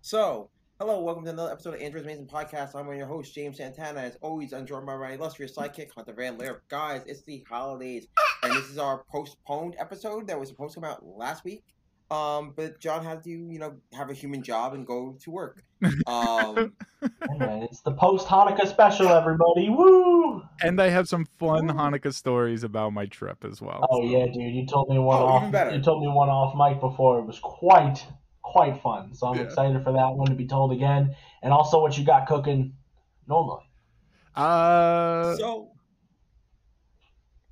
So, hello, welcome to another episode of Andrew's Amazing Podcast. I'm your host, James Santana. As always, I'm joined by my illustrious sidekick, Hunter Van Leer. Guys, it's the holidays, and this is our postponed episode that was supposed to come out last week. Um, but John had to, you know, have a human job and go to work. Um, Man, it's the post Hanukkah special, everybody. Woo! And I have some fun Ooh. Hanukkah stories about my trip as well. Oh yeah, dude, you told me one Oh, off. even better. You told me one off mic before. It was quite quite fun. So I'm Yeah. excited for that one to be told again, and also what you got cooking normally. Uh, so,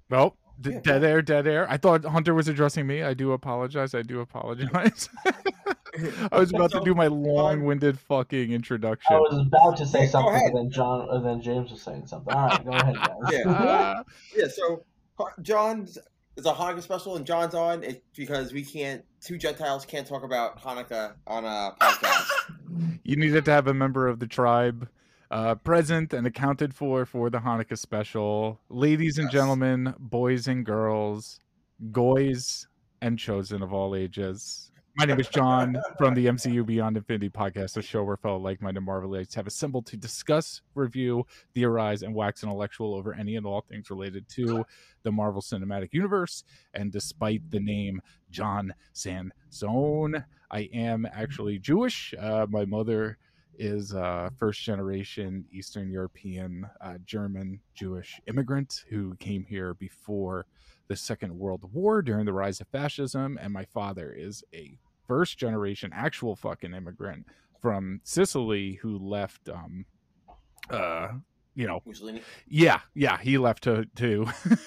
well, d- Yeah, dead air, dead air. I thought Hunter was addressing me. I do apologize. I do apologize. I was about to do my long-winded fucking introduction. I was about to say Yeah, something, ahead. but then John, and then James was saying something. All right, go ahead, guys. Yeah. Uh, yeah, so John's it's a Hanukkah special, and John's on it because we can't. Two Gentiles can't talk about Hanukkah on a podcast. you needed to have a member of the tribe uh, present and accounted for for the Hanukkah special. Ladies and gentlemen, boys and girls, goys and chosen of all ages. My name is John from the MCU Beyond Infinity podcast, a show where fellow like-minded Marvelites have assembled to discuss, review, theorize, and wax intellectual over any and all things related to the Marvel Cinematic Universe. And despite the name John Sansone, I am actually Jewish. Uh, my mother is a first generation Eastern European uh, German Jewish immigrant who came here before the Second World War during the rise of fascism. And my father is a first generation actual fucking immigrant from Sicily who left, um, uh, you know, Mussolini. yeah, yeah, he left to to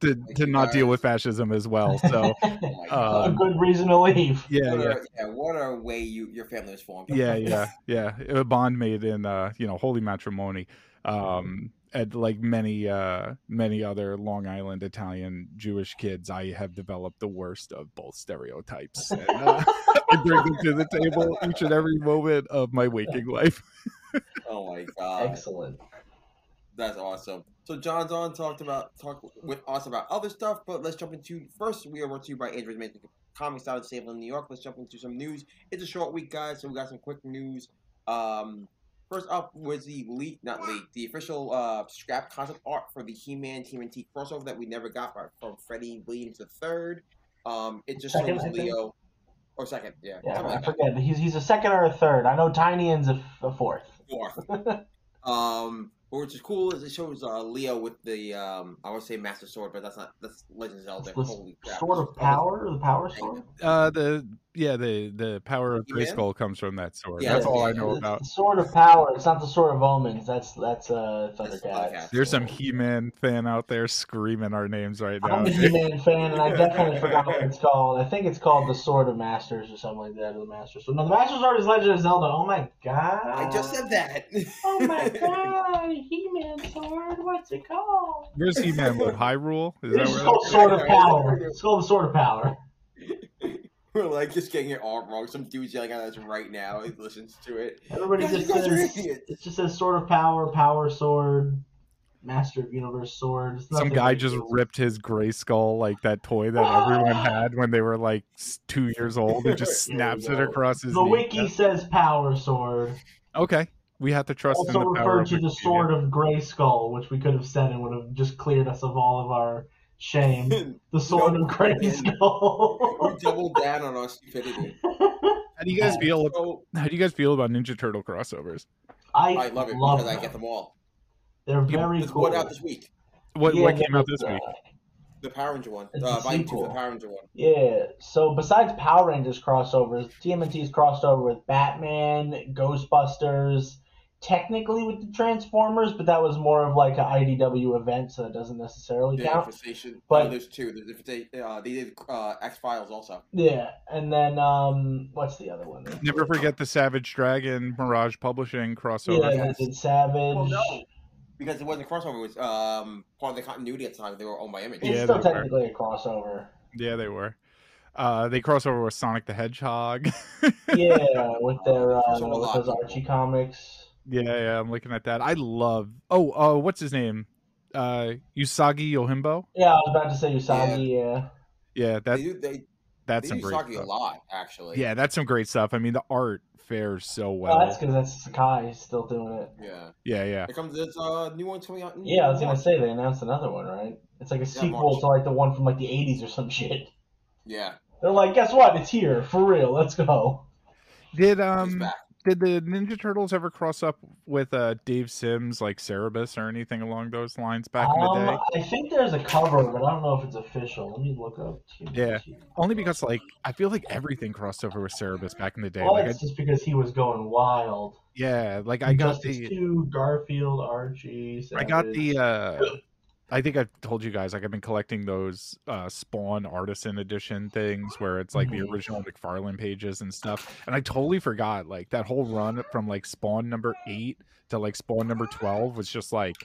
to, to not deal with fascism as well. So Oh my Uh, a good reason to leave. yeah, what yeah. a, yeah, what a way you your family was formed. yeah yeah yeah a bond made in uh you know holy matrimony um and like many uh many other long island italian jewish kids i have developed the worst of both stereotypes and, uh, i bring them to the table each and every moment of my waking life Oh my god, Excellent. That's awesome. So John's on talked about talk with us about other stuff, but let's jump into first. We are brought to you by Andrew's Amazing Comics out of Salem, New York. Let's jump into some news. It's a short week, guys, so we got some quick news. Um, first up was the leak, not leak, the official uh, scrap concept art for the He-Man TMNT crossover that we never got by, from Freddie Williams III. Um, it just Second, shows Leo, or second, yeah, Yeah, I forget. He's he's a second or a third. I know Tiny N's a, a fourth. fourth. um, but which is cool is it shows uh, Leo with the um, I want to say Master Sword, but that's not that's Legend of Zelda. The Holy crap! Sword of power, the power sword. uh the yeah the the power of He-Man? Grayskull comes from that sword Yeah, that's all i yeah, know It's about the sword of power. It's not the sword of omens. That's that's uh That's Thundercat. Thundercat. there's some he-man fan out there screaming our names right now I'm a He-Man fan, and I definitely forgot what it's called. I think it's called the Sword of Masters or something like that, or the Master Sword. No, the Master Sword is Legend of Zelda. Oh my god! I just said that. Oh my god, He-Man sword. What's it called? where's he-man with hyrule is that It's where called Sword of Power. It's called the Sword of Power. We're like just getting it all wrong. Some dude's yelling at us right now. He listens to it. Everybody Guys, just you says idiots. it just a Sword of Power, Power Sword, Master of Universe Sword. Some guy big. just ripped his Grayskull like that toy that everyone had when they were like two years old and just snaps it across his The knee. wiki says Power Sword. okay we have to trust in also the power referred of to the sword of Grayskull, which we could have said and would have just cleared us of all of our shame. The sword No, of Grey we Skull. doubled down on our stupidity. how do you guys feel So how do you guys feel about ninja turtle crossovers I, I love it love because I get them all. They're very There's cool. one out this week. what Yeah, what came out there's, this week The Power Ranger one. It's Uh, a two sequel. the Power Ranger one. Yeah. So besides Power Rangers crossovers, TMNT's crossed over with Batman, Ghostbusters, technically with the Transformers, but that was more of like an IDW event, so that doesn't necessarily The count. Infestation. But- no, there's two. There's Infestation- uh, they did uh, X Files also. Yeah, and then um, what's the other one? never forget the savage dragon mirage publishing crossover Yeah, Yes. they did Savage. Well, no. Because it wasn't a crossover, it was um, part of the continuity at the time. They were owned by Image. It's Yeah, still they were. technically a crossover. yeah they were uh they cross over with sonic the hedgehog Yeah, with their uh, with those Archie comics. Yeah, yeah, I'm looking at that. I love. Oh, uh, what's his name? Uh, Usagi Yojimbo. Yeah, I was about to say Usagi. Yeah, Yeah, that they they, that's they some do great Saki a lot, actually. Yeah, that's some great stuff. I mean, the art fares so Well, well. that's because that's Sakai still doing it. Yeah. yeah, yeah. Here comes this uh, new one coming out. in Yeah, I was gonna March. say they announced another one, right? It's like a sequel March. to like the one from like the '80s or some shit. Yeah. They're like, guess what? It's here for real. Let's go. Did He's um back. Did the Ninja Turtles ever cross up with uh Dave Sims like Cerebus or anything along those lines back in the day? Um, I think there's a cover, but I don't know if it's official. Let me look up. Yeah. Only because like I feel like everything crossed over with Cerebus back in the day. Well, Like I, just because he was going wild. yeah, like I got Justice the 2, Garfield, Archie. I got the uh I think I've told you guys like I've been collecting those uh Spawn Artisan Edition things where it's like the Mhm. original McFarlane pages and stuff. And I totally forgot like that whole run from like Spawn number eight to like Spawn number twelve was just like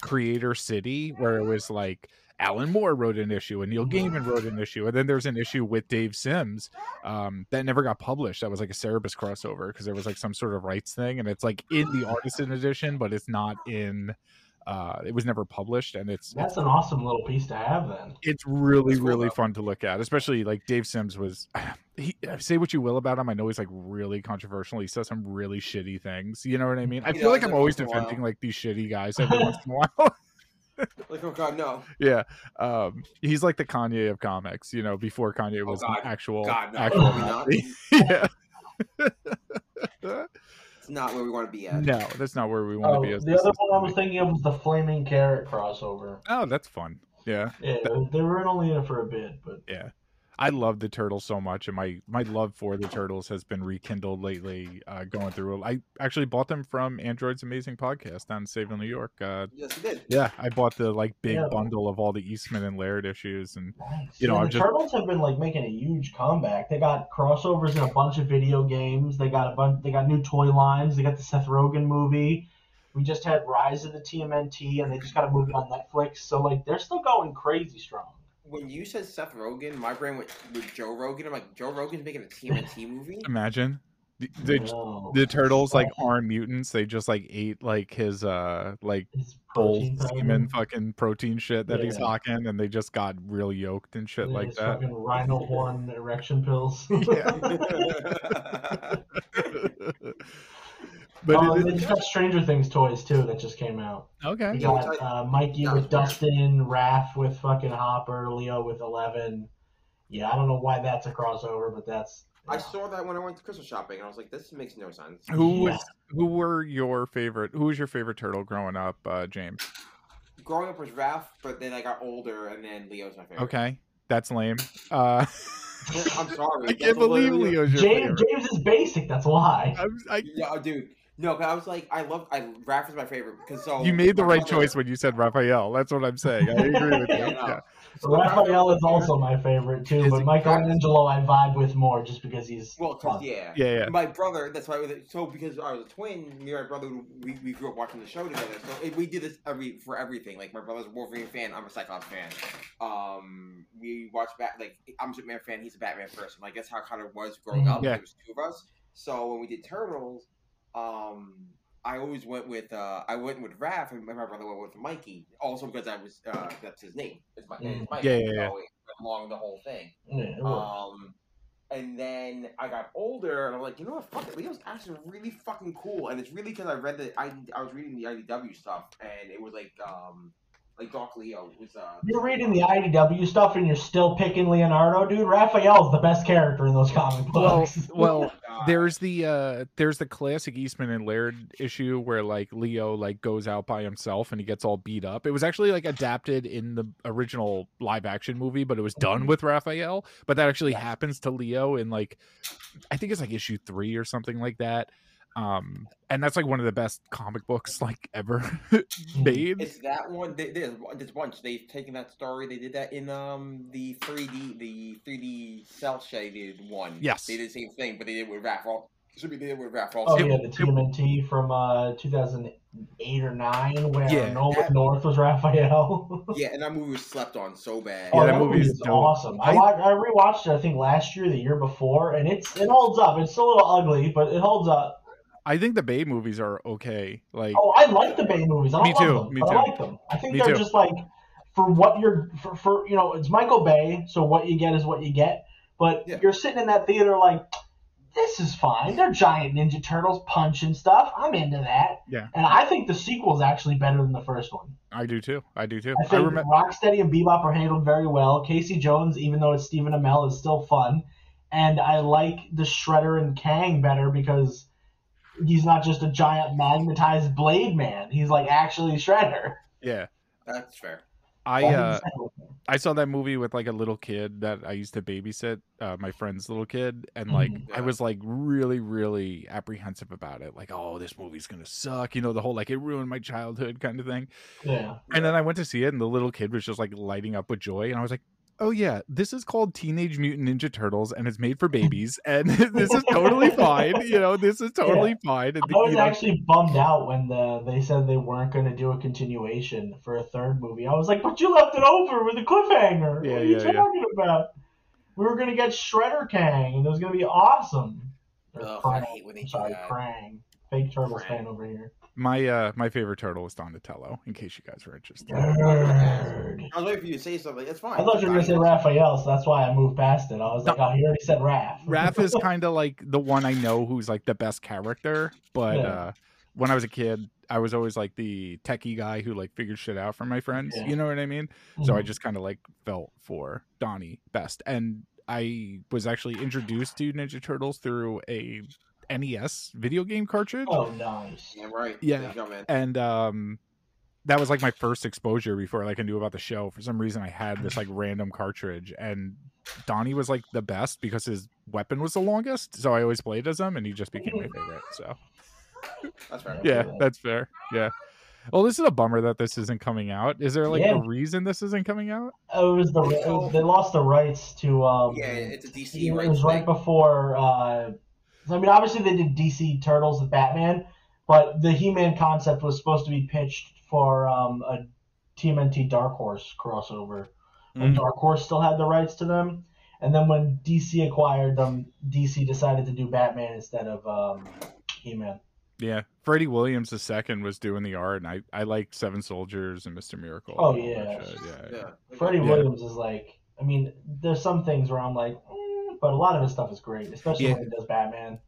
Creator City, where it was like Alan Moore wrote an issue and Neil Gaiman wrote an issue, and then there's an issue with Dave Sims um, that never got published. That was like a Cerebus crossover because there was like some sort of rights thing, and it's like in the Artisan edition, but it's not in. Uh, it was never published, and it's That's an awesome little piece to have then. it's really That's cool, really though. fun to look at especially like dave sims was he say what you will about him i know he's like really controversial he says some really shitty things you know what i mean i He feel like i'm always once in a while. defending like these shitty guys every once in a while Like, oh god, no. yeah um he's like the kanye of comics you know before kanye Oh, was an God. actual God, no. actual not? Yeah It's not where we want to be at. no that's not where we want to Oh, be as the other one I was thinking of was the Flaming Carrot crossover. oh that's fun yeah Yeah, they were only in it for a bit, but yeah i love the turtles so much and my my love for the turtles has been rekindled lately uh going through i actually bought them from Andrew's amazing podcast down in Sayville, new york uh Yes, we did. yeah i bought the like big Yeah. bundle of all the eastman and laird issues and nice. You know, Yeah, the just- Turtles have been like making a huge comeback. They got crossovers in a bunch of video games. They got a bunch. They got new toy lines. They got the Seth Rogen movie. We just had Rise of the TMNT, and they just got a movie on Netflix. So like, they're still going crazy strong. When you said Seth Rogen, my brain went with Joe Rogan. I'm like, Joe Rogan's making a TMNT movie. imagine the, the, No. the turtles like aren't mutants they just like ate like his uh like His bull semen fucking protein shit that he's Yeah. hocking and they just got real yoked and shit Yeah, like that Fucking rhino horn erection pills. but Um, it they is, just got Stranger Things toys too that just came out. Okay Yeah, which got uh, Mikey with weird. Dustin, Raph with fucking Hopper, Leo with Eleven. Yeah, I don't know why that's a crossover, but that's. I saw that when I went to Christmas shopping, and I was like, this makes no sense. who Yeah. was who were your favorite who was your favorite turtle growing up uh james Growing up was Raph, but then I got older, and then Leo's my favorite. okay that's lame uh I'm sorry. i can't believe leo's your James, favorite James is basic. That's why. I'm, I, Yeah, oh, dude. No, but I was like, I love, I Raph is my favorite because so you made the right brother- choice when you said raphael that's what i'm saying i agree with you Yeah, no. yeah. so Raphael is also my favorite too, Is but he- Michelangelo I vibe with more just because he's. Well, 'cause, fun. yeah. yeah yeah My brother, that's why. I was, so because I was a twin, me and my brother, we, we grew up watching the show together. So we did this every for everything. Like my brother's a Wolverine fan, I'm a Cyclops fan. Um, we watched back like I'm a Superman fan, he's a Batman person. Like that's how it kind of was growing up. Yeah. There was two of us. So when we did Turtles, um, I always went with uh, I went with Raph, and my brother went with Mikey. Also because I was uh, that's his name. It's my Mm. Mikey. Yeah, yeah, yeah. So along the whole thing. Yeah, it. Um, and then I got older, and I'm like, you know what? Fuck it. Leo's actually really fucking cool, and it's really because I read the I I was reading the IDW stuff, and it was like um like Doc Leo was uh. You're reading the IDW stuff and you're still picking Leonardo, dude. Raphael's the best character in those comic well books. well God. there's the uh there's the classic eastman and laird issue where like leo like goes out by himself and he gets all beat up it was actually like adapted in the original live action movie but it was done with raphael but that actually happens to leo in like i think it's like issue three or something like that um and that's like one of the best comic books like ever made It's that one. They, there's there's bunch. They've taken that story. They did that in um the 3D the 3D cell shaded one. Yes. They did the same thing, but they did it with Raph. al- Should be they did with Raph Oh also. yeah, the TMNT from uh 2008 or nine, where Yeah. Nolan North was Raphael. Yeah, and that movie was slept on so bad. Yeah, oh, that that movie movie is is dope. awesome. I, I- wa- I rewatched it I think last year, the year before, and it's it holds up. It's a little ugly, but it holds up. I think the bay movies are okay like Oh, I like the Bay movies. I don't Me too, them, me too. I like them. I think Me they're too. just like for what you're for, for you know it's Michael Bay, so what you get is what you get. But Yeah. you're sitting in that theater like, this is fine. They're giant Ninja Turtles punching stuff. I'm into that. Yeah. And I think the sequel is actually better than the first one. I do too. I do too. I I, think remember. Rocksteady and Bebop are handled very well. Casey Jones, even though it's Stephen Amell, is still fun. And I like the Shredder and Kang better because he's not just a giant magnetized blade man. He's like actually Shredder. Yeah, That's fair. I uh, I saw that movie with like a little kid that I used to babysit, uh, my friend's little kid, and like Mhm. I was like really, really apprehensive about it. Like, oh, this movie's gonna suck, you know, the whole like it ruined my childhood kind of thing. yeah. And then I went to see it, and the little kid was just like lighting up with joy, and I was like, oh yeah, this is called Teenage Mutant Ninja Turtles, and it's made for babies, and this is totally fine. You know, this is totally fine. And I was you know, actually bummed out when the they said they weren't going to do a continuation for a third movie. I was like, but you left it over with a cliffhanger. Yeah, what are you yeah, yeah. talking about? We were going to get Shredder Kang, and it was going to be awesome. Or Ugh, Krang. I hate when they I'm do sorry, that. Krang. Fake Turtles Krang. fan over here. My uh my favorite turtle is Donatello. In case you guys were interested. Nerd. I was waiting for you to say something. It's fine. I thought you were going to say Raphael, so that's why I moved past it. I was like, oh, he already said Raph. Raph is kind of like the one I know who's like the best character, but Yeah. uh when I was a kid, I was always like the techie guy who like figured shit out for my friends. Yeah. You know what I mean? So I Mhm. just kind of like felt for Donnie best. And I was actually introduced to Ninja Turtles through a NES video game cartridge. Oh, nice. Yeah, right. Yeah. Go, and um that was like my first exposure before like I knew about the show. For some reason I had this like random cartridge and Donnie was like the best because his weapon was the longest. So I always played as him and he just became my favorite. So That's fair. yeah, that's fair. Yeah. Well, this is a bummer that this isn't coming out. Is there like Yeah. a reason this isn't coming out? Oh, it was the it was- they lost the rights to um Yeah, it's a DC it right was right before uh I mean obviously they did DC Turtles with Batman, but the He-Man concept was supposed to be pitched for um a TMNT Dark Horse crossover. When Mm. Dark Horse still had the rights to them. And then when DC acquired them, DC decided to do Batman instead of um, He-Man. Yeah. Freddie Williams the second was doing the art and I, I like Seven Soldiers and Mr. Miracle. Oh, and all that yeah. shit. Yeah. yeah. Yeah. Freddie Yeah. Williams is like, I mean, there's some things where I'm like, mm, but a lot of his stuff is great, especially Yeah. when he does Batman.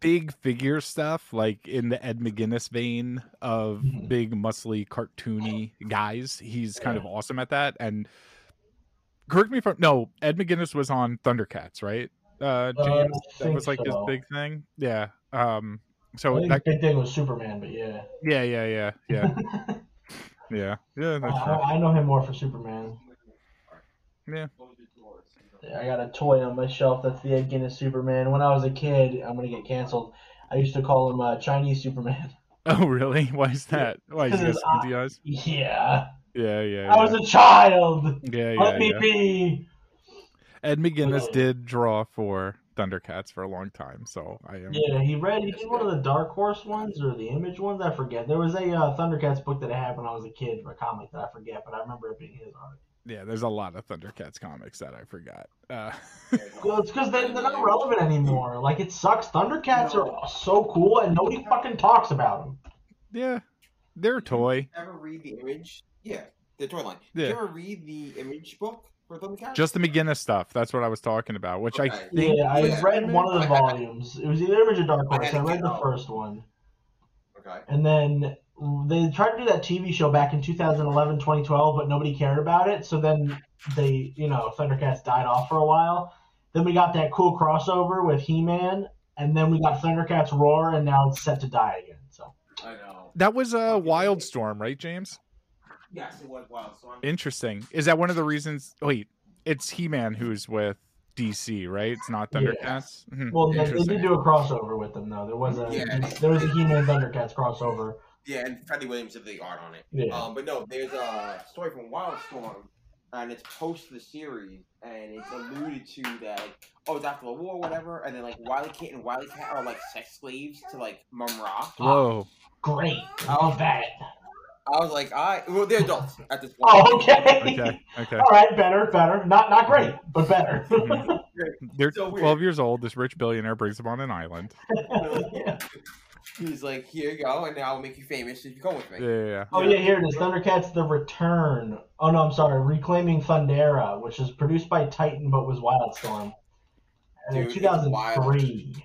big figure stuff, like in the Ed McGuinness vein of Mhm. big, muscly, cartoony guys. He's kind of awesome at that. And correct me if I'm no, Ed McGuinness was on Thundercats, right? Uh, Uh, James, I that was like so. his big thing. Yeah. Um. So that, big thing was Superman, but yeah. yeah, yeah, yeah, yeah, yeah, yeah. That's true. I, I know him more for Superman. Yeah. I got a toy on my shelf that's the Ed Guinness Superman. When I was a kid, I'm gonna get canceled. I used to call him uh, Chinese Superman. Oh, really? Why is that? Why is Because eyes? Yeah, Yeah, yeah, I was a child. yeah, yeah, Let me yeah. be. Ed McGuinness Uh, did draw for Thundercats for a long time, so I am. Yeah, he read. He did one of the Dark Horse ones or the Image ones. I forget. There was a uh, Thundercats book that I had when I was a kid for a comic that I forget, but I remember it being his art. Yeah, there's a lot of Thundercats comics that I forgot. Uh, Well, it's because they, they're not relevant anymore. Like it sucks. Thundercats are so cool, and nobody fucking talks about them. yeah, they're a toy. Ever read the image? Yeah, the toy line. Yeah. Did you ever read the image book for Thundercats? Just the McGuinness stuff. That's what I was talking about. Which I think. Yeah, I Yeah. read one of the volumes. It was either Image or Dark Horse. had to I read the first one, Okay. and then they tried to do that TV show back in 2011, 2012, but nobody cared about it. So then they, you know, Thundercats died off for a while. Then we got that cool crossover with He-Man, and then we got Thundercats Roar, and now it's set to die again. So I know. That was a Wildstorm, right, James? Yes, it was Wildstorm. Interesting. Is that one of the reasons? Wait, it's He-Man who's with DC, right? It's not Yeah. Thundercats. Mhm, well, they, they did do a crossover with them though. There was a Yeah. there was a He-Man Thundercats crossover. Yeah, and Freddie Williams did the art on it. Yeah. Um, but no, there's a story from Wildstorm, and it's post the series, and it's alluded to that like, oh, it's after the war, or whatever, and then like Wily Kit and Wily Cat are like sex slaves to like Mumm-Ra. Whoa. Great, I love that. I was like, I well, they're adults at this point. Oh, okay. Okay. Okay. All right, better, better. Not not great, but better. They're So 12 years old. This rich billionaire brings them on an island. Yeah. He's like, here you go, and now I'll make you famous if you come with me. Yeah, yeah, yeah. Oh yeah, here it is. Thundercats: The Return. Oh no, I'm sorry. Reclaiming Thundera, which is produced by Titan but was Wildstorm. And in Dude, it's 2003.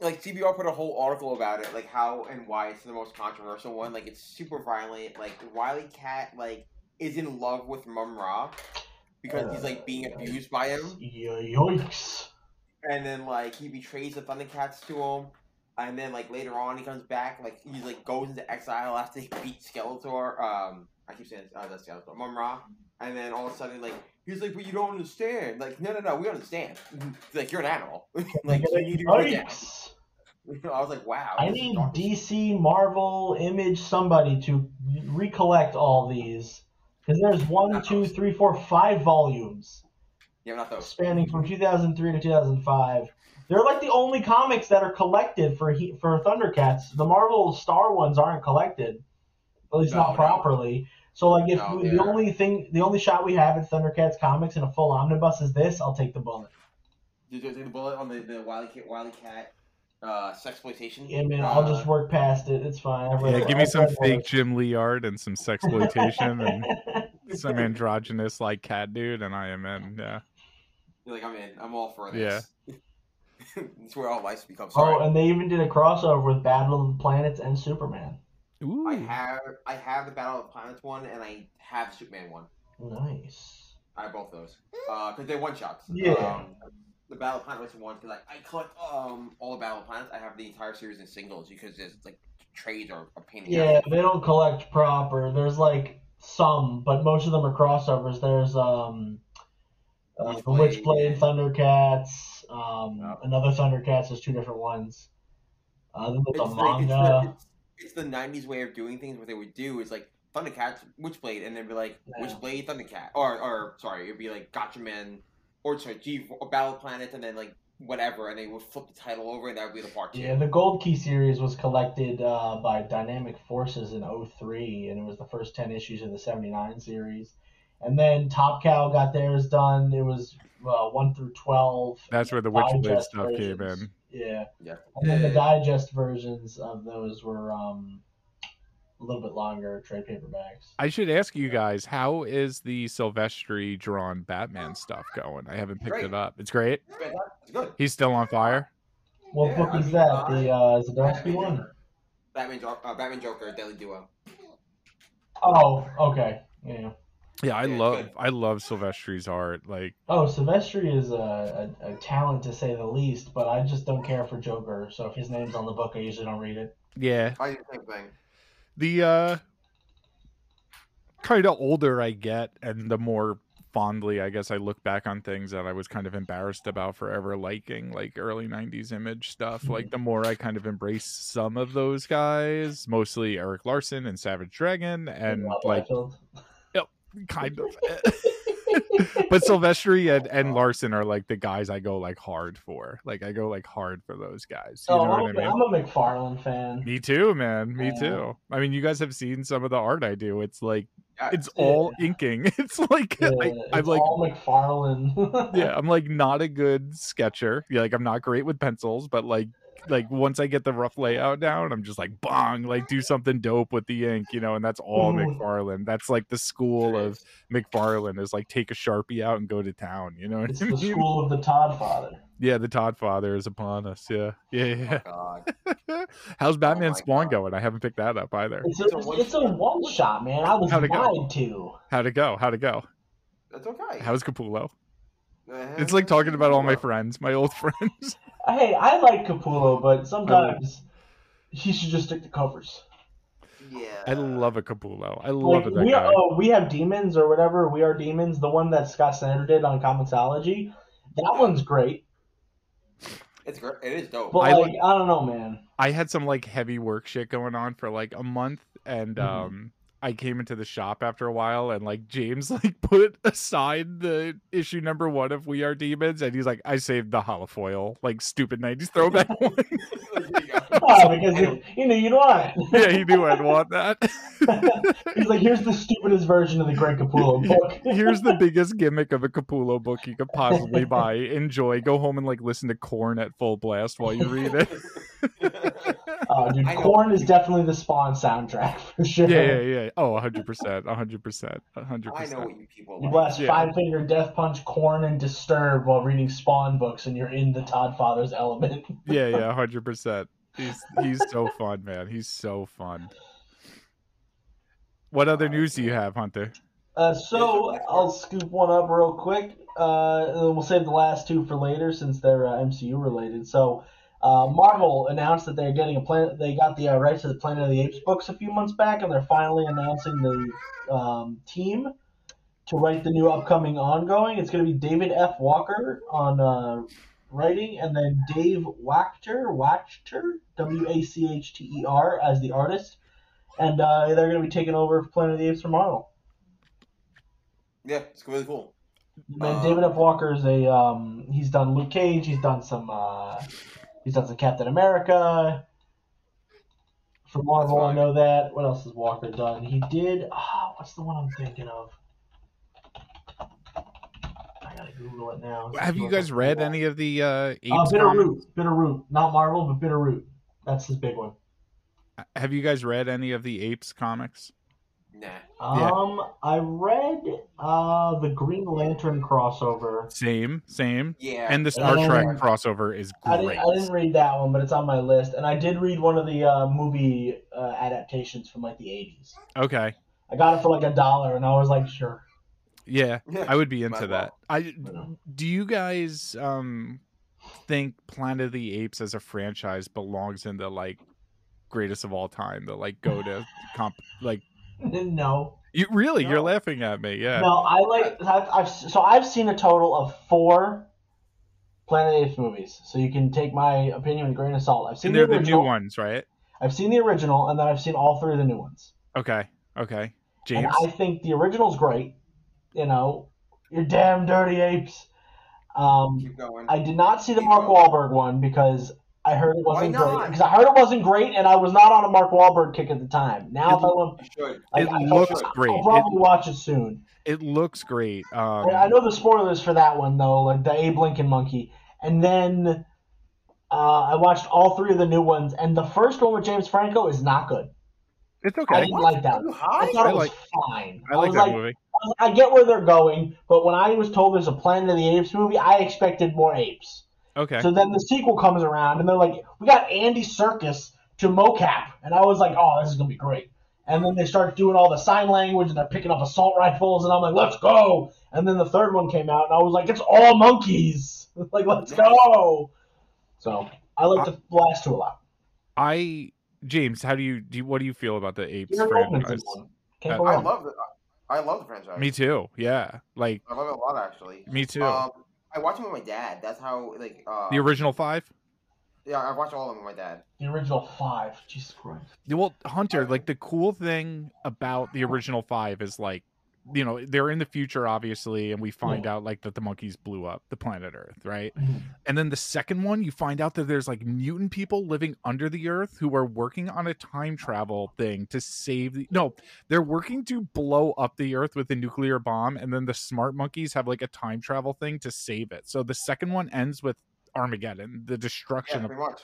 Like CBR put a whole article about it, like how and why it's the most controversial one. Like it's super violent. Like Wily Cat, like is in love with Mumm-Ra because he's like being uh, abused by him. Yo- Yoinks. and then like he betrays the Thundercats to him, and then like later on he comes back, like he like goes into exile after he beat Skeletor. Um, I keep saying uh, that's Skeletor, Mumm-Ra, and then all of a sudden like he's like, but you don't understand. Like no no no, we understand. like you're an animal. like you need to go down. I was like, wow. I need. DC, Marvel, Image, somebody to recollect all these. Because there's one, two, three, four, five volumes Yeah, not those. spanning from 2003 to 2005. They're like the only comics that are collected for he, for Thundercats. The Marvel Star ones aren't collected, at least No, not no. properly. So like if No, we, the only thing, the only shot we have at Thundercats comics in a full omnibus is this, I'll take the bullet. Did you take the bullet on the the Wily Cat, Wily Cat uh, sexploitation? I mean, I'll Uh, just work past it. It's fine. I've Yeah, give me some fake worse. Jim Lee art and some sexploitation and some androgynous like cat dude, and I am in. Yeah. You're like, I'm in. I'm all for this. Yeah. it's where all life becomes. Oh, Sorry. and they even did a crossover with Battle of the Planets and Superman. Ooh. I have I have the Battle of the Planets one, and I have the Superman one. Nice. I have both those because they're one shots. Yeah. Um, the Battle of Planets one because I, I collect um all the Battle of Planets. I have the entire series in singles because there's like trades or a pain in the Yeah, ass. they don't collect proper. There's like some, but most of them are crossovers. There's um, uh, the Witchblade, Witchblade. Thundercats, um, Yeah. another Thundercats. There's two different ones. Uh, then there's It's, a like, it's, manga. the, it's, it's the '90s way of doing things. What they would do is like Thundercats, Witchblade, and then be like Yeah. Witchblade, Thundercat, or or sorry, it'd be like Gatchaman, or sorry, G or Battle Planet, and then like whatever, and they would flip the title over, and that would be the part two. Yeah, the Gold Key series was collected uh, by Dynamic Forces in 03, and it was the first 10 issues of the 79 series. And then Top Cow got theirs done. It was uh, 1 through 12. That's where the Witchblade digest stuff came in. Yeah. Yeah. And then the digest versions of those were um, a little bit longer trade paperbacks. I should ask you guys, how is the Silvestri drawn Batman stuff going? I haven't picked Great. it up. It's great. It's fantastic. It's good. He's still on fire. What Yeah, book I is mean, that? I- The uh, Zdarsky one? Batman, uh, Batman Joker, Deadly Duo. Oh, okay. Yeah. Yeah, I Yeah, love good. I love Silvestri's art. Like Oh, Silvestri is a, a, a talent to say the least, but I just don't care for Joker. So if his name's on the book, I usually don't read it. yeah, I do the same thing. the uh kind of older I get and the more fondly I guess I look back on things that I was kind of embarrassed about forever liking like early 90s image stuff like the more I kind of embrace some of those guys mostly Erik Larsen and Savage Dragon and Rob like Liefeld. kind of but Silvestri and, and oh. Larsen are like the guys I go like hard for like I go like hard for those guys you Oh, know I'm, what I mean I'm a McFarlane fan. me too, man. Me Yeah. too. I mean, you guys have seen some of the art I do. It's like Yeah, it's all inking. It's like Yeah, I, I'm like all McFarlane. yeah, I'm like not a good sketcher. Yeah, like I'm not great with pencils, but like like once I get the rough layout down, I'm just like bong, like do something dope with the ink, you know, and that's all Mhm. McFarlane. That's like the school of McFarlane is like take a Sharpie out and go to town, you know it's the mean? school of the Todd father. Yeah, the Todd father is upon us. Yeah. Yeah, yeah. God. How's Batman Oh Spawn God. going? I haven't picked that up either. It's a, It's a it's, one a shot. one shot, man. I was How'd it lied to. How'd it go? How'd it go? That's okay. How's Capullo? Uh, It's like talking about all my friends, my old friends. Hey, I like Capullo, but sometimes he should just stick to covers. Yeah. I love a Capullo. I love Like, it. That we, guy. oh, we have demons or whatever. We are demons. The one that Scott Snyder did on Comixology, that one's great. It's great. It is dope. But I like, I don't know, man. I had some like heavy work shit going on for like a month, and Mhm. um, I came into the shop after a while, and like James like put aside the issue number one of We Are Demons, and he's like, I saved the holofoil, like stupid '90s throwback one. There you go. Oh, because he, he knew you'd want it. yeah, he knew I'd want that. He's like, here's the stupidest version of the Great Capullo book. Here's the biggest gimmick of a Capullo book you could possibly buy. Enjoy. Go home and like listen to Korn at full blast while you read it. Oh, dude, I know. Korn is definitely the Spawn soundtrack for sure. Yeah, yeah, yeah. Oh, 100%. 100%. 100%. I know what you people Like. You blast Yeah. Five Finger Death Punch, Korn, and Disturb while reading Spawn books, and you're in the Todd Father's element. Yeah, yeah, 100%. He's he's so fun, man. He's so fun. What other news do you have, Hunter? Uh, so I'll scoop one up real quick. Uh, and then we'll save the last two for later since they're uh, MCU related. So, uh, Marvel announced that they're getting a planet. They got the uh, rights to the Planet of the Apes books a few months back, and they're finally announcing the um, team to write the new upcoming ongoing. It's going to be David F. Walker on uh, writing, and then Dave Wachter, Wachter, W A C H T E R, as the artist. And uh, they're going to be taking over Planet of the Apes from Marvel. Yeah, it's really cool. Man, Uh, David F. Walker is a um, he's done Luke Cage, he's done some uh, he's done some Captain America. For Marvel, I know that. What else has Walker done? He did. ah, what's the one I'm thinking of? I gotta Google it now. Have you guys read any of the uh, Apes Uh, comics? Bitterroot, Bitterroot, not Marvel, but Bitterroot. That's his big one. Have you guys read any of the Apes comics? Nah. Yeah. Um, I read uh the Green Lantern crossover. Same, same. Yeah. And the Star Um, Trek crossover is I didn't, great. I didn't read that one, but it's on my list. And I did read one of the uh, movie uh, adaptations from like the 80s. Okay. I got it for like a dollar, and I was like, sure. Yeah, I would be into as well. that. I do you guys um think Planet of the Apes as a franchise belongs in the like greatest of all time, the like go to comp like no, you really you're laughing at me, yeah. no, I like. I've, I've so I've seen a total of four Planet of the Apes movies. So you can take my opinion with a grain of salt. I've seen And the they're the original. new ones, right? I've seen the original, and then I've seen all three of the new ones. Okay. Okay. And James. I think the original's great. You know, you're damn dirty apes. Um, Keep going. I did not see the Mark Wahlberg one because I heard it wasn't great. Because I heard it wasn't great, and I was not on a Mark Wahlberg kick at the time. Now, if I want, You should. like, It I- looks I'll, great. I'll probably watch it soon. It looks great. Um I know the spoilers for that one though, like the Abe Lincoln monkey, and then uh, I watched all three of the new ones, and the first one with James Franco is not good. it's okay. I didn't like that. Are I thought I it was like- fine. I like was that like, movie. I was- I get where they're going, but when I was told there's a Planet of the Apes movie, I expected more apes. Okay. So then the sequel comes around, and they're like, "We got Andy Serkis to mocap," and I was like, "Oh, this is gonna be great." And then they start doing all the sign language, and they're picking up assault rifles, and I'm like, "Let's go!" And then the third one came out, and I was like, "It's all monkeys!" like, let's go! So I like the last two a lot. I James, how do you do you, what do you feel about the Apes Peter Goldman's franchise? one. Uh, I love it. I love the franchise. Me too. Yeah. Like I love it a lot, actually. me too. Um, I watch them with my dad. That's how, like, uh, the original 5? Yeah, I watched all of them with my dad. The original five. Jesus Christ. Well, Hunter, like the cool thing about the original five is like, you know, they're in the future, obviously, and we find out like that the monkeys blew up the planet Earth, right? Mm-hmm. And then the second one, you find out that there's like mutant people living under the Earth who are working on a time travel thing to save the. No, they're working to blow up the Earth with a nuclear bomb, and then the smart monkeys have like a time travel thing to save it. So the second one ends with Armageddon, the Yeah, destruction of pretty much.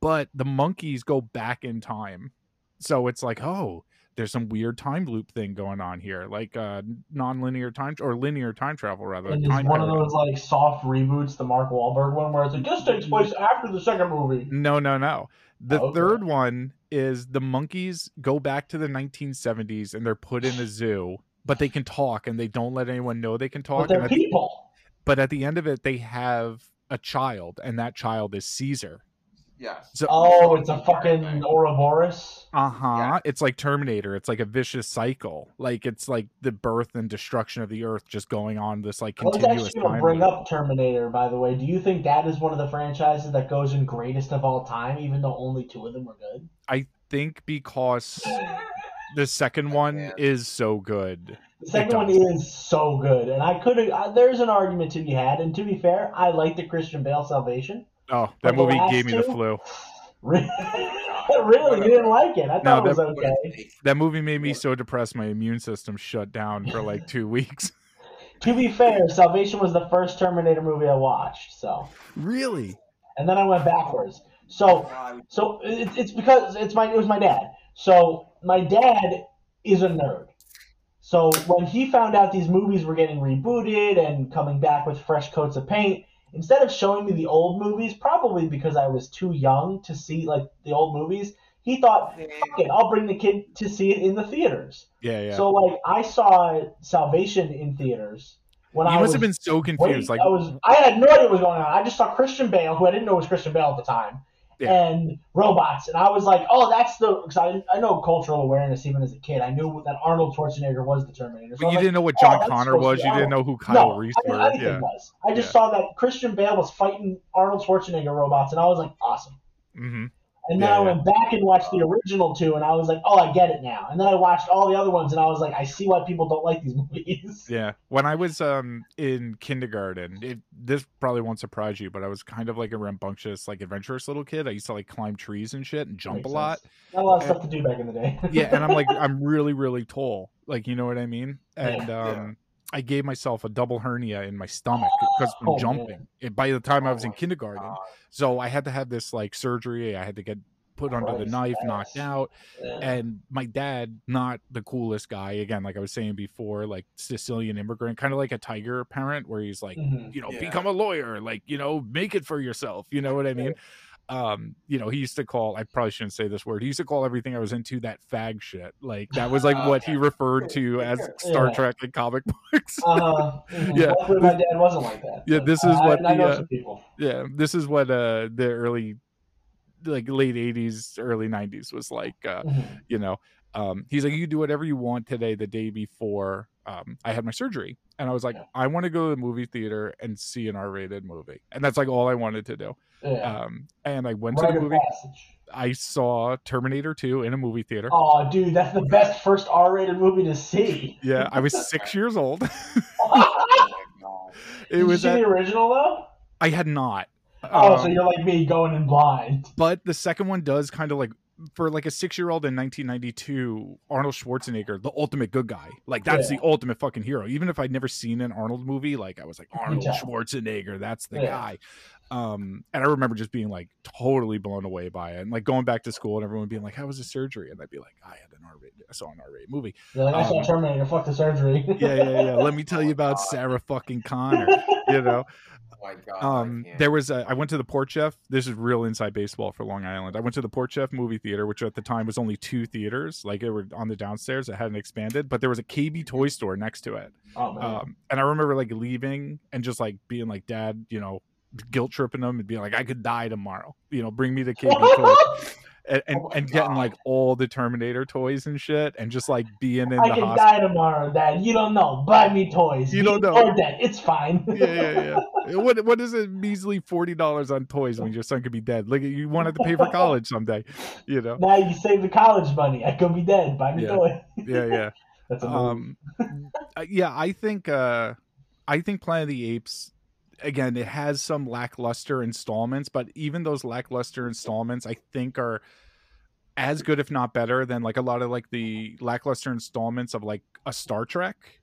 but the monkeys go back in time. So it's like, oh, there's some weird time loop thing going on here, like uh non-linear time or linear time travel rather. And it's time one of those like soft reboots, the Mark Wahlberg one, where it's like this takes place after the second movie. No, no, no. The Oh, okay. third one is the monkeys go back to the 1970s and they're put in a zoo, but they can talk and they don't let anyone know they can But talk. they're And at the, people. but at the end of it, they have a child, and that child is Caesar. Yes. So Oh, it's a fucking Ouroboros. Uh huh. Yeah. It's like Terminator. It's like a vicious cycle. Like it's like the birth and destruction of the Earth just going on this like I was continuous actually going to bring loop. up Terminator, by the way. Do you think that is one of the franchises that goes in greatest of all time, even though only two of them were good? I think because the second one Yeah. is so good. The second one is so good, and I could. There's an argument to be had, and to be fair, I like the Christian Bale Salvation. Oh, that movie last gave me the flu. Really, really, you didn't like it? I No, thought it was that- okay. That movie made me so depressed my immune system shut down for like two weeks. To be fair, Salvation was the first Terminator movie I watched, so really? and then I went backwards. So Why? so it's, it's because it's my it was my dad. So my dad is a nerd. So when he found out these movies were getting rebooted and coming back with fresh coats of paint, instead of showing me the old movies, probably because I was too young to see like the old movies, he thought, "Fuck it, I'll bring the kid to see it in the theaters." Yeah, yeah. So like I saw Salvation in theaters when you I must was have been so Wait, confused. like, I was I had no idea what was going on. I just saw Christian Bale, who I didn't know was Christian Bale at the time, Yeah. and robots, and I was like, oh, that's the because I, I know cultural awareness even as a kid. I knew that Arnold Schwarzenegger was the Terminator. So but you like, didn't know what oh, John that's Connor was. You didn't know who Kyle no, Reese I didn't know were. anything Yeah. was. I just Yeah. saw that Christian Bale was fighting Arnold Schwarzenegger robots, and I was like, awesome. hmm And then Yeah, I yeah. went back and watched the original two, and I was like, oh, I get it now. And then I watched all the other ones, and I was like, I see why people don't like these movies. Yeah. When I was um in kindergarten, it, this probably won't surprise you, but I was kind of like a rambunctious, like adventurous little kid. I used to like climb trees and shit and jump a lot. sense. Not a lot of stuff to do back in the day. yeah and i'm like i'm really really tall like you know what i mean and Yeah. um i gave myself a double hernia in my stomach because from Oh, man. jumping it, by the time i was in Oh, kindergarten God. so i had to have this like surgery i had to get put under the knife knocked out Yeah. and my dad not the coolest guy again like i was saying before like sicilian immigrant kind of like a tiger parent where he's like Mhm. you know Yeah. become a lawyer like you know make it for yourself you know what i mean um you know he used to call i probably shouldn't say this word he used to call everything i was into that fag shit like that was like what he referred to as star Yeah. trek and comic books Uh-huh. mhm. Yeah. Hopefully my dad wasn't like that. Yeah, this is I- what I, the, know uh, some people. yeah this is what uh the early like late 80s early 90s was like uh Mhm. you know um he's like you can do whatever you want today the day before um i had my surgery and i was like Yeah. i want to go to the movie theater and see an r-rated movie and that's like all i wanted to do Yeah. um and i went Rite to the movie passage. i saw terminator 2 in a movie theater Oh, dude, that's the best first R-rated movie to see. yeah i was six years old Oh it Did was you see at, the original though? i had not Oh, so Um, you're like me, going in blind. but the second one does kind of like for like a six year old in 1992 arnold schwarzenegger the ultimate good guy like that's Yeah. the ultimate fucking hero even if i'd never seen an arnold movie like i was like arnold schwarzenegger that's the Yeah. guy um and i remember just being like totally blown away by it and like going back to school and everyone being like how was the surgery and i'd be like i had an r-rated i saw an r-rated movie You're like, I saw um, Terminator. Fuck the surgery. yeah yeah yeah let me tell Oh you about God. sarah fucking connor you know Oh my God. um there was a i went to the Port Jeff this is real inside baseball for long island i went to the Port Jeff movie theater which at the time was only two theaters like it were on the downstairs it hadn't expanded but there was a kb toy store next to it Oh man. um and i remember like leaving and just like being like dad you know guilt tripping them and being like i could die tomorrow you know bring me the kb toy and and, Oh and getting like all the terminator toys and shit and just like being in I the can hospital die tomorrow, Dad. You don't know. Buy me toys. You don't know. Or dead. It's fine. yeah, yeah, yeah. What what is it? Measly forty dollars on toys when your son could be dead. Like you wanted to pay for college someday, you know? now you save the college money. I could be dead. Buy me Yeah. toy. Yeah, yeah. That's a. Um, yeah. I think uh, I think Planet of the Apes. Again, it has some lackluster installments, but even those lackluster installments, I think, are as good, if not better, than like a lot of like the lackluster installments of like a Star Trek.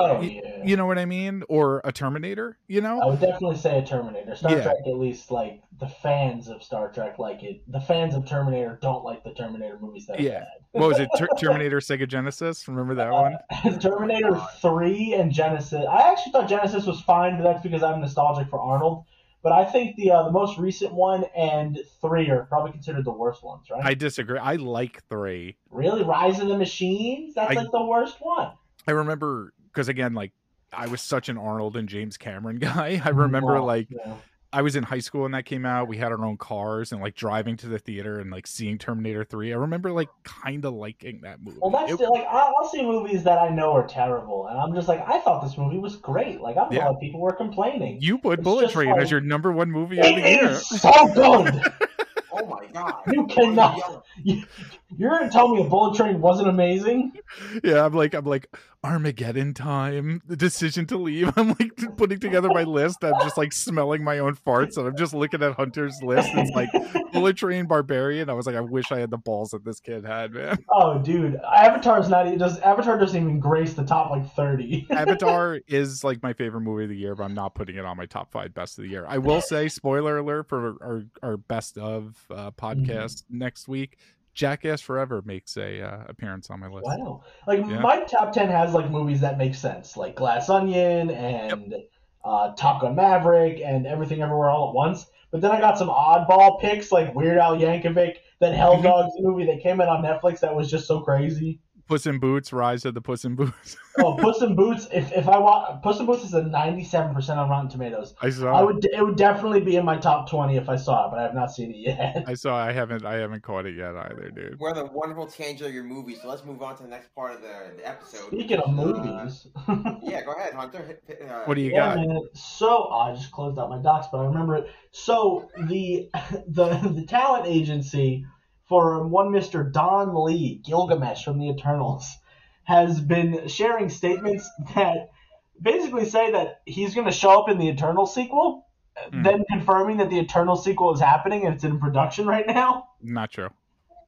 Oh y- yeah. You know what I mean? Or a Terminator. You know? I would definitely say a Terminator. Star Yeah. Trek, at least, like the fans of Star Trek like it. The fans of Terminator don't like the Terminator movies that Yeah. What was it? Ter- Terminator Sega Genesis. Remember that one? Terminator Three and Genisys. I actually thought Genisys was fine, but that's because I'm nostalgic for Arnold. But I think the uh, the most recent one and three are probably considered the worst ones, right? I disagree. I like three. really, Rise of the Machines? That's I- like the worst one. I remember because again, like I was such an Arnold and James Cameron guy. I mm, remember Wow. like Yeah. I was in high school when that came out. We had our own cars and like driving to the theater and like seeing Terminator Three. I remember like kind of liking that movie. Well, that's It- the, like I'll, I'll see movies that I know are terrible, and I'm just like, I thought this movie was great. Like I don't Yeah. know people were complaining. you put it's Bullet Train like- as your number one movie of the It year. is so good. Oh my God. You cannot- you, You're gonna tell me a bullet train wasn't amazing? Yeah, I'm like I'm like Armageddon time. The decision to leave. I'm like putting together my list. I'm just like smelling my own farts, and I'm just looking at Hunter's list. It's like Bullet Train Barbarian. I was like, I wish I had the balls that this kid had, man. Oh, dude, Avatar's not. It does Avatar doesn't even grace the top like thirty. Avatar is like my favorite movie of the year, but I'm not putting it on my top five best of the year. I will say, spoiler alert for our our best of uh, podcast next week. Jackass Forever makes a uh, appearance on my list. Wow, like Yeah. my top ten has like movies that make sense, like Glass Onion and uh, Top Gun Maverick and Everything Everywhere All at Once. But then I got some oddball picks like Weird Al Yankovic, that Hell Mhm. Dogs movie that came out on Netflix that was just so crazy. Puss in Boots, Rise of the Puss in Boots. Oh, Puss in Boots. If if I want Puss in Boots is a ninety seven percent on Rotten Tomatoes. I saw. I would it would definitely be in my top twenty if I saw it, but I have not seen it yet. I saw. I haven't. I haven't caught it yet either, dude. We're the wonderful tangent of your movie, so let's move on to the next part of the, the episode. Speaking of Uh, movies. yeah, go ahead, Hunter. Hit- hit, uh, What do you Yeah, got? man. So I just closed out my docs, but I remember it. So the the the talent agency for one Mr. Don Lee, Gilgamesh from the Eternals, has been sharing statements that basically say that he's going to show up in the Eternal sequel, Hmm. then confirming that the Eternal sequel is happening and it's in production right now. Not true.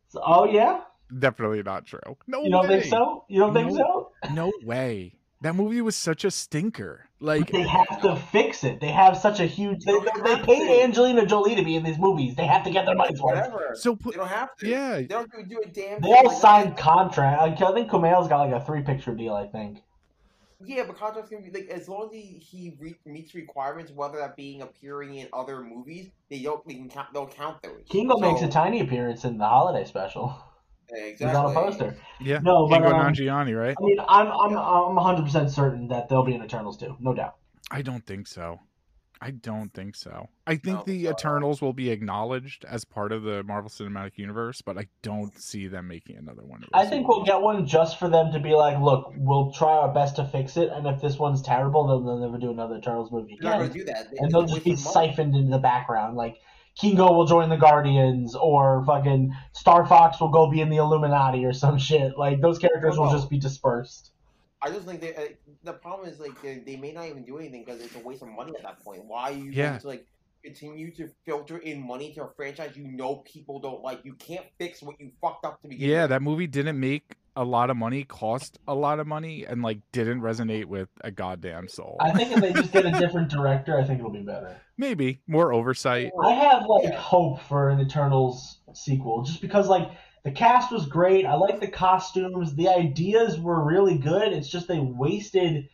So, oh yeah, Definitely not true. No you don't way. think so? You don't think so? No way. That movie was such a stinker. Like They have to fix it. They have such a huge. They, they, they paid Angelina Jolie to be in these movies. They have to get their money's worth. Whatever. so. They don't have to. yeah. They don't do, do a damn. They all like, signed contract. Like, I think Kumail's got like a three picture deal. I think. Yeah, but contracts can be like as long as he, he re- meets requirements, whether that being appearing in other movies, they don't they can count they'll count those. Kingo So- makes a tiny appearance in the holiday special. Exactly. He's on a poster. Yeah. No, but Kingo um, Nanjiani, right? I mean, I'm I'm I'm 100 percent certain that they'll be in Eternals too, no doubt. I don't think so. I don't think so. I think No, the so- Eternals will be acknowledged as part of the Marvel Cinematic Universe, but I don't see them making another one. I think we'll get one just for them to be like, look, we'll try our best to fix it, and if this one's terrible, then they'll never do another Eternals movie They're not again. going to do that. They- and it's they'll just be waste of money. siphoned into the background. Like Kingo will join the Guardians, or fucking Star Fox will go be in the Illuminati or some shit. Like those characters will just be dispersed. I just think they, uh, the problem is like they, they may not even do anything because it's a waste of money at that point. Why are you Yeah. going to like continue to filter in money to a franchise you know people don't like? You can't fix what you fucked up to begin Yeah, with. that movie didn't make a lot of money, cost a lot of money, and like didn't resonate with a goddamn soul. I think if they just get a different director, I think it'll be better. Maybe more oversight. I have like hope for an Eternals sequel, just because like the cast was great. I like the costumes. The ideas were really good. It's just they wasted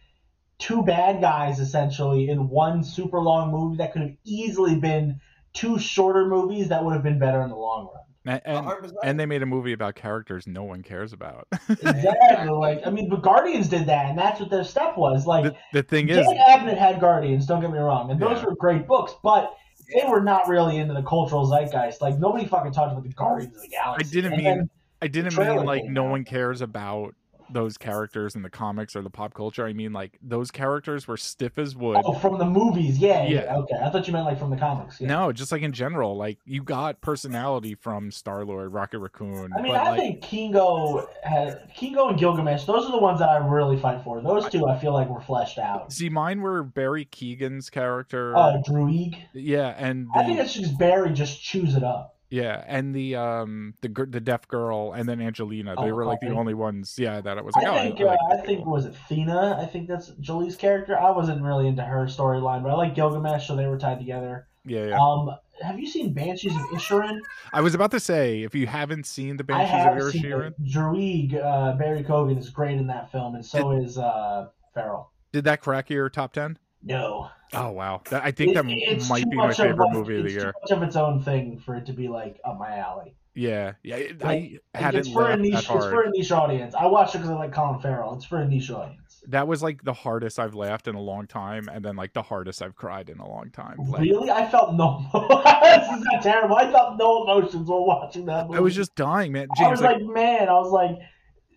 two bad guys essentially in one super long movie that could have easily been two shorter movies that would have been better in the long run. And, and, and they made a movie about characters no one cares about. Exactly. like I mean, but Guardians did that, and that's what their step was. Like the, the thing Dan is, Abnett had Guardians. Don't get me wrong, and those Yeah. were great books, but. They were not really into the cultural zeitgeist. Like nobody fucking talked about the Guardians of the Galaxy. I didn't And mean- I didn't mean like no one cares about those characters in the comics or the pop culture. I mean like those characters were stiff as wood. Oh, from the movies, yeah, yeah. Yeah. Okay, I thought you meant like from the comics. Yeah. No, just like in general, like you got personality from Star Lord, Rocket Raccoon. I mean, but I like, think Kingo had Kingo and Gilgamesh. Those are the ones that I really fight for. Those two, I feel like were fleshed out. see, mine were Barry Keoghan's character. Uh, Druig. yeah, and I think it's just Barry just chews it up. Yeah, and the um the the deaf girl, and then Angelina. They Oh, were like the only ones. Yeah, that I was I like, oh, think I, uh, like I think was it Thena? I think that's Jolie's character. I wasn't really into her storyline, but I like Gilgamesh, so they were tied together. yeah, yeah. Um, have you seen Banshees of Isherin? I was about to say, if you haven't seen the I Banshees of Inisherin, it. Druig, uh, Barry Keoghan is great in that film, and so is uh, Farrell. did that crack your top ten? No, Oh wow, that, I think It- that might be my favorite like, movie of the it's year. Too much of its own thing for it to be like up my alley. Yeah, yeah. it- Like, I hadn't it's for a niche. It's for a niche audience. I watched it because I like Colin Farrell. It's for a niche audience. That was like the hardest I've laughed in a long time, and then like the hardest I've cried in a long time. Like, really, I felt no. this is not terrible. I felt no emotions while watching that movie. I was just dying, man. I was like, like, man, I was like,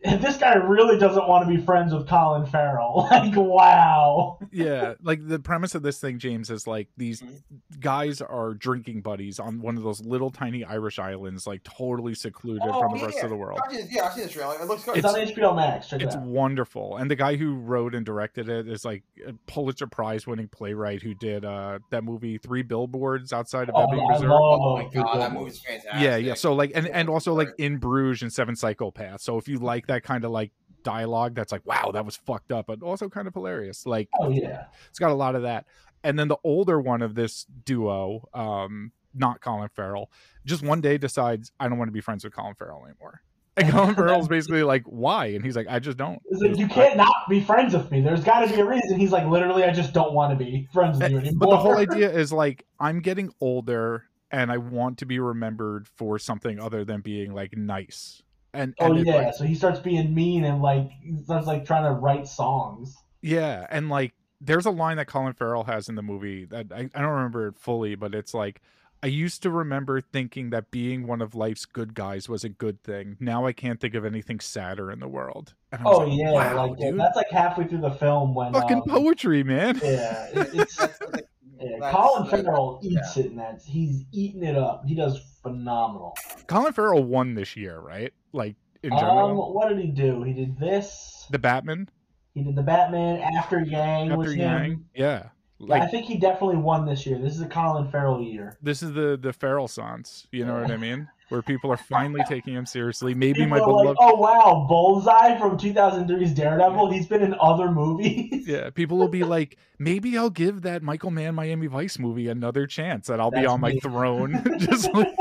this guy really doesn't want to be friends with Colin Farrell. Like, wow. yeah, like the premise of this thing, James, is like these Mhm. guys are drinking buddies on one of those little tiny Irish islands, like totally secluded from the rest of the world. I've seen, yeah, I've seen this trailer. It looks good. It's, on HBO Max. Check It's it wonderful, and the guy who wrote and directed it is like a Pulitzer Prize winning playwright who did uh that movie Three Billboards Outside of Oh, Ebbing, I Missouri. oh my Good god, that movie's fantastic. yeah, yeah. So like, and and also like in Bruges and Seven Psychopaths. So if you like that kind of like dialogue, that's like wow, that was fucked up, but also kind of hilarious. Like Oh yeah. it's got a lot of that. And then the older one of this duo, um, not Colin Farrell, just one day decides I don't want to be friends with Colin Farrell anymore. And Colin Farrell's basically like, why? And he's like, I just don't. Like, you can't not be friends with me. There's got to be a reason. He's like, literally, I just don't want to be friends with you anymore. But the whole idea is like, I'm getting older and I want to be remembered for something other than being like nice. And, Oh and yeah, like- so he starts being mean and like starts like trying to write songs. Yeah, and like there's a line that Colin Farrell has in the movie that I, I don't remember it fully, but it's like I used to remember thinking that being one of life's good guys was a good thing. Now I can't think of anything sadder in the world. And Oh like, yeah, wow, like yeah, dude, that's like halfway through the film when fucking um, poetry, man. Yeah, it, it's That's- that's- yeah, Colin that's- Farrell eats it, and that's he's eating it up. He does phenomenal. Colin Farrell won this year, right? Like in Um, general, what did he do? He did this. the Batman He did the Batman after Yang after him. Yang, yeah. Yeah, Like I think he definitely won this year. This is a Colin Farrell year. this is the the Farrell sons, you know what I mean? Where people are finally taking him seriously. Maybe People my are like, oh wow, Bullseye from 2003's Daredevil. He's been in other movies. Yeah, people will be like, maybe I'll give that Michael Mann Miami Vice movie another chance, and I'll be That's on my me. throne. Just like.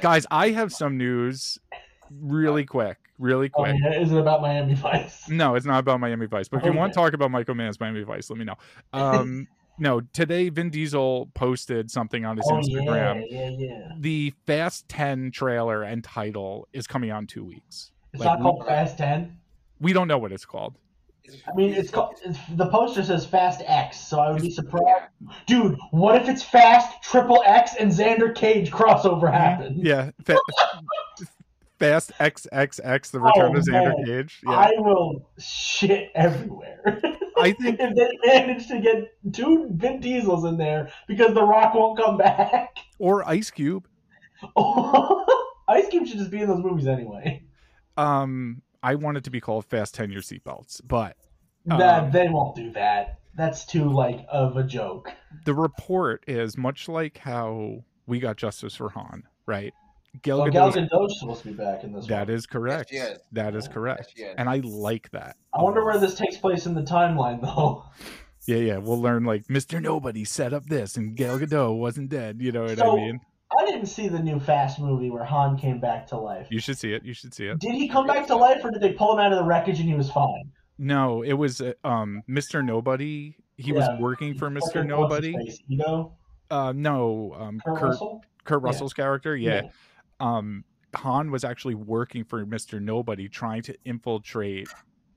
Guys, I have some news, really quick, really oh, quick. yeah, is it about Miami Vice? No, it's not about Miami Vice, but if you want to talk about Michael Mann's Miami Vice, let me know. Um, no, today Vin Diesel posted something on his Oh Instagram. yeah, yeah, yeah. The Fast Ten trailer and title is coming out in two weeks. It's Like, not we- called Fast Ten. We don't know what it's called. I mean, it's called. It's, the poster says Fast X, so I would be surprised. Dude, what if it's Fast Triple X and Xander Cage crossover happens? Mm-hmm. Yeah, fa- Fast XXX, the Return Oh, of Xander man. Cage. Yeah, I will shit everywhere. I think if they manage to get two Vin Diesels in there because The Rock won't come back. or Ice Cube. Ice Cube should just be in those movies anyway. Um, I want it to be called Fast Ten Your Seatbelts, but That Um, they won't do that. That's too like of a joke. the report is much like how we got justice for Han, right? Gal Well, Gal Gadot's- Gadot's supposed to be back in this that one. is correct. she is. That is correct, Yes, is. and I like that. I wonder where this takes place in the timeline, though. Yeah, yeah. We'll learn like Mr. Nobody set up this, and Gal Gadot wasn't dead. You know what So- I mean? I didn't see the new Fast movie where Han came back to life. You should see it. You should see it. Did he come back to life, or did they pull him out of the wreckage and he was fine? No, it was uh, um Mr. Nobody. He Yeah. was working for Mr. Nobody. Ego? Uh, no, um, Kurt, Kurt Russell? Kurt Yeah. Russell's character. yeah. um Han was actually working for Mr. Nobody trying to infiltrate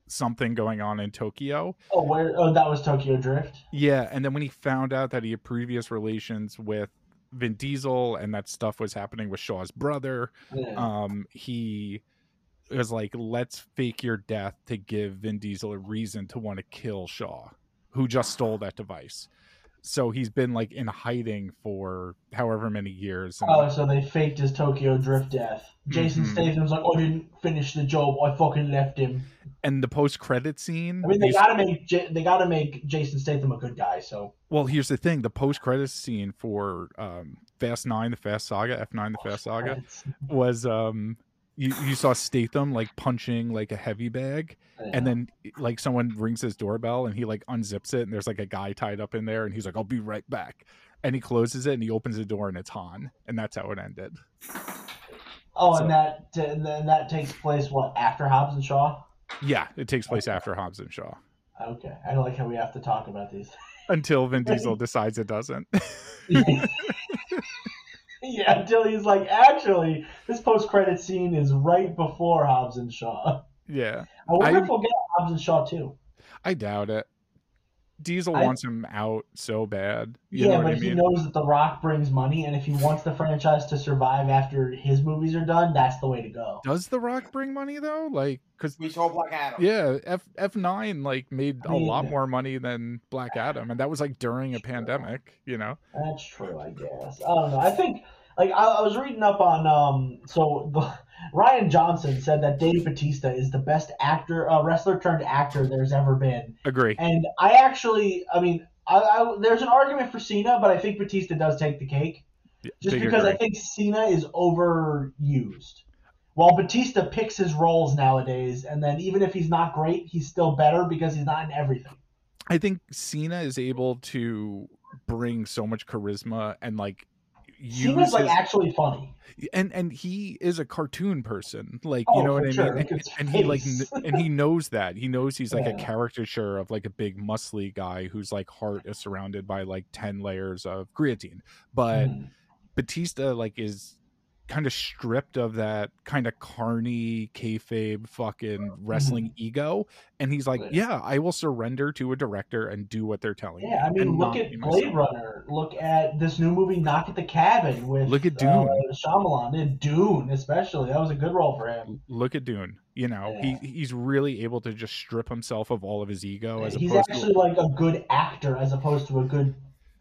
something going on in Tokyo. Oh, where? Oh, that was Tokyo Drift. Yeah, and then when he found out that he had previous relations with Vin Diesel and that stuff was happening with Shaw's brother, Yeah. um he was like let's fake your death to give Vin Diesel a reason to want to kill Shaw, who just stole that device. So he's been like in hiding for however many years. and- oh, so they faked his Tokyo Drift death. Jason Mhm. Statham's like, I didn't finish the job. I fucking left him. and the post credit scene. I mean, they gotta make J- they gotta make Jason Statham a good guy. So well, here's the thing: the post credit scene for um, Fast Nine, the Fast Saga, F Nine, the Fast Saga, was um, you you saw Statham like punching like a heavy bag, and then like someone rings his doorbell and he like unzips it and there's like a guy tied up in there and he's like, "I'll be right back," and he closes it and he opens the door and it's Han, and that's how it ended. oh, so- and that and then that takes place what after Hobbs and Shaw. Yeah, it takes place after Hobbs and Shaw. Okay, I don't like how we have to talk about these. Until Vin Diesel decides it doesn't. yeah, until he's like, actually, this post credit scene is right before Hobbs and Shaw. yeah, I wonder I- if we'll get Hobbs and Shaw too. I doubt it. Diesel I- wants him out so bad. You yeah, know but I he mean? knows that The Rock brings money, and if he wants the franchise to survive after his movies are done, that's the way to go. Does The Rock bring money though? Like, because We saw Black Adam. yeah, F F nine like made a lot more money than Black Adam, and that was like during a Sure. pandemic. You know, That's true, I guess. I don't know. I think, like, I, I was reading up on, um, so Rian Johnson said that Dave Batista is the best actor, uh, wrestler turned actor there's ever been. agree. And I actually, I mean, I, I, there's an argument for Cena, but I think Batista does take the cake. Just big because I think Cena is overused. While Batista picks his roles nowadays, and then even if he's not great, he's still better because he's not in everything. I think Cena is able to bring so much charisma and like use was like actually funny. and and he is a cartoon person like Oh, you know what i sure. mean and, and he like and he knows that he knows he's like a caricature of like a big muscly guy whose like heart is surrounded by like 10 layers of creatine but Hmm. batista like is kind of stripped of that kind of carny kayfabe fucking wrestling ego and he's like Mm-hmm. Yeah. yeah i will surrender to a director and do what they're telling me Yeah, I mean, look at Blade myself." Runner. Look at this new movie, Knock at the Cabin, with Look at Uh, Dune. Shyamalan and Dune, especially. That was a good role for him. look at Dune. You know, Yeah. he he's really able to just strip himself of all of his ego as a He's actually to like a good actor as opposed to a good,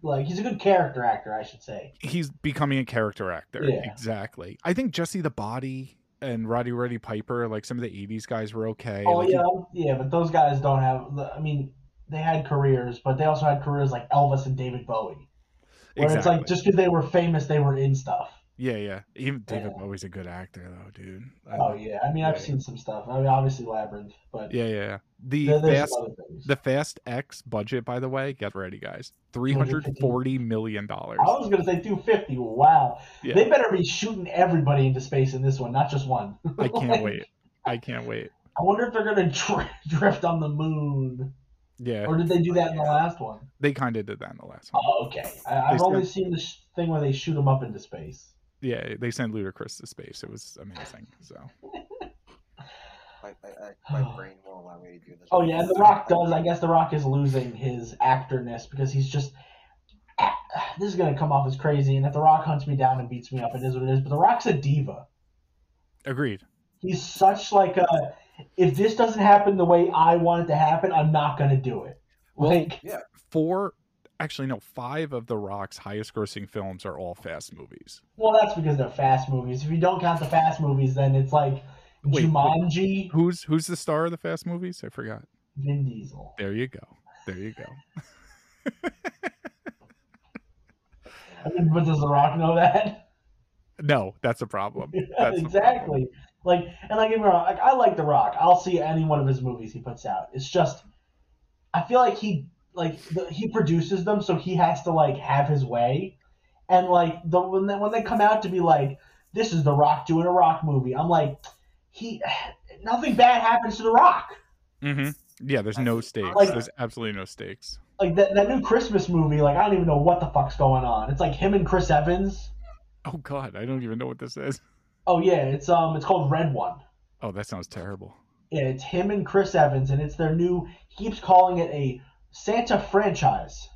like he's a good character actor, I should say. he's becoming a character actor. Yeah. Exactly. I think Jesse the Body and Roddy Roddy Piper, like some of the '80s guys, were okay. Oh Like, he- yeah, yeah, but those guys don't have. I mean, they had careers, but they also had careers like Elvis and David Bowie, where it's like just because they were famous, they were in stuff. yeah, yeah. Even David Yeah. Bowie's a good actor, though, dude. I Oh yeah, I mean, I've Yeah. seen some stuff. I mean, obviously Labyrinth, but Yeah, yeah, yeah. The fast, some other things. the Fast X budget, by the way, get ready, guys. Three hundred forty million dollars. I was gonna say 250. Wow. Yeah. They better be shooting everybody into space in this one, not just one. I can't Like, wait. I can't wait. I wonder if they're gonna dr- drift on the moon, Yeah, or did they do that in the last one? they kind of did that in the last one. Oh, okay. I, I've only seen the sh- thing where they shoot them up into space. Yeah, they sent Ludacris to space. It was amazing. So My, I, I, my brain won't allow me to do this. Oh yeah, and The Rock does. I guess The Rock is losing his actorness because he's just. This is gonna come off as crazy, and if The Rock hunts me down and beats me up, it is what it is. But The Rock's a diva. agreed. He's such like a. If this doesn't happen the way I want it to happen, I'm not gonna do it. Well, Like, Four, actually no, five of the Rock's highest-grossing films are all fast movies. well, that's because they're fast movies. If you don't count the fast movies, then it's like Wait, wait. Jumanji, Who's who's the star of the fast movies? I forgot. Vin Diesel. There you go. There you go. But does The Rock know that? No, that's a problem. That's the problem. exactly. Like, and like, get me wrong, like I like The Rock. I'll see any one of his movies he puts out. It's just, I feel like he like the, he produces them, so he has to like have his way. And like the when they, when they come out to be like, this is The Rock doing a Rock movie, I'm like, he nothing bad happens to The Rock. Mm-hmm. Yeah, there's no stakes. Like- there's absolutely no stakes. Like that, that new Christmas movie, like I don't even know what the fuck's going on. It's like him and Chris Evans. Oh God, I don't even know what this is. Oh yeah, it's um, it's called Red One. Oh, that sounds terrible. Yeah, it's him and Chris Evans, and it's their new. He keeps calling it a Santa franchise,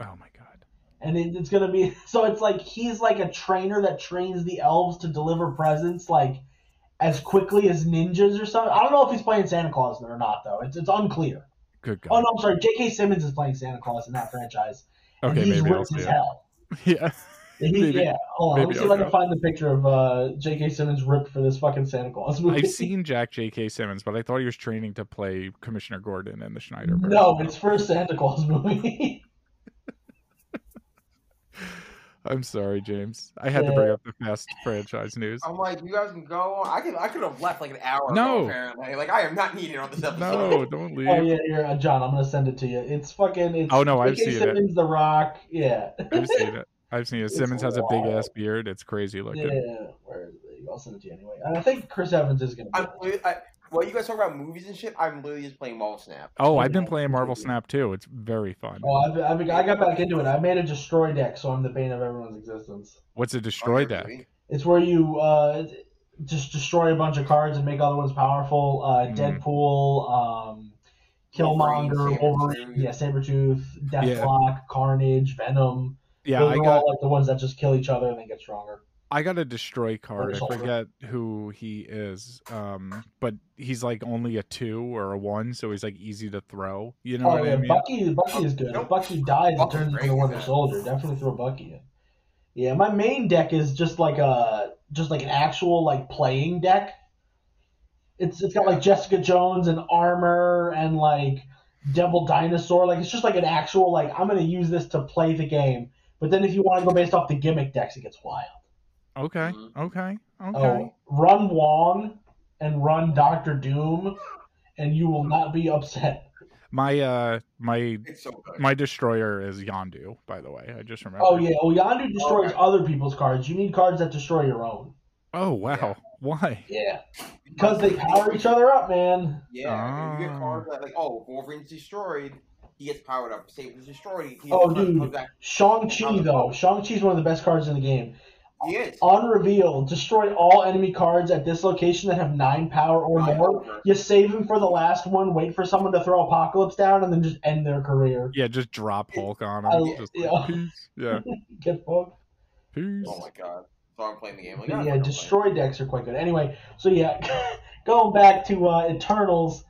Oh my God. and it, it's gonna be. So it's like he's like a trainer that trains the elves to deliver presents like as quickly as ninjas or something. I don't know if he's playing Santa Claus or not though. It's it's unclear. Good God. Oh no, I'm sorry. J.K. Simmons is playing Santa Claus in that franchise, and okay, he's maybe ripped as hell. Yeah. He, Maybe- yeah, hold on. Let me maybe see if I can find the picture of uh, J.K. Simmons ripped for this fucking Santa Claus movie. I've seen Jack J.K. Simmons, but I thought he was training to play Commissioner Gordon in the Snyder. No, it's for a Santa Claus movie. I'm sorry, James. I had to bring up the Fast franchise news. I'm like, you guys can go. I could, I could have left like an hour No. ago. Apparently, like I am not needed on this episode. No, don't leave. Oh yeah, here, uh, John. I'm gonna send it to you. It's fucking. It's Oh, no, I've J.K. seen it. Simmons, The Rock. Yeah. I've seen it. I've seen it. It's Simmons has a big ass beard. It's crazy looking. Yeah. Where is it? I'll send it to you anyway. And I think Chris Evans is gonna. Be I'm, in it. li- I, while you guys talk about movies and shit, I'm literally just playing Marvel Snap. Oh, I've been playing Marvel Snap too. It's very fun. Oh, I've, I've, I got back into it. I made a destroy deck, so I'm the bane of everyone's existence. What's a destroy Okay, deck? really? It's where you uh, just destroy a bunch of cards and make other ones powerful. Uh, Mhm. Deadpool, um, Killmonger, Wolverine, Wolverine, yeah, Sabretooth, Deathlok, Carnage, Venom. Yeah, Those I are got all like the ones that just kill each other and then get stronger. I got a destroy card. I forget who he is. Um, but he's like only a two or a one, so he's like easy to throw. You know Oh what yeah, I mean? Bucky. Bucky is good. Nope. If Bucky dies and turns into great, the Winter. Soldier, definitely throw Bucky in. Yeah, my main deck is just like a just like an actual like playing deck. It's it's got like Jessica Jones and armor and like Devil Dinosaur. Like it's just like an actual like I'm gonna use this to play the game. But then if you want to go based off the gimmick decks, it gets wild. Okay, okay, okay. Oh, run Wong and run Doctor Doom, and you will not be upset. My uh, my It's so good. my destroyer is Yondu. By the way, I just remember. Oh yeah, well Yondu destroys Okay. other people's cards. You need cards that destroy your own. Oh wow. Yeah. Why? Yeah, because they power each other up, man. Yeah, if you get Ah. cards that like, oh, Wolverine's destroyed, he gets powered up. Sabretooth's destroyed, he Oh, dude. comes back. Shang Chi though, Shang Chi's one of the best cards in the game. He is. On reveal, destroy all enemy cards at this location that have nine power or Nine more. over. You save them for the last one. Wait for someone to throw Apocalypse down, and then just end their career. Yeah, just drop Hulk on him. I- just yeah. like, peace. Yeah, Get fucked. peace. Oh my god. So I'm playing the game. Like, But "Ah, yeah, fuck, I'm destroy decks are quite good. Anyway, so yeah, going back to uh, Eternals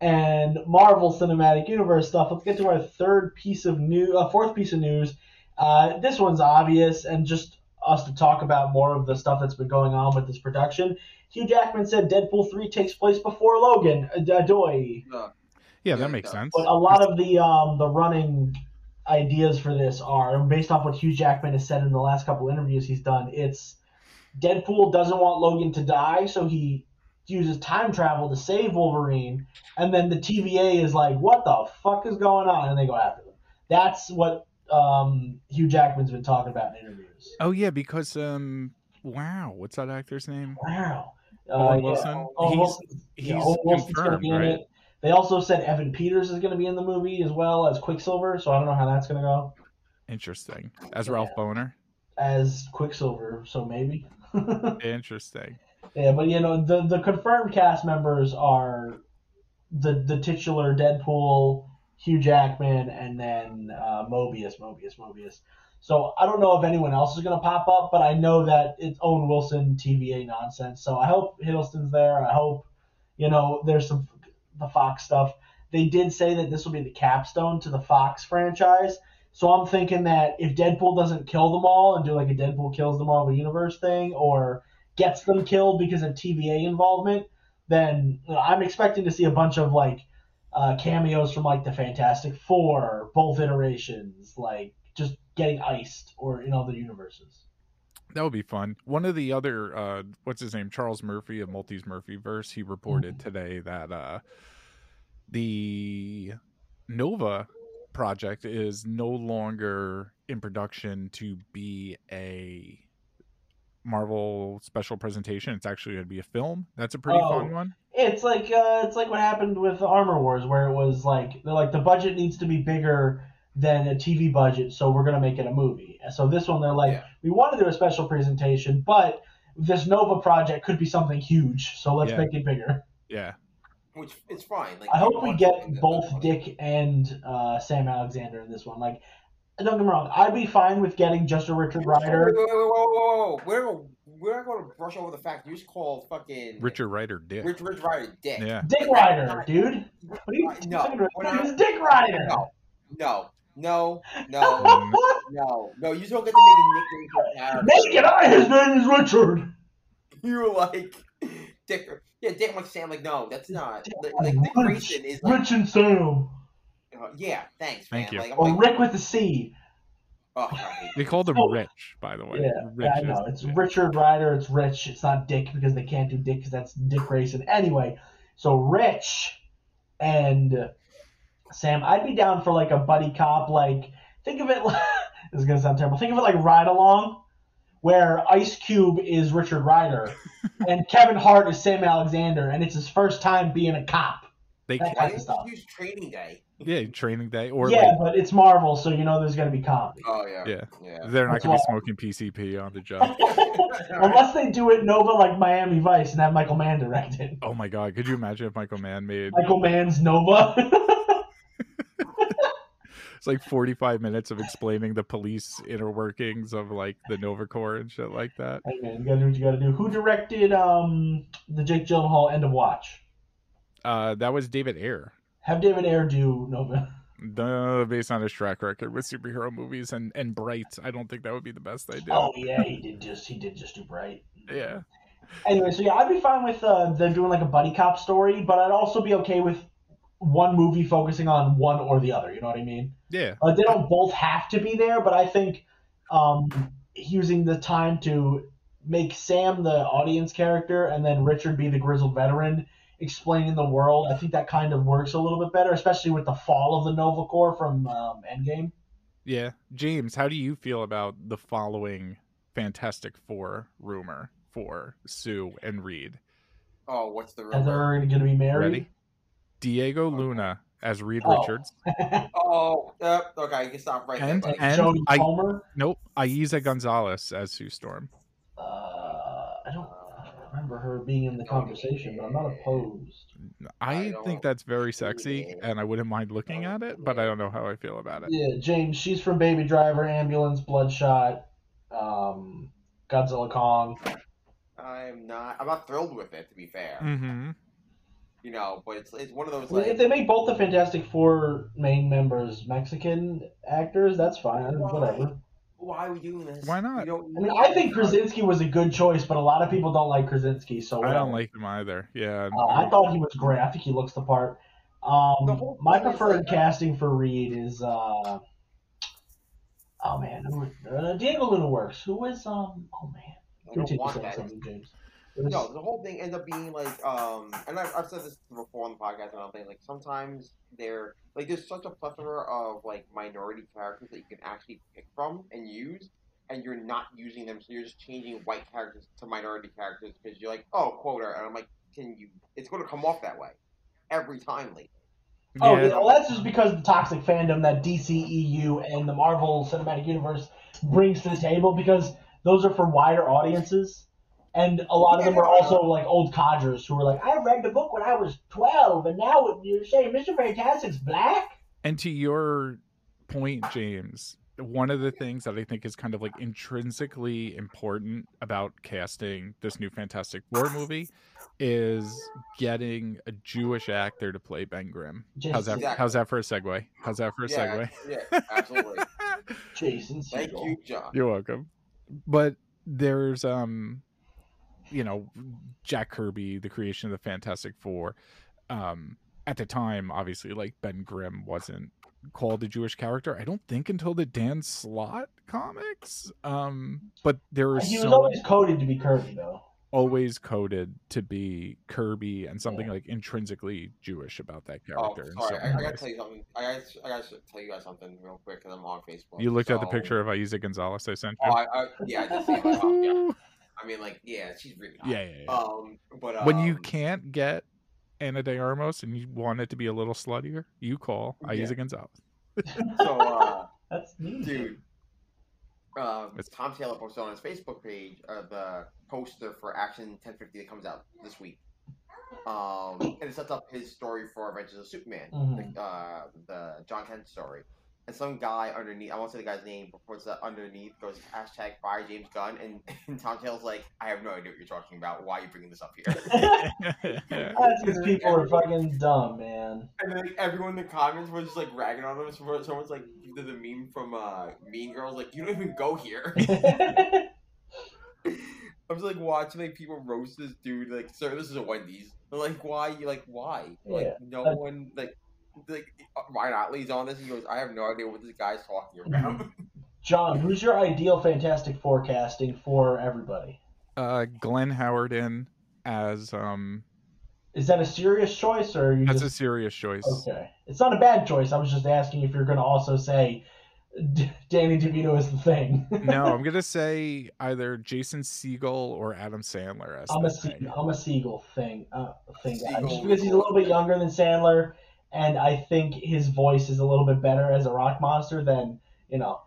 and Marvel Cinematic Universe stuff. Let's get to our third piece of new, uh, fourth piece of news. Uh, this one's obvious, and just us to talk about more of the stuff that's been going on with this production. Hugh Jackman said Deadpool three takes place before Logan. Uh, Adoy. Uh, Yeah, Yeah, that makes sense. But a lot of the um, the running ideas for this are based off what Hugh Jackman has said in the last couple interviews he's done. It's Deadpool doesn't want Logan to die, so he uses time travel to save Wolverine, and then the TVA is like, "What the fuck is going on?" and they go after them. That's what um, Hugh Jackman's been talking about in interviews. Oh yeah, because um, wow, what's that actor's name? Wow. Owen yeah. Wilson. Owen he's Wilson. he's Yeah, Owen Wilson's gonna confirmed, be in right? it. They also said Evan Peters is going to be in the movie as well as Quicksilver, so I don't know how that's going to go. Interesting. As Yeah. Ralph Bohner. as Quicksilver, so maybe. Interesting. yeah, but you know the the confirmed cast members are the the titular Deadpool, Hugh Jackman, and then uh, Mobius, Mobius, Mobius. So I don't know if anyone else is gonna pop up, but I know that it's Owen Wilson TVA nonsense. So I hope Hiddleston's there. I hope you know there's some the Fox stuff. They did say that this will be the capstone to the Fox franchise. So I'm thinking that if Deadpool doesn't kill them all and do like a Deadpool kills them all the Universe thing, or gets them killed because of TVA involvement, then you know, I'm expecting to see a bunch of like uh, cameos from like the Fantastic Four, both iterations, like just getting iced or in other universes. That would be fun. One of the other uh what's his name? Charles Murphy of Multi's Murphy verse, he reported today that uh the Nova project is no longer in production to be a Marvel special presentation. It's actually going to be a film. That's a pretty Oh. fun one. It's like uh, it's like what happened with Armor Wars, where it was like they're like the budget needs to be bigger than a TV budget, so we're gonna make it a movie. So this one, they're like, Yeah. we want to do a special presentation, but this Nova project could be something huge, so let's Yeah. make it bigger. Yeah. Which it's fine. Like I hope we get both Dick and uh, Sam Alexander in this one. Like, don't get me wrong, I'd be fine with getting just a Richard Wait, Rider. wait, wait, whoa, whoa, whoa, whoa. We're we're not going to brush over the fact you just called fucking Richard Rider Dick. Rich Rich Rider dick. Yeah. Dick Rider, dude. What are you Uh, no, talking about? not- Dick Rider. No, no, no, no, no, no. You just don't get to make a nickname for a character. Make it! I, his name is Richard. You're like Dick. Yeah, Dick like Sam. Like no, that's not. Like, Like, like Dick Grayson is like. Rich and Sam. Uh, yeah, thanks, Thank man. you. Like I'm Or like, Rick with a C. oh, I hate They called him Oh. Rich, by the way. Yeah, Rich I know. It's yeah. Richard Rider. It's Rich. It's not Dick because they can't do Dick because that's Dick Grayson. Anyway, so Rich and Sam, I'd be down for like a buddy cop. Like, think of it. Like, this is gonna sound terrible. Think of it like Ride Along, where Ice Cube is Richard Rider and Kevin Hart is Sam Alexander, and it's his first time being a cop. They That Why kind of didn't stuff. use Training Day? yeah, training day or yeah, like but it's Marvel, so you know there's gonna be comedy. Oh yeah. Yeah. Yeah. they're not gonna be smoking PCP on the job. Unless they do it Nova like Miami Vice and have Michael Mann direct it. oh my god, could you imagine if Michael Mann made Michael Mann's Nova. it's like 45 minutes of explaining the police inner workings of like the Nova Corps and shit like that? hey man, you gotta do what you gotta do. Who directed um the Jake Gyllenhaal End of Watch? Uh, that was David Ayer. Have David Ayer do Nova. The, based on his track record with superhero movies and and Bright, I don't think that would be the best idea. Oh yeah, he did just he did just do Bright. Yeah, Anyway, so yeah, I'd be fine with uh, them doing like a buddy cop story, but I'd also be okay with one movie focusing on one or the other. You know what I mean? yeah, Uh, they don't both have to be there, but I think um, using the time to make Sam the audience character and then Richard be the grizzled veteran explaining the world, I think that kind of works a little bit better, especially with the fall of the Nova Corps from um, Endgame. yeah. James, how do you feel about the following Fantastic Four rumor for Sue and Reed? Oh, what's the And they're going to be married. Ready? Diego Luna as Reed Oh. Richards. Oh, uh, okay, you can stop right And- there. buddy. and- Jodie I- Comer. Nope, Eiza Gonzalez as Sue Storm. Uh, I don't remember her being in the conversation, but I'm not opposed. I, I think that's very sexy, Yeah. and I wouldn't mind looking at it, but I don't know how I feel about it. Yeah, James. She's from Baby Driver, Ambulance, Bloodshot, um, Godzilla Kong. I'm not. I'm not thrilled with it, to be fair. Mm-hmm. You know, but it's it's one of those like. if they make both the Fantastic Four main members Mexican actors, that's fine. Why? Whatever. Why are we doing this? Why not? I mean, I think Krasinski was a good choice, but a lot of people don't like Krasinski, so I don't like him either. Yeah. Uh, I thought he was great. I think he looks the part. Um, The my preferred like- casting for Reed is uh, oh man, who, uh, Diego Luna works. Who was um? Oh man, I don't want that. James. It was- No, the whole thing ends up being like, um, and I've, I've said this before on the podcast and everything. Like sometimes they're like there's such a plethora of like minority characters that you can actually pick from and use, and you're not using them, so you're just changing white characters to minority characters because you're like, oh, quota, and I'm like, can you? It's going to come off that way every time lately. Oh, yeah. yeah, well, that's just because of the toxic fandom that DCEU and the Marvel Cinematic Universe brings to the table because those are for wider audiences. And a lot of them are also like old codgers who are like, I read the book when I was 12, and now you're saying Mr. Fantastic's black? And to your point, James, one of the things that I think is kind of like intrinsically important about casting this new Fantastic Four movie is getting a Jewish actor to play Ben Grimm. How's that? Exactly. How's that for a segue? How's that for a yeah, segue? yeah, absolutely. Jason Thank you, John. You're welcome. But there's um you know, Jack Kirby, the creation of the Fantastic Four. Um at the time, obviously, like Ben Grimm wasn't called a Jewish character. I don't think until the Dan Slott comics. Um, but there was He was so always coded to be Kirby, though. always coded to be Kirby and something Yeah. like intrinsically Jewish about that Oh, character. in sorry. I, I gotta tell you something. I gotta, I gotta tell you guys something real quick because I'm on Facebook. You looked at the picture of Eiza Gonzalez I sent Oh, you. I, I, yeah, I did see it. Um, yeah. I mean, like, yeah, she's really hot. yeah, yeah, yeah. Um, but when you um, can't get Ana de Armas and you want it to be a little sluttier, you call Yeah. Eiza Gonzalez. so, uh, That's neat. dude, um, It's- Tom Taylor posted on his Facebook page uh, the poster for Action 1050 that comes out this week. Um, and it sets up his story for Adventures of Superman, Mhm. the, uh, the Jon Kent story. And some guy underneath, I won't say the guy's name, but puts that underneath goes hashtag fire James Gunn, and, and Tom Taylor's like, I have no idea what you're talking about. Why are you bringing this up here? That's because people are fucking dumb, man. And then like, everyone in the comments was just like ragging on him. So someone's like, did the meme from uh, Mean Girls, like, you don't even go here. I was like watching like people roast this dude, like, sir, this is a Wendy's. They're like, why? You like, why? Like, Yeah. no one like. Like Ryan Ottley's on this. He goes, "I have no idea what this guy's talking about." John, who's your ideal Fantastic Four casting for everybody? uh, Glenn Howard in as um Is that a serious choice, or are you that's a serious choice. okay? It's not a bad choice. I was just asking if you're going to also say D- Danny DeVito is the thing. no, I'm gonna say either Jason Segel or Adam Sandler as I'm the a Se- thing. I'm a Segel thing uh, thing. Segel just because he's a little bit younger than Sandler, and I think his voice is a little bit better as a rock monster than you know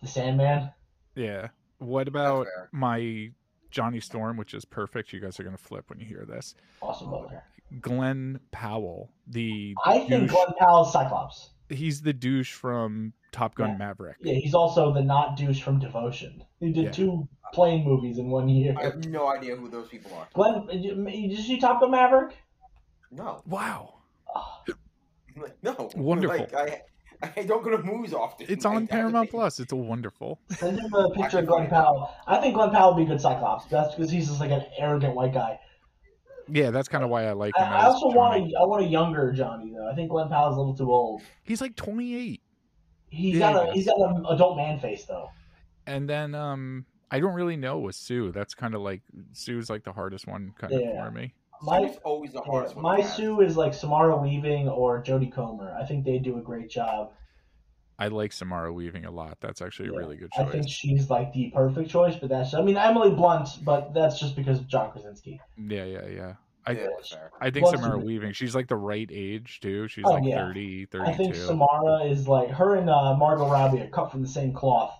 the Sandman. Yeah. What about my Johnny Storm, which is perfect? You guys are gonna flip when you hear this. Austin Butler. Glenn Powell, the I think Glenn Powell's Cyclops. he's the douche from Top Gun Yeah. Maverick. Yeah, he's also the not douche from Devotion. He did Yeah. two plane movies in one year. I have no idea who those people are. Glenn, did you, did you see Top Gun Maverick? No, Wow. Oh, Like, no. Wonderful. Like, I, I don't go to movies often. It's on haven't Paramount Plus. It's a wonderful. send him a picture of Glenn Powell. I think Glenn Powell would be a good Cyclops. That's because he's just like an arrogant white guy. Yeah, that's kind of why I like I, him. I as also Johnny. want a I want a younger Johnny though. I think Glenn Powell's a little too old. He's like 28. He's Yeah, got a he's got an adult man face though. And then um I don't really know with Sue. That's kind of like Sue's like the hardest one kind of for me. My Sue's always the yeah, one. my. Sue is like Samara Weaving or Jodie Comer. I think they do a great job. I like Samara Weaving a lot. That's actually a really good choice. I think she's like the perfect choice, but that's I mean Emily Blunt, but that's just because of John Krasinski. Yeah, yeah, yeah. I, yeah, I think Blunt's Samara Weaving, she's like the right age too. She's Oh, like yeah. thirty, I think 32. Samara is like her and uh, Margot Robbie are cut from the same cloth.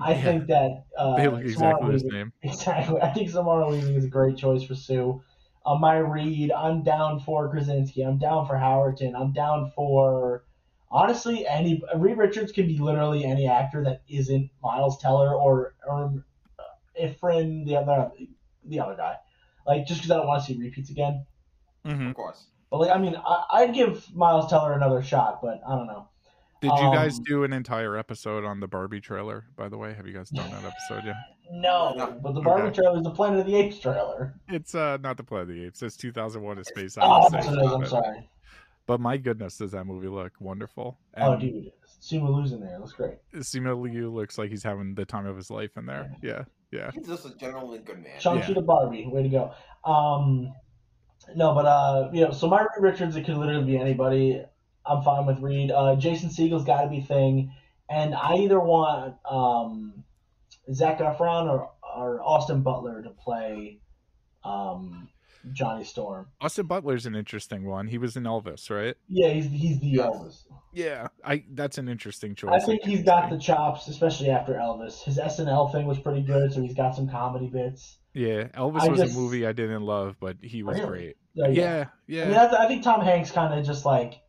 I Yeah. think that uh, they look Samara exactly the Weaving- same. Exactly. I think Samara Weaving is a great choice for Sue. Uh, my read, I'm down for Krasinski. I'm down for Howerton. I'm down for honestly any Reed Richards can be literally any actor that isn't Miles Teller or or uh, Ifrin the other the other guy. Like just because I don't want to see repeats again. hmm Of course. But like I mean I, I'd give Miles Teller another shot, but I don't know. Did you guys Um, do an entire episode on the Barbie trailer? By the way, have you guys done that episode yet? No, No. but the Barbie Okay. trailer is the Planet of the Apes trailer. It's uh not the Planet of the Apes. It's 2001: A Space Oh, Odyssey. that's what it is. I'm but, sorry. but my goodness, does that movie look wonderful? Oh, dude, Simu Liu's in there. It looks great. Simu Liu looks like he's having the time of his life in there. Yeah, yeah. He's just a generally good man. Shang-Chi Yeah. the Barbie, way to go. Um, no, but uh, you know, so my Reed Richards, it could literally be anybody. I'm fine with Reed. Uh, Jason Segel's got to be thing, and I either want um, Zac Efron or or Austin Butler to play um, Johnny Storm. Austin Butler's an interesting one. He was in Elvis, right? Yeah, he's he's the Yes. Elvis. Yeah, I. That's an interesting choice. I think he's got the chops, especially after Elvis. His SNL thing was pretty good, so he's got some comedy bits. Yeah, Elvis I was just- a movie I didn't love, but he was Really? great. So, Yeah, I yeah. mean, I think Tom Hanks kind of just like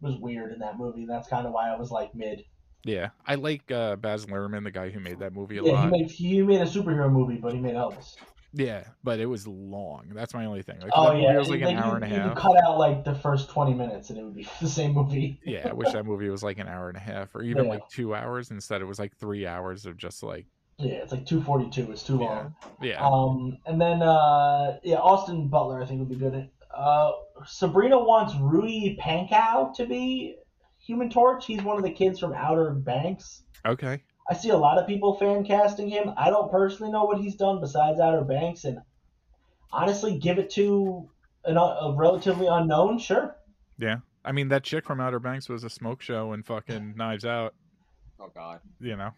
was weird in that movie. That's kind of why I was like mid. Yeah, I like uh, Baz Luhrmann, the guy who made that movie a Yeah, he made he made a superhero movie, but he made Elvis. Yeah, but it was long. That's my only thing. Like, Oh yeah, was like an hour you, and a you half. could cut out like the first twenty minutes, and it would be the same movie. yeah, I wish that movie was like an hour and a half, or even Yeah. like two hours. Instead, it was like three hours of just like, Yeah, it's like two forty two. It's too Yeah. long. yeah, Um, and then uh, yeah, Austin Butler I think would be good. Uh, Sabrina wants Rudy Pankow to be Human Torch. He's one of the kids from Outer Banks. okay. I see a lot of people fan casting him. I don't personally know what he's done besides Outer Banks, and honestly, give it to an, a relatively unknown. Sure. Yeah, I mean, that chick from Outer Banks was a smoke show and fucking Knives Out. Oh God. You know,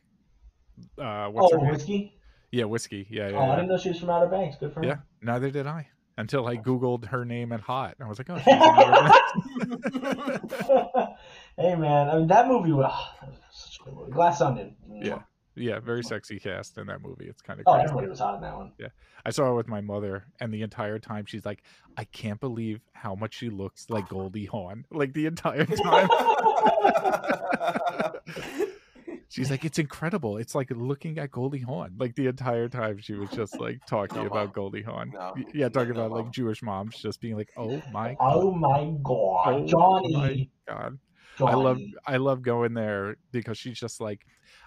uh, what's oh, her name? whiskey. Yeah, whiskey. Yeah, yeah. Oh, I didn't know she was from Outer Banks. Good for her. Yeah, neither did I until I googled her name and hot. I was like, oh, she's in Outer Banks. hey man, I mean that movie was ah, such a good movie. Glass Onion. Yeah. yeah, very sexy cast in that movie. It's kind of Oh, crazy. everybody was hot in that one. Yeah, I saw it with my mother, and the entire time she's like, "I can't believe how much she looks like Goldie Hawn." Like the entire time, she's like, "It's incredible. It's like looking at Goldie Hawn." Like the entire time, she was just like talking No, about Goldie Hawn. No. Yeah, talking No, about like. Jewish moms just being like, "Oh my, Oh my god, Oh Johnny. my god." Johnny. I love I love going there because she's just like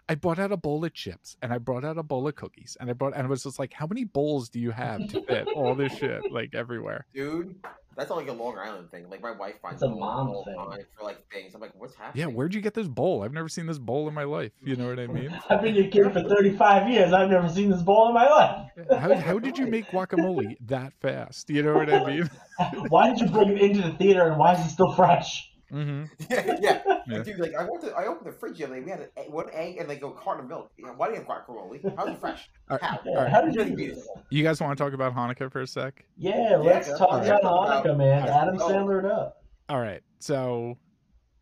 I brought out a bowl of chips and I brought out a bowl of cookies and I brought and it was just like how many bowls do you have to fit all this shit like everywhere? Dude, that's not like a Long Island thing. Like my wife finds It's a them mom the thing. for like things. I'm like, what's happening? Yeah, where'd you get this bowl? I've never seen this bowl in my life. You know what I mean? I've been your kid for 35 years. I've never seen this bowl in my life. How, how did you make guacamole that fast? You know what I mean? Why did you bring it into the theater and why is it still fresh? Hmm yeah, yeah. Yeah. Dude, like I went to, I opened the fridge the other day. We had an one egg and like a carton of milk. You know, why do you have guacamole? How's it fresh? All How? right. Yeah, how did you do this? You guys want to talk about Hanukkah for a sec? Yeah, let's Yeah, talk alright. about About- Hanukkah, man. alright. Adam Oh. Sandler it up. All right. So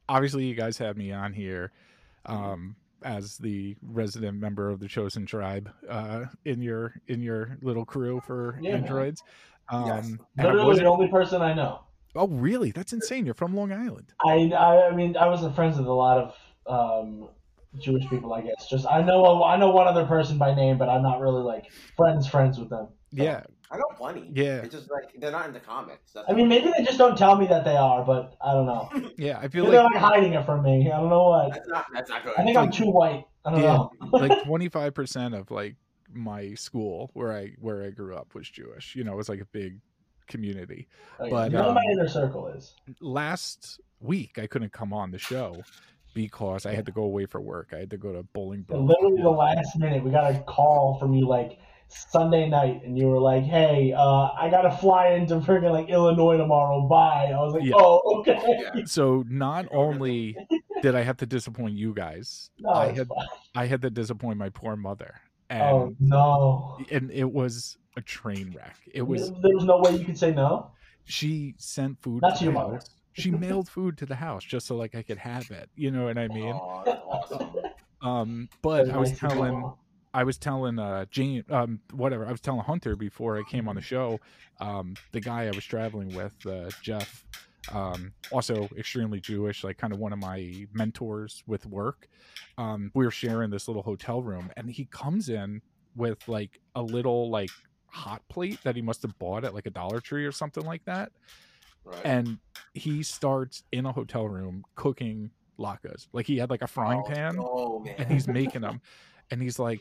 obviously you guys have me on here um as the resident member of the chosen tribe uh in your in your little crew for Yeah, androids. Um Yes. Literally wasn't- the only person I know. Oh really? That's insane. You're from Long Island. I, I, I mean, I wasn't friends with a lot of um, Jewish people. I guess just I know I know one other person by name, but I'm not really like friends friends with them. Yeah. I know plenty. Yeah. It's just like they're not into comics. That's I mean, maybe they just don't tell me that they are, but I don't know. Yeah, I feel Maybe they're like like hiding it from me. I don't know what. that's not that's not good. I think I'm too white. I don't yeah, know. like 25% of like my school where I where I grew up was Jewish. You know, it was like a big community. Okay, but, you know um, my inner circle is. Last week I couldn't come on the show because I had to go away for work. I had to go to Bolingbrook. Literally the last minute, we got a call from you like Sunday night, and you were like, "Hey, uh, I gotta fly into freaking like Illinois tomorrow. Bye." I was like, Yeah. "Oh, okay." Yeah. So not only did I have to disappoint you guys, No, I had fine. I had to disappoint my poor mother. And Oh no. and it was a train wreck. It was There was no way you could say no. she sent food Not to to your mother. house. She mailed food to the house just so like I could have it. You know what I mean? Oh, awesome. Um, but I was Nice telling. I was telling uh Jane um whatever I was telling Hunter before I came on the show, um the guy I was traveling with uh, Jeff, um also extremely Jewish, like kind of one of my mentors with work. Um, we were sharing this little hotel room, and he comes in with like a little like hot plate that he must have bought at like a Dollar Tree or something like that, Right. and he starts in a hotel room cooking latkes. Like he had like a frying Oh, pan man. and he's making them and he's like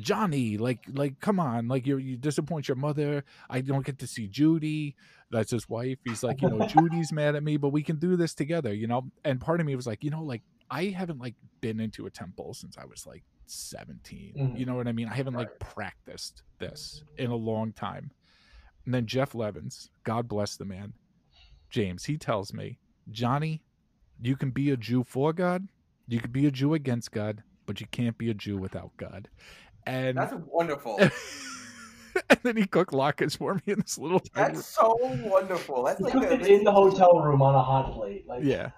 johnny like like come on like you you disappoint your mother. I don't get to see judy. That's his wife. He's like you know judy's mad at me but we can do this together you know? And part of me was like you know like i haven't like been into a temple since i was like 17 Mhm. you know what i mean? I haven't like practiced this in a long time. And then jeff levins god bless the man james he tells me johnny you can be a jew for god you could be a jew against god but you can't be a jew without god and That's wonderful. and then he cooked latkes for me in this little tiny That's so wonderful. That's You like cooked a, it in the hotel room on a hot plate. Like, yeah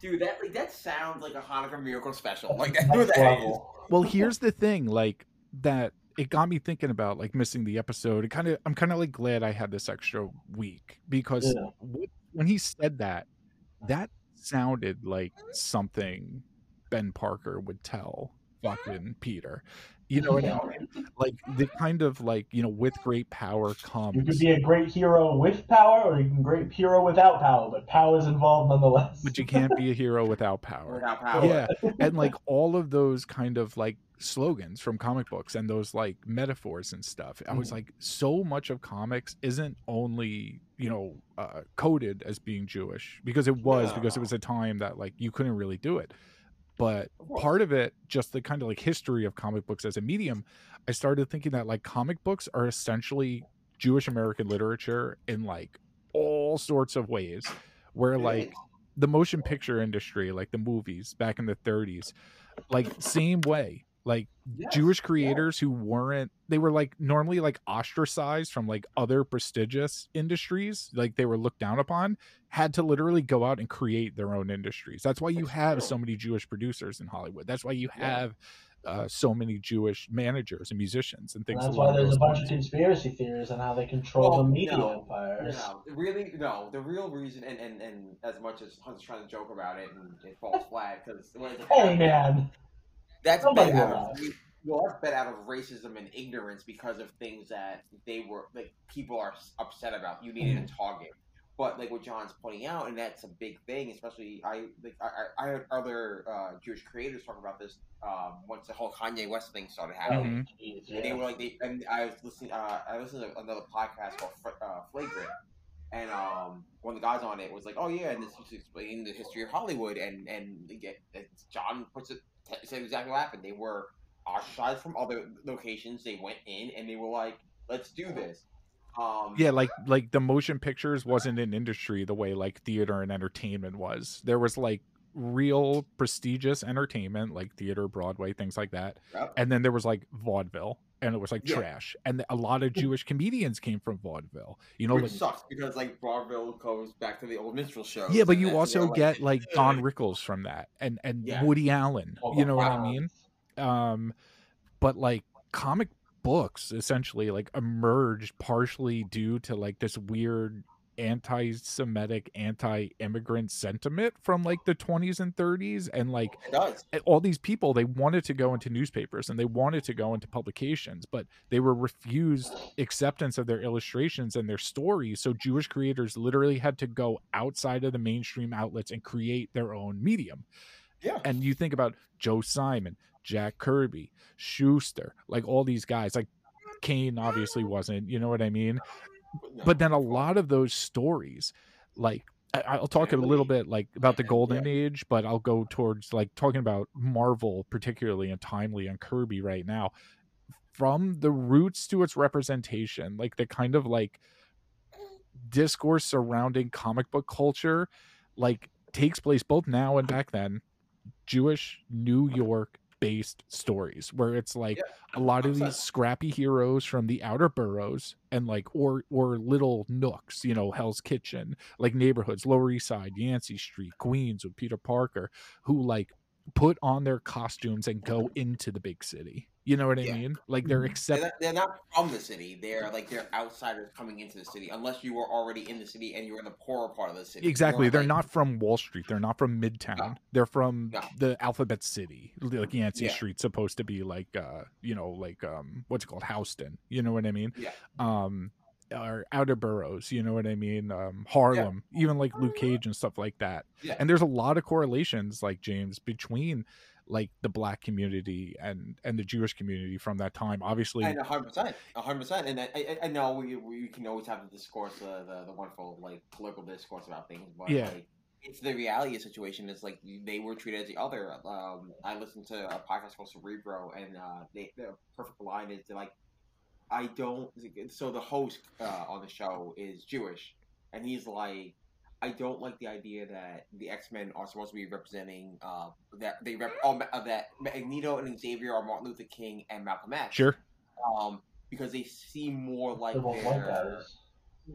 dude. That like that sounds like a Hanukkah miracle special. Like that's next what that is. well here's the thing like that it got me thinking about like missing the episode it kind of i'm kind of like glad i had this extra week because Yeah. when he said that that sounded like something ben parker would tell fucking peter you know what I mean? like the kind of like you know with great power comes. You comes could be a great hero with power, or you can be a great hero without power, but power is involved nonetheless. but you can't be a hero without power Without power. yeah and like all of those kind of like slogans from comic books and those like metaphors and stuff i was Mhm. like so much of comics isn't only you know uh, coded as being jewish because it was because it was a time that like you couldn't really do it but part of it just the kind of like history of comic books as a medium i started thinking that like comic books are essentially jewish american literature in like all sorts of ways where like the motion picture industry, like the movies back in the 30s, like same way. Like Yes, Jewish yeah. creators who weren't they were like normally like ostracized from like other prestigious industries, like they were looked down upon, had to literally go out and create their own industries. That's why you That's have true. so many Jewish producers in Hollywood. That's why you Yeah. have uh, so many Jewish managers and musicians and things. And things. that's why there's a bunch of conspiracy theories on how they control Well, the media no, empires. No, really, no. The real reason, and, and, and as much as Hunt's trying to joke about it, and it falls flat because Hey man, that's Somebody bet out will of well, that's bet out of racism and ignorance because of things that they were like people are upset about. You needed a target, but like what John's pointing out, and that's a big thing. Especially I like I, I I heard other uh, Jewish creators talk about this um, once the whole Kanye West thing started happening. Mhm. Jeez, And they were like, they, and I was listening. Uh, I listened to another podcast called Fr- uh, Flagrant, and um, one of the guys on it was like, "Oh yeah," and this was explaining the history of Hollywood, and and they get and John puts it said exactly what happened. They were ostracized from other locations. They went in and they were like, "Let's do this." Um, Yeah, like like the motion pictures wasn't an industry the way like theater and entertainment was. There was like real prestigious entertainment like theater, Broadway, things like that. Yep. And then there was like vaudeville and it was like Yeah. trash. And a lot of Jewish comedians came from vaudeville. You know, which like sucks because like Vaudeville goes back to the old minstrel shows. Yeah, but you also get like Don. Rickles from that and and Yeah. Woody Allen. All You know what I mean? um but like comic books essentially like emerged partially due to like this weird anti-semitic anti-immigrant sentiment from like the 20s and 30s and like It does. a- all these people they wanted to go into newspapers and they wanted to go into publications but they were refused acceptance of their illustrations and their stories so jewish creators literally had to go outside of the mainstream outlets and create their own medium Yeah. and you think about Joe Simon, Jack Kirby, Shuster, like all these guys, like Kane obviously wasn't, you know what I mean? No. But then a lot of those stories, like I- I'll talk a little bit like about the Yeah, golden age, but I'll go towards like talking about Marvel particularly and Timely and Kirby right now. From the roots to its representation, like the kind of like discourse surrounding comic book culture, like takes place both now and back then. Jewish New York based stories where it's like Yeah, a lot of these scrappy heroes from the outer boroughs and like or or little nooks, you know, Hell's Kitchen, like neighborhoods, Lower East Side, Yancey Street, Queens with Peter Parker, who like put on their costumes and go into the big city. You know what I Yeah. mean? Like they're Mhm. They're not, they're not from the city. They're like they're outsiders coming into the city. Unless you were already in the city and you were in the poorer part of the city. Exactly. They're like- not from Wall Street. They're not from Midtown. They're from No. the Alphabet City. Like Yancey Yeah. Street's supposed to be like uh, you know, like um what's it called? Houston. You know what I mean? Yeah. Um or outer boroughs, you know what I mean? Um Harlem, even like Luke Cage and stuff like that. Yeah. And there's a lot of correlations, like James, between like the black community and and the Jewish community from that time. Obviously And hundred percent, hundred percent. And I, I, I know we, we can always have the discourse, the, the the wonderful like political discourse about things, but Yeah. like it's the reality of the situation. Is like they were treated as the other. Um, I listened to a podcast called Cerebro, and uh, they the perfect line is they're like, I don't. So the host uh, on the show is Jewish, and he's like. I don't like the idea that the X Men are supposed to be representing uh, that they rep oh, uh, that Magneto and Xavier are Martin Luther King and Malcolm X sure. um, because they seem more like They're both white they're- guys.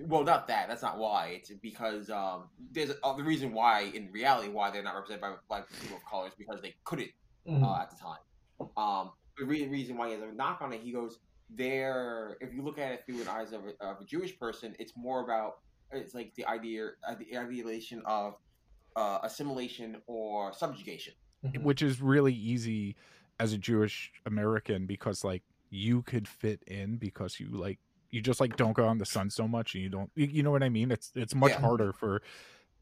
well, not that. That's not why. It's because um, there's uh, the reason why, in reality, why they're not represented by black people of color is because they couldn't Mhm. uh, at the time. Um, the re- reason why he has a knock on it, he goes, "There. If you look at it through the eyes of a, of a Jewish person, it's more about it's like the idea, uh, the ideation of uh, assimilation or subjugation. Mhm. which is really easy as a Jewish American because like you could fit in because you like you just like don't go on the sun so much and you don't you, you know what I mean it's it's much Yeah. harder for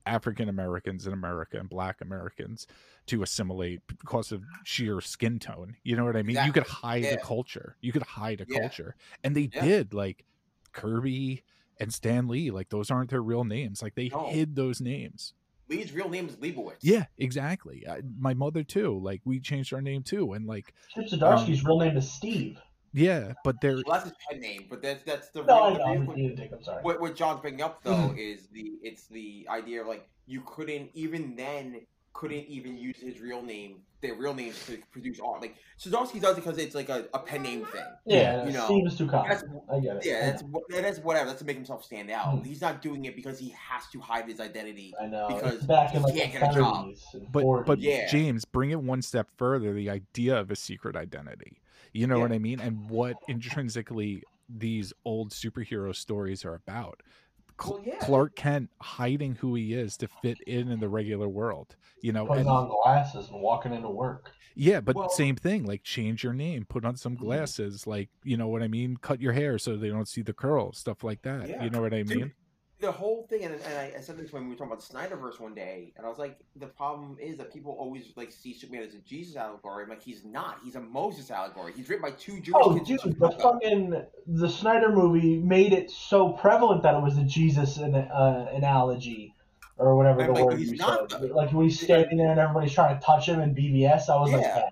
African Americans in America and black Americans to assimilate because of sheer skin tone you know what I mean you could hide Yeah. a culture you could hide a Yeah. culture and they Yeah. did like Kirby and Stan Lee like those aren't their real names like they No. hid those names Lee's real name is Leibowitz. yeah, exactly. I, my mother too. Like we changed our name too, and like Chip um, Zdarsky's real name is Steve. Yeah, but they're Well, that's his pen name, but that's that's the No, I real- know. the I'm real- being dick. Sorry. what, what John's bringing up though is the it's the idea of like you couldn't even then couldn't even use his real name, their real names to produce art. Like Zdarsky does it because it's like a, a pen name thing. Yeah, you know, Steve is too common. That's I get it. yeah, that's that's whatever. That's to make himself stand out. Hmm. He's not doing it because he has to hide his identity. I know. because It's back in he like the can't get a job. but 40s. but Yeah. James, bring it one step further. The idea of a secret identity. You know Yeah. what I mean? And what intrinsically these old superhero stories are about. Well, yeah. Clark Kent hiding who he is to fit in in the regular world. You know, putting and on glasses and walking into work. yeah, but Well- same thing. Like change your name, put on some Mhm. glasses. Like you know what I mean? Cut your hair so they don't see the curls, stuff like that. Yeah. You know what I Dude, mean? The whole thing, and, and I, I said this when we were talking about the Snyderverse one day, and I was like, the problem is that people always like see Superman as a Jesus allegory. I'm like, he's not. He's a Moses allegory. He's written by two Jewish Oh, kids. dude, the fucking the Snyder movie made it so prevalent that it was a Jesus an, uh, analogy or whatever the like, word you said. though. Like when he's standing there and everybody's trying to touch him in BvS, I was like, Yeah. yeah.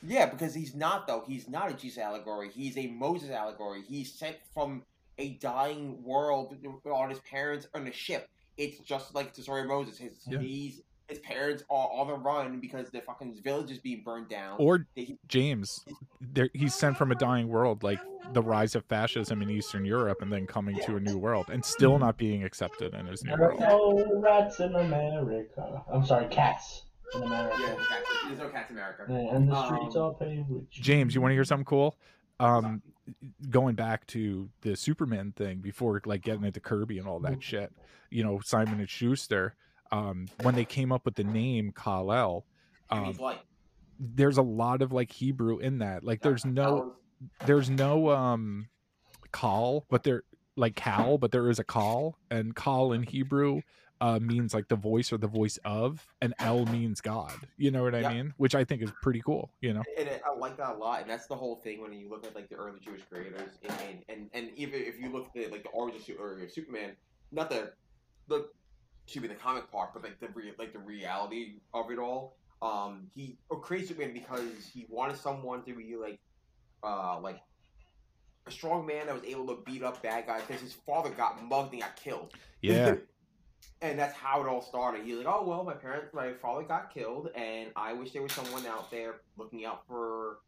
Yeah, because he's not though. He's not a Jesus allegory. He's a Moses allegory. He's sent from a dying world on his parents on a ship. It's just like the story of Moses. His Yeah. he's, his parents are on the run because the fucking village is being burned down. Or They- James, there he's sent from a dying world, like the rise of fascism in Eastern Europe, and then coming to a new world, and still not being accepted in his new There world. no rats in America. I'm sorry, cats in America. yeah, cats, there's no cats in America. Yeah, And the streets Um, all paved with James, you want to hear something cool? Um, going back to the Superman thing before, like getting into Kirby and all that shit. You know, Simon and Schuster. Um, when they came up with the name Kal El, um, there's a lot of like Hebrew in that. Like, there's no, there's no um, call, but there like Cal, but there is a call, and call in Hebrew uh, means like the voice or the voice of, and L means God. You know what I Yeah. mean? Which I think is pretty cool. You know? and it, I like that a lot, and that's the whole thing when you look at like the early Jewish creators, and and, and, and even if you look at the, like the origin story of Superman, not the the should be the comic part, but like the re, like the reality of it all. Um, he created Superman because he wanted someone to be like, uh, like a strong man that was able to beat up bad guys because his father got mugged and got killed. Yeah. and that's how it all started. He's like, oh well, my parents, my father got killed, and I wish there was someone out there looking out for,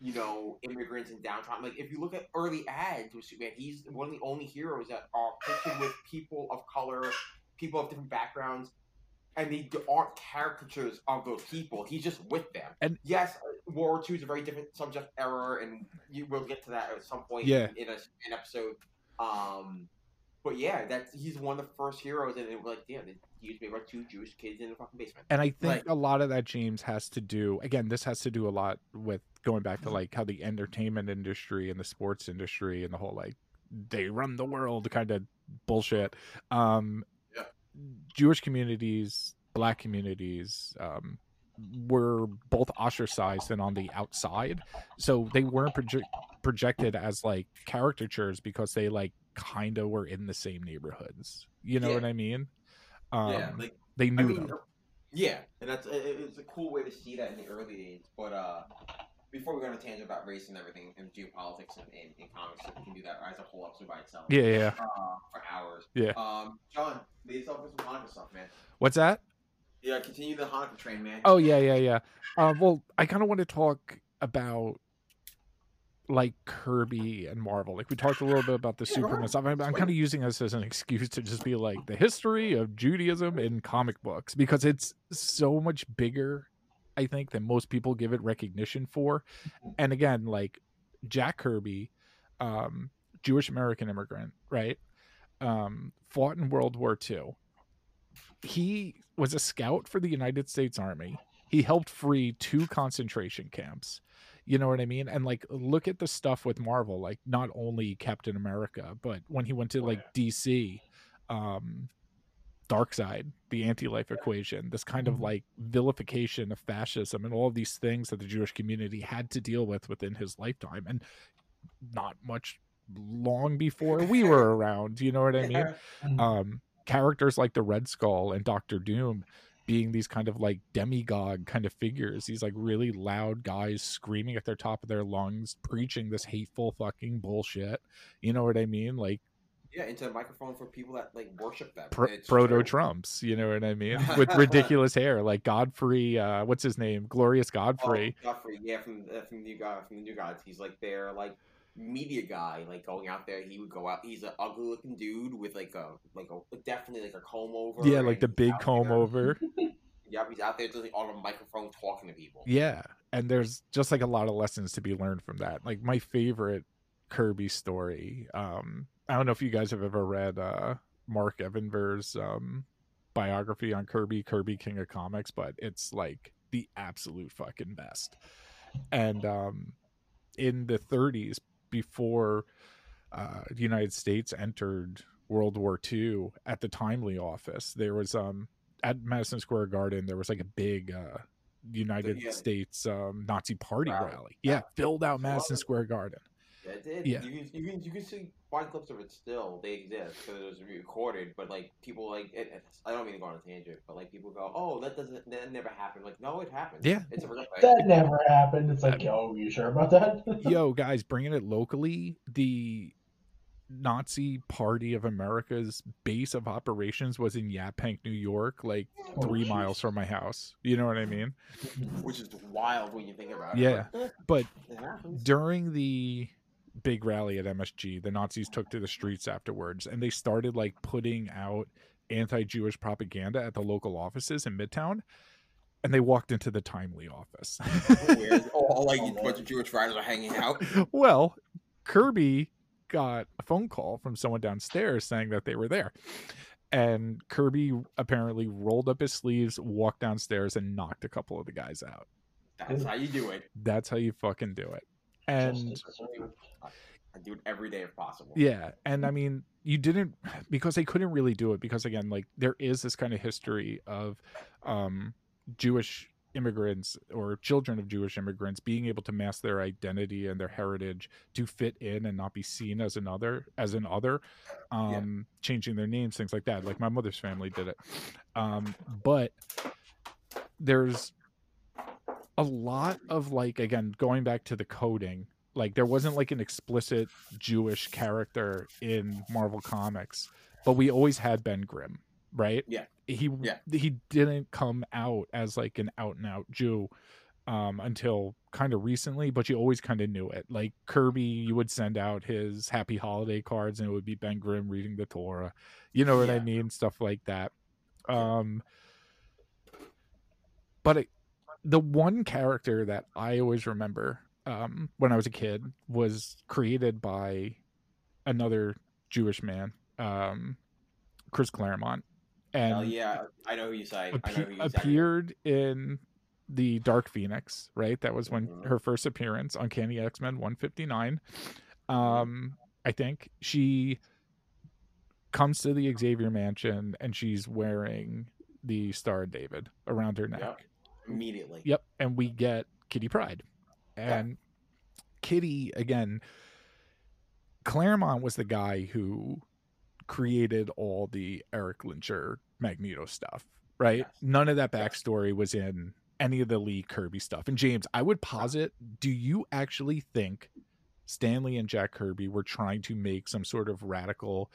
you know, immigrants and downtrodden. Like if you look at early ads with Superman, he's one of the only heroes that are pictured with people of color, people of different backgrounds. And they aren't caricatures of those people. He's just with them. And- yes, World War II is a very different subject error, and you will get to that at some point Yeah. in a, an episode. Um, but yeah, that's he's one of the first heroes, and it was like, yeah, they used me about two Jewish kids in the fucking basement. And I think Like- a lot of that, James, has to do again, this has to do a lot with going back to like how the entertainment industry and the sports industry and the whole like they run the world kind of bullshit. Um Yeah. Jewish communities, black communities, um were both ostracized and on the outside. So they weren't proje- projected as like caricatures because they like kind of were in the same neighborhoods. You know Yeah. what I mean? Um, yeah, like they I knew mean, them. yeah, and that's it's a cool way to see that in the early days. But uh, before we go on a tangent about race and everything and geopolitics and, and, and comics, we can do that as a whole episode by itself. Yeah, yeah, yeah. Uh, for hours. Yeah. Um, John, lead us off with some Hanukkah stuff, man. What's that? Yeah, continue the Hanukkah train, man. Oh yeah, yeah, yeah. Um, well, I kind of want to talk about like Kirby and Marvel. Like we talked a little bit about the Yeah, Superman stuff. I'm, I'm kind of using this as an excuse to just be like the history of Judaism in comic books because it's so much bigger, I think, than most people give it recognition for. And again, like Jack Kirby, um, Jewish American immigrant, right? Um, fought in World War II. He was a scout for the United States Army. He helped free two concentration camps. You know what I mean? And like look at the stuff with Marvel, like not only Captain America, but when he went to Oh, like DC, um Darkseid, the anti-life equation, this kind of Mhm. like vilification of fascism and all of these things that the Jewish community had to deal with within his lifetime and not much long before we were around, you know what I mean? Yeah. Mhm. um characters like the red skull and dr doom being these kind of like demigod kind of figures these like really loud guys screaming at their top of their lungs preaching this hateful fucking bullshit. You know what i mean? Like Yeah, into a microphone for people that like worship them. pro- Proto Trumps, you know what i mean? With ridiculous hair like godfrey uh what's his name? Glorious Oh, godfrey. Godfrey, yeah, from uh, from the new guy from the new gods. He's like there, like media guy, like going out there. He would go out. He's an ugly looking dude with like a like a definitely like a comb over. yeah like the big comb there- over Yep, he's out there just like, on a microphone talking to people. Yeah, and there's just like a lot of lessons to be learned from that. Like my favorite Kirby story. Um, I don't know if you guys have ever read uh, Mark Evanier's um, biography on Kirby, Kirby King of Comics, but it's like the absolute fucking best. And um, in the 30s, before uh, the United States entered World War II, at the Timely office, there was um at Madison Square Garden, there was like a big uh, United yeah. States um, Nazi party Rally. rally. Yeah, filled out Madison. Square Garden. Yeah, it did. Yeah. You can you can you can see find clips of it still. They exist because it was recorded. But like people like it, it's, I don't mean to go on a tangent, but like people go, oh, that doesn't that never happened. Like no, it happened. Yeah. it's a real thing. That never happened. It's like, yo, you sure about that? Yo, guys, bringing it locally, the Nazi Party of America's base of operations was in Yaphank, New York, like Oh, three jeez. miles from my house. You know what I mean? which is wild when you think about Yeah, it. Yeah. Eh, but it during the big rally at MSG, the Nazis took to the streets afterwards and they started like putting out anti-Jewish propaganda at the local offices in Midtown. And they walked into the Timely office. All like a bunch of Jewish writers are hanging out. well, Kirby got a phone call from someone downstairs saying that they were there. And Kirby apparently rolled up his sleeves, walked downstairs, and knocked a couple of the guys out. That's how you do it. That's how you fucking do it. And I do it every day if possible. yeah, and I mean, you didn't because they couldn't really do it because again, like there is this kind of history of um Jewish immigrants or children of Jewish immigrants being able to mask their identity and their heritage to fit in and not be seen as another as an other um changing their names things like that like my mother's family did it. Um but there's a lot of like again going back to the coding like there wasn't like an explicit jewish character in marvel comics but we always had ben grimm right Yeah. he Yeah. he didn't come out as like an out and out jew um until kind of recently but you always kind of knew it like kirby you would send out his happy holiday cards and it would be ben grimm reading the torah you know what i Yeah. mean stuff like that um but it, the one character that I always remember um, when I was a kid was created by another Jewish man, um, Chris Claremont, and Hell yeah, I know who you say. I know appe- who you say. appeared in the Dark Phoenix. Right, that was when Mhm. her first appearance Uncanny X Men 159. Um, I think she comes to the Xavier Mansion and she's wearing the Star David around her neck. Yep. Immediately. Yep, and we get Kitty Pryde. And Kitty again Claremont was the guy who created all the Erik Lehnsherr Magneto stuff, right? Yes. None of that Yes. backstory was in any of the Lee Kirby stuff. And James, I would posit, do you actually think Stan Lee and Jack Kirby were trying to make some sort of radical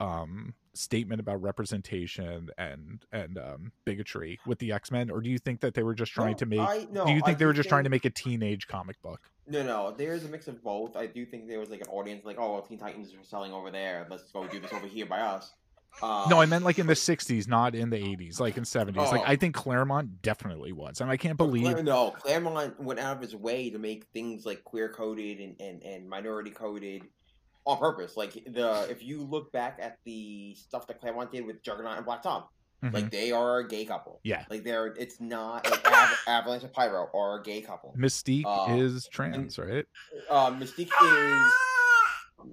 um statement about representation and and um bigotry with the X-Men or do you think that they were just trying No, to make I, no, do you I think they were just trying to make a teenage comic book? No, no. There's a mix of both. I do think there was like an audience like, oh, well, Teen Titans are selling over there. Let's go do this over here by us. Um, No, I meant like in the '60s, not in the '80s, like in '70s. Like Oh. I think Claremont definitely was, and I can't believe. Clar- no, Claremont went out of his way to make things like queer coded and, and, and minority coded on purpose. Like the if you look back at the stuff that Claremont did with Juggernaut and Black Tom, Mhm. like they are a gay couple. yeah, Like they're it's not like Av- Avalanche and Pyro are a gay couple. Mystique Uh, is trans, right? Uh, Mystique is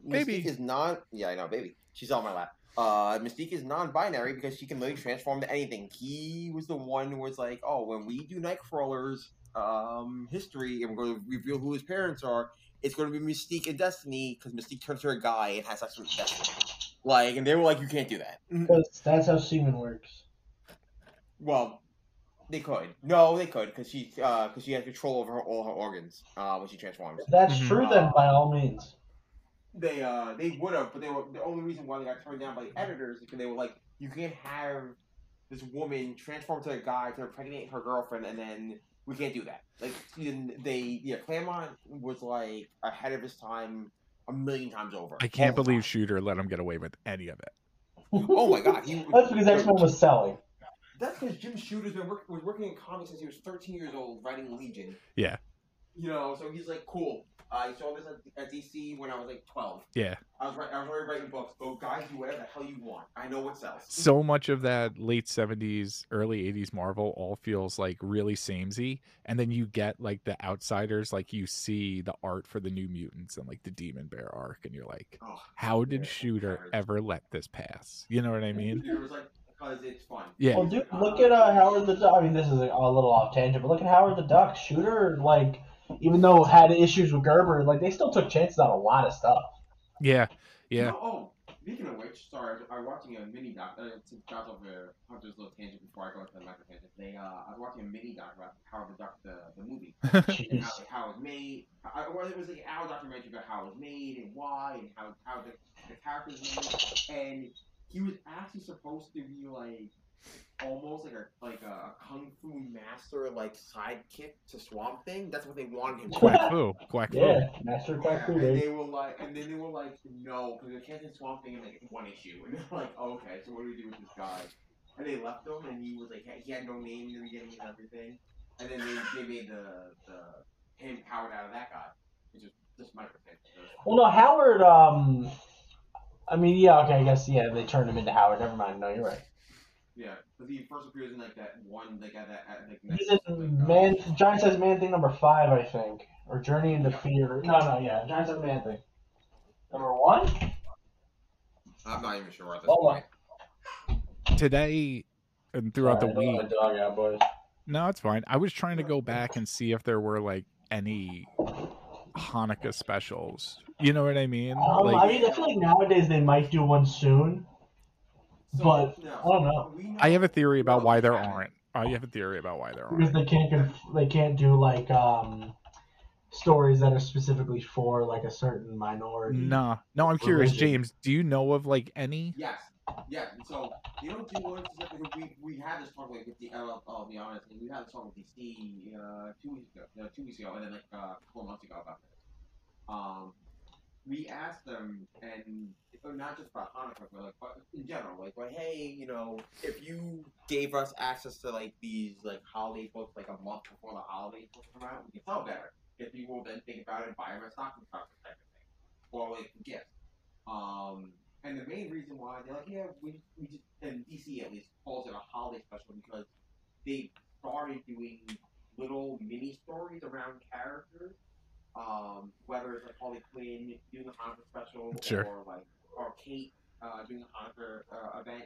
Baby. Mystique is non. Yeah, I know, baby. She's on my lap. Uh, Mystique is non-binary because she can literally transform to anything. He was the one who was like, "Oh, when we do Nightcrawler's um history and we're going to reveal who his parents are, it's going to be Mystique and Destiny because Mystique turns her a guy and has sex with Destiny." Like, and they were like, "You can't do that." Because that's how semen works. Well, they could. No, they could because she because she has control over her, all her organs uh, when she transforms. If that's Mhm. true, then by all means. They uh they would have, but they were the only reason why they got turned down by the editors is because they were like, you can't have this woman transform to a guy to impregnate her girlfriend, and then we can't do that. Like and they yeah, Claremont was like ahead of his time a million times over. I can't believe time. Shooter let him get away with any of it. Oh my god, he, That's because X Men was selling. That's because Jim Shooter's been work, was working in comics since he was 13 years old, writing Legion. Yeah. You know, so he's like, cool. I saw this at, at DC when I was like 12. Yeah, I was, write, I was already writing books. Go, guys, do whatever the hell you want. I know what sells. so much of that late '70s, early '80s Marvel all feels like really samey, and then you get like the outsiders, like you see the art for the New Mutants and like the Demon Bear arc, and you're like, Oh, how did Yeah, Shooter ever let this pass? You know what I mean? It was like because it's fun. Yeah. Well, dude, look at uh, Howard the Duck. I mean, this is a, a little off tangent, but look at Howard the Duck. Shooter, like, even though had issues with Gerber, like they still took chances on a lot of stuff. Yeah, You yeah. know, oh, Speaking of which, sorry, I was watching a mini doc. Uh, to bounce off of Hunter's little tangent before I go into the micro tangent. They, uh, I was watching a mini doc about how the doc, the, the movie, and how, like, how it was made. I, well, it was like an hour documentary about how it was made and why and how how the, the characters were made. And he was actually supposed to be like almost like a like a kung fu master like sidekick to Swamp Thing. That's what they wanted him to be. Quack Fu. Quack Fu. Yeah, Master Yeah, Quack Fu, and they were like, and then they were like, no, because they can't do Swamp Thing in like one issue, and they're like, okay, so what do we do with this guy? And they left him, and he was like, he had no name in the beginning and everything, and then they, they made the the him Howard out of that guy, which is just my perspective. Well, no, Howard. Um, I mean, yeah, okay, I guess yeah, they turned him into Howard. Never mind. No, you're right. Yeah, because he first appears in like that one, like at that, like He's in like, uh, Man. Giant Size Man Thing number five, I think, or Journey into Fear. No, no, yeah, Giant Size Man Thing. Number one. I'm not even sure at this Hold on. Today and throughout the Sorry, I week. wanna dog out, boys. No, it's fine. I was trying to go back and see if there were like any Hanukkah specials. You know what I mean? Um, like, I mean, I feel like nowadays they might do one soon. So, But, no, I don't know. I have a theory about why there aren't. I have a theory about why there aren't. Because they can't conf- they can't do like um stories that are specifically for like a certain minority. Nah, no. I'm curious, Religion. James. Do you know of like any? Yes, yes. And so you don't do one specifically. We we had this talk like with the LL. I'll be honest. And we had this talk with DC uh, two weeks ago, no, two weeks ago, and then like uh, a couple months ago about this. Um, we asked them, and not just about Hanukkah, but like but in general, like, but hey, you know, if you gave us access to like these like holiday books like a month before the holiday books come out, we can sell better. If people will then think about it buy them as stocking stuffers type of thing, or like gifts. Um, and the main reason why they're like, yeah, we, we just, and DC at least calls it a holiday special because they started doing little mini stories around characters. Um, whether it's like Harley Quinn doing a Hanukkah special, Sure. or like or Kate uh, doing a Hanukkah uh, event,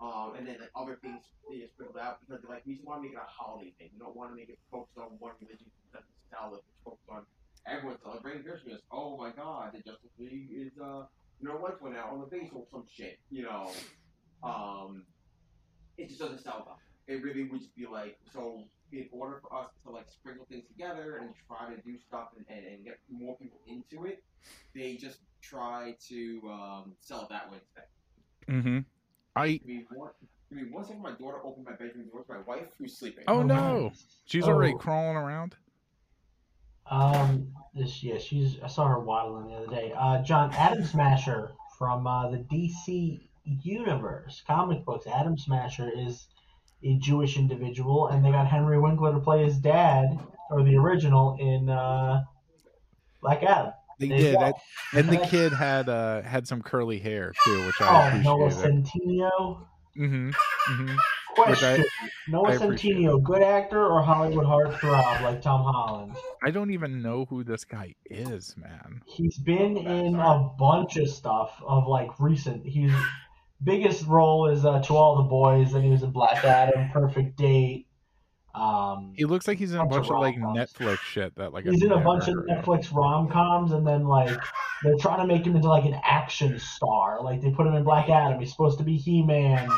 um, and then like other things they just sprinkled out because they're like we just want to make it a holiday thing. We don't want to make it focused on one religion that sell it. It's focused on everyone celebrating Christmas. Oh my God, the Justice League is uh you know lights went out on the base or some shit. You know, um, it just doesn't sell them. It really would just be like so. In order for us to like sprinkle things together and try to do stuff and, and, and get more people into it, they just try to um, sell it that way instead. Mm-hmm. I. Give me one, give me one second. My daughter opened my bedroom door. It's my wife who's sleeping. Oh Oh, no, man. she's already Oh. crawling around. Um, this yeah, she's I saw her waddling the other day. Uh, John Atom Smasher from uh, the DC universe comic books. Atom Smasher is a Jewish individual, and they got Henry Winkler to play his dad, or the original in uh, Black Adam. They did, go. and, the kid had uh had some curly hair too, which Oh, I Noah appreciated. Centineo. Mm-hmm. Mm-hmm. Question: Noah I Centineo, good actor or Hollywood heartthrob like Tom Holland? I don't even know who this guy is, man. He's been in a bunch of stuff of like recent. He's biggest role is uh, to all the boys, and he was in Black Adam, Perfect Date. Um, He looks like he's in a Bunch of of like. Netflix shit that like he's I've in a bunch of. Netflix rom coms, and then like they're trying to make him into like an action star. Like they put him in Black Adam. He's supposed to be He Man.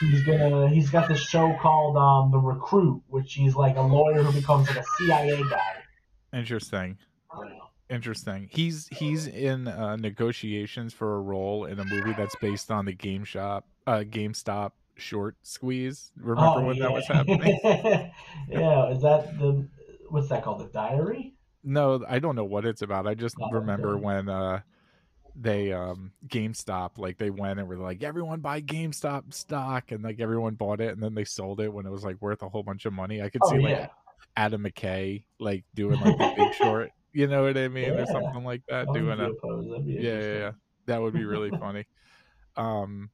He's gonna. He's got this show called um, The Recruit, which he's like a lawyer who becomes like a CIA guy. Interesting. I don't know. Interesting. He's he's in uh, negotiations for a role in a movie that's based on the Game Shop, uh, GameStop short squeeze. Remember Oh, when that was happening? yeah, is that the what's that called? The diary? no, I don't know what it's about. I just Oh, remember okay. when uh, they um, GameStop like they went and were like everyone buy GameStop stock and like everyone bought it and then they sold it when it was like worth a whole bunch of money. I could Oh see like yeah. Adam McKay like doing like the Big Short. You know what I mean, Yeah. or something like that. I wouldn't Doing a opposed. Yeah, yeah, yeah. That would be really funny. Um,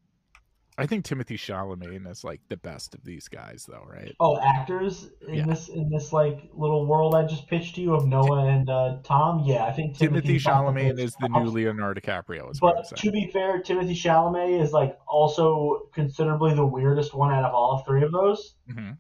I think Timothée Chalamet is like the best of these guys, though, right? Oh, actors in Yeah. this in this like little world I just pitched to you of Noah and uh, Tom. Yeah, I think Timothée Chalamet is the new. Leonardo DiCaprio. But to be fair, Timothée Chalamet is like also considerably the weirdest one out of all three of those. hmm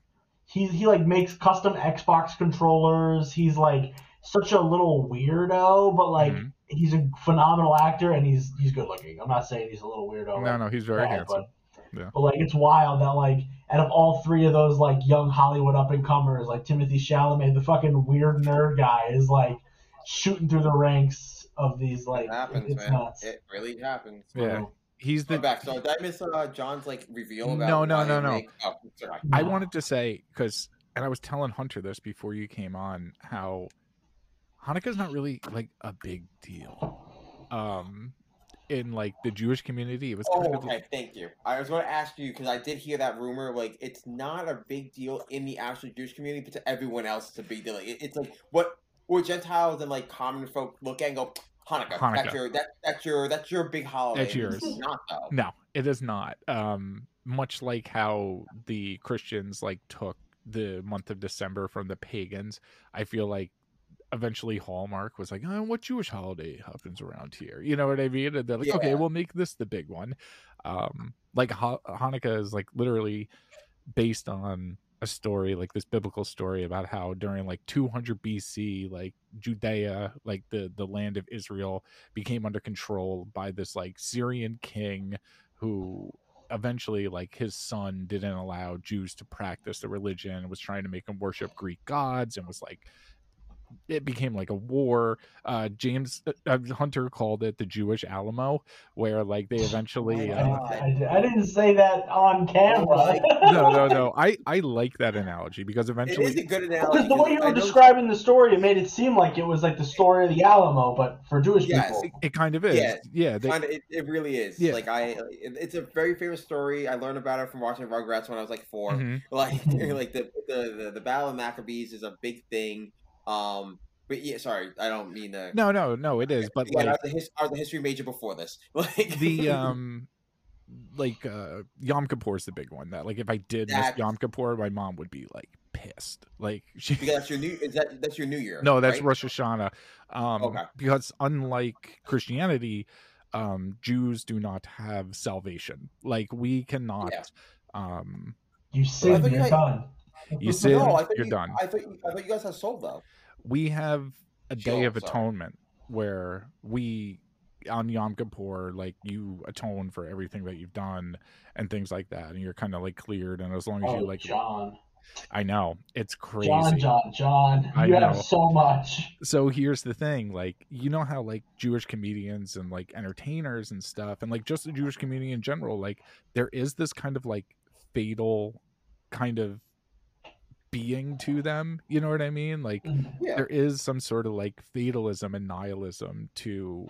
He he like makes custom Xbox controllers. He's like such a little weirdo, but like Mhm. he's a phenomenal actor and he's he's good looking. I'm not saying he's a little weirdo. No, like no, he's very that, handsome. But, Yeah. but like it's wild that like out of all three of those like young Hollywood up and comers, like Timothée Chalamet, the fucking weird nerd guy, is like shooting through the ranks of these like It happens, it's man. nuts. It really happens. Yeah. He's Go the back. So did I miss uh, John's like reveal about? No, no, no, no. make- Oh. I wanted to say because, and I was telling Hunter this before you came on, how Hanukkah's not really like a big deal. Um, in like the Jewish community, it was Oh, kind of okay. Thank you. I was going to ask you because I did hear that rumor. Like, it's not a big deal in the actual Jewish community, but to everyone else, it's a big deal. Like, it, it's like what what Gentiles and like common folk look at and go, Hanukkah. Hanukkah. That's your that, that's your that's your big holiday. That's yours. It's not though. No, it is not. Um, much like how the Christians like took the month of December from the pagans, I feel like eventually Hallmark was like, oh, "What Jewish holiday happens around here?" You know what I mean? And they're like, "Okay, we'll make this the big one." Um, like ha- Hanukkah is like literally based on a story like this biblical story about how during like 200 BC like Judea like the the land of Israel became under control by this like Syrian king who eventually like his son didn't allow Jews to practice the religion was trying to make them worship Greek gods and was like it became like a war uh James uh, Hunter called it the Jewish Alamo where like they eventually I, uh, I- I didn't say that on camera. No no no I I like that analogy because eventually is a good analogy. Because the way you were describing the story, it made it seem like it was like the story of the Alamo, but for Jewish Yes, people. it kind of is Yeah. yeah they, Kinda, it, it really is. Yeah. Like I, it, it's a very famous story. I learned about it from watching Rugrats when I was like 4 Mhm. Like, like the, the the the Battle of Maccabees is a big thing. Um, but yeah, sorry, I don't mean to. no no no it is but yeah, I like was a his, I was a history major before this. Like the um like uh Yom Kippur is the big one that like if I did miss Yom Kippur my mom would be like pissed like she because that's your new. Is that that's your New Year? no that's right? Rosh Hashanah um Okay. because unlike Christianity um Jews do not have salvation like we cannot Yeah. um You sin, thought you you're guys- done. You sin No, I thought you're you, done I thought you, I thought you guys had soul though. we have a day Sure, of sorry. atonement where we on Yom Kippur, like you atone for everything that you've done and things like that, and you're kind of like cleared. And as long as Oh, you like, John. I know it's crazy. John, John, John. I You know. have so much. So here's the thing, like you know how like Jewish comedians and like entertainers and stuff, and like just the Jewish community in general, like there is this kind of like fatal kind of being to them. You know what I mean? Like mm-hmm. Yeah. there is some sort of like fatalism and nihilism to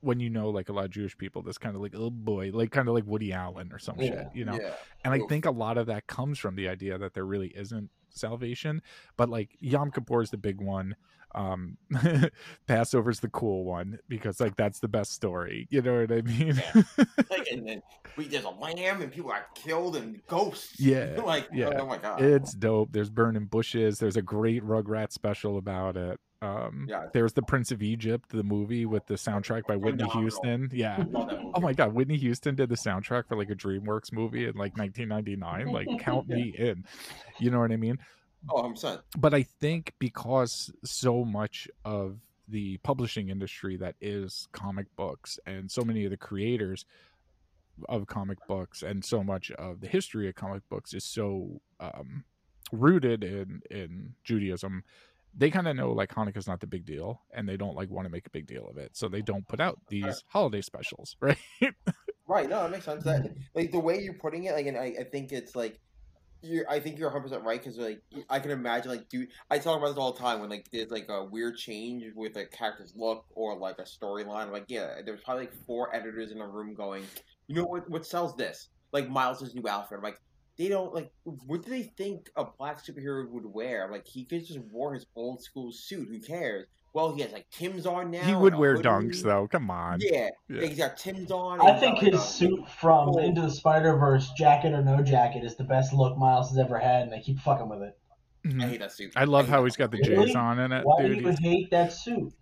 when you know like a lot of Jewish people this kind of like oh boy like kind of like Woody Allen or some shit you know Yeah. and I think a lot of that comes from the idea that there really isn't salvation but like Yom Kippur is the big one um Passover's the cool one because like that's the best story you know what I mean Like, and then we there's a lamb and people are killed and ghosts. Yeah, like yeah. oh my god. It's dope. There's burning bushes. There's a great Rugrat special about it. Um, Yeah. There's the Prince of Egypt, the movie with the soundtrack by Whitney Houston. Yeah. Love that movie. Oh my God, Whitney Houston did the soundtrack for like a DreamWorks movie in like 1999. Like, count me in. You know what I mean? Oh, 100%. But I think because so much of the publishing industry that is comic books and so many of the creators of comic books and so much of the history of comic books is so um, rooted in in Judaism, they kind of know like Hanukkah's not the big deal, and they don't like want to make a big deal of it, so they don't put out these holiday specials, right? Right. No, that makes sense. That like the way you're putting it, like, and I, I think it's like. You're, I think you're 100 percent right because like I can imagine like dude I talk about this all the time when like there's like a weird change with a character's look or like a storyline like yeah there's probably like four editors in a room going you know what what sells this? Like Miles's new outfit like they don't like what do they think a black superhero would wear? Like he could just wore his old school suit who cares well he has like Timbs on now he would wear dunks though. Come on. yeah, Yeah. he's got Timbs on I think his a- suit from full- Into the Spider Verse, jacket or no jacket, is the best look Miles has ever had, and they keep fucking with it. Mhm. I hate that suit I love hate how he's got the suit. Really? J's on in it, Why dude. do you He's- hate that suit?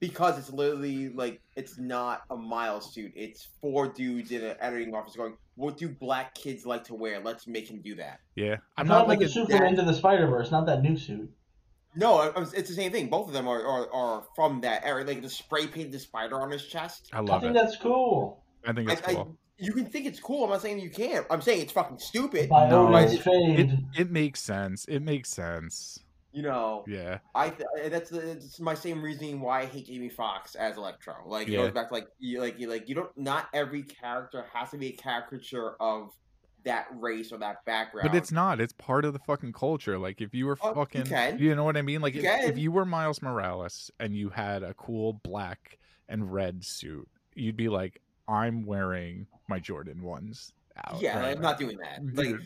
because it's literally like it's not a Miles suit. It's four dudes in an editing office going, "What do black kids like to wear? Let's make him do that." Yeah, I'm I'm not like a the suit from Into the Spider Verse, not that new suit. No, I- I was- it's the same thing. Both of them are, are, are from that era. Like the spray painted the spider on his chest. I love I think it. that's cool. I think it's I- I- cool. you can think it's cool. I'm not saying you can't. I'm saying it's fucking stupid. No, Otis it- It it makes sense. It makes sense. You know, Yeah. I th- that's the, it's my same reasoning why I hate Jamie Foxx as Electro. Like it goes back to like you like you like you don't not every character has to be a caricature of that race or that background. But it's not. It's part of the fucking culture. Like if you were Oh, you fucking, can. you know what I mean? Like You if, if you were Miles Morales and you had a cool black and red suit, you'd be like, I'm wearing my Jordan ones out. yeah, right I'm not doing that. Like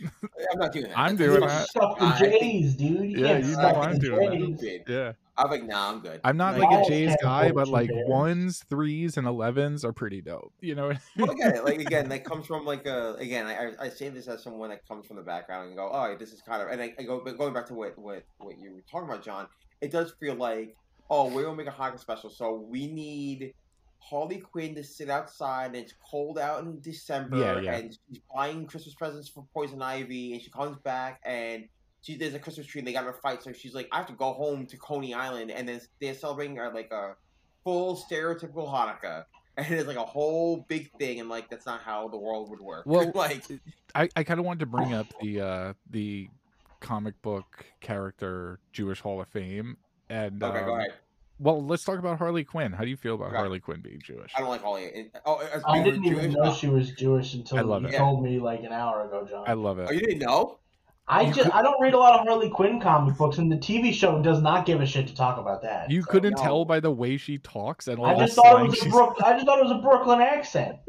I'm not doing that. I'm That's- doing that. stuff the I think- J's, dude. You Yeah, can't you know stuff I'm the doing that. J's. Stupid. yeah. I'm like, nah, I'm good. I'm not Like, like a Miles J's guy, but like pairs. ones, threes, and elevens are pretty dope. You know? what I Well, again, like again, that comes from like a again. I, I- I say this as someone that comes from the background and go, oh, this is kind of, and I, I go but going back to what what what you were talking about, John. It does feel like, oh, we're gonna make a Hanukkah special, so we need Harley Quinn to sit outside and it's cold out in December, Yeah, yeah. and she's buying Christmas presents for Poison Ivy, and she comes back and. She, there's a Christmas tree. and They got in a fight, so she's like, "I have to go home to Coney Island," and then they're celebrating uh, like a full stereotypical Hanukkah, and it's like a whole big thing, and like that's not how the world would work. Well, like I, I kind of wanted to bring up the uh the comic book character Jewish Hall of Fame. And okay, go um, ahead. Well, let's talk about Harley Quinn. How do you feel about Okay. Harley Quinn being Jewish? I don't like Holly. And- Oh, as I didn't even Jewish? know she was Jewish until I love you it. told me like an hour ago, John. I love it. Oh, you didn't know? I just I don't read a lot of Harley Quinn comic books, and the TV show does not give a shit to talk about that. You so- couldn't no. tell by the way she talks and all I the just thought it slang was a she's- Brook, I just thought it was a Brooklyn accent.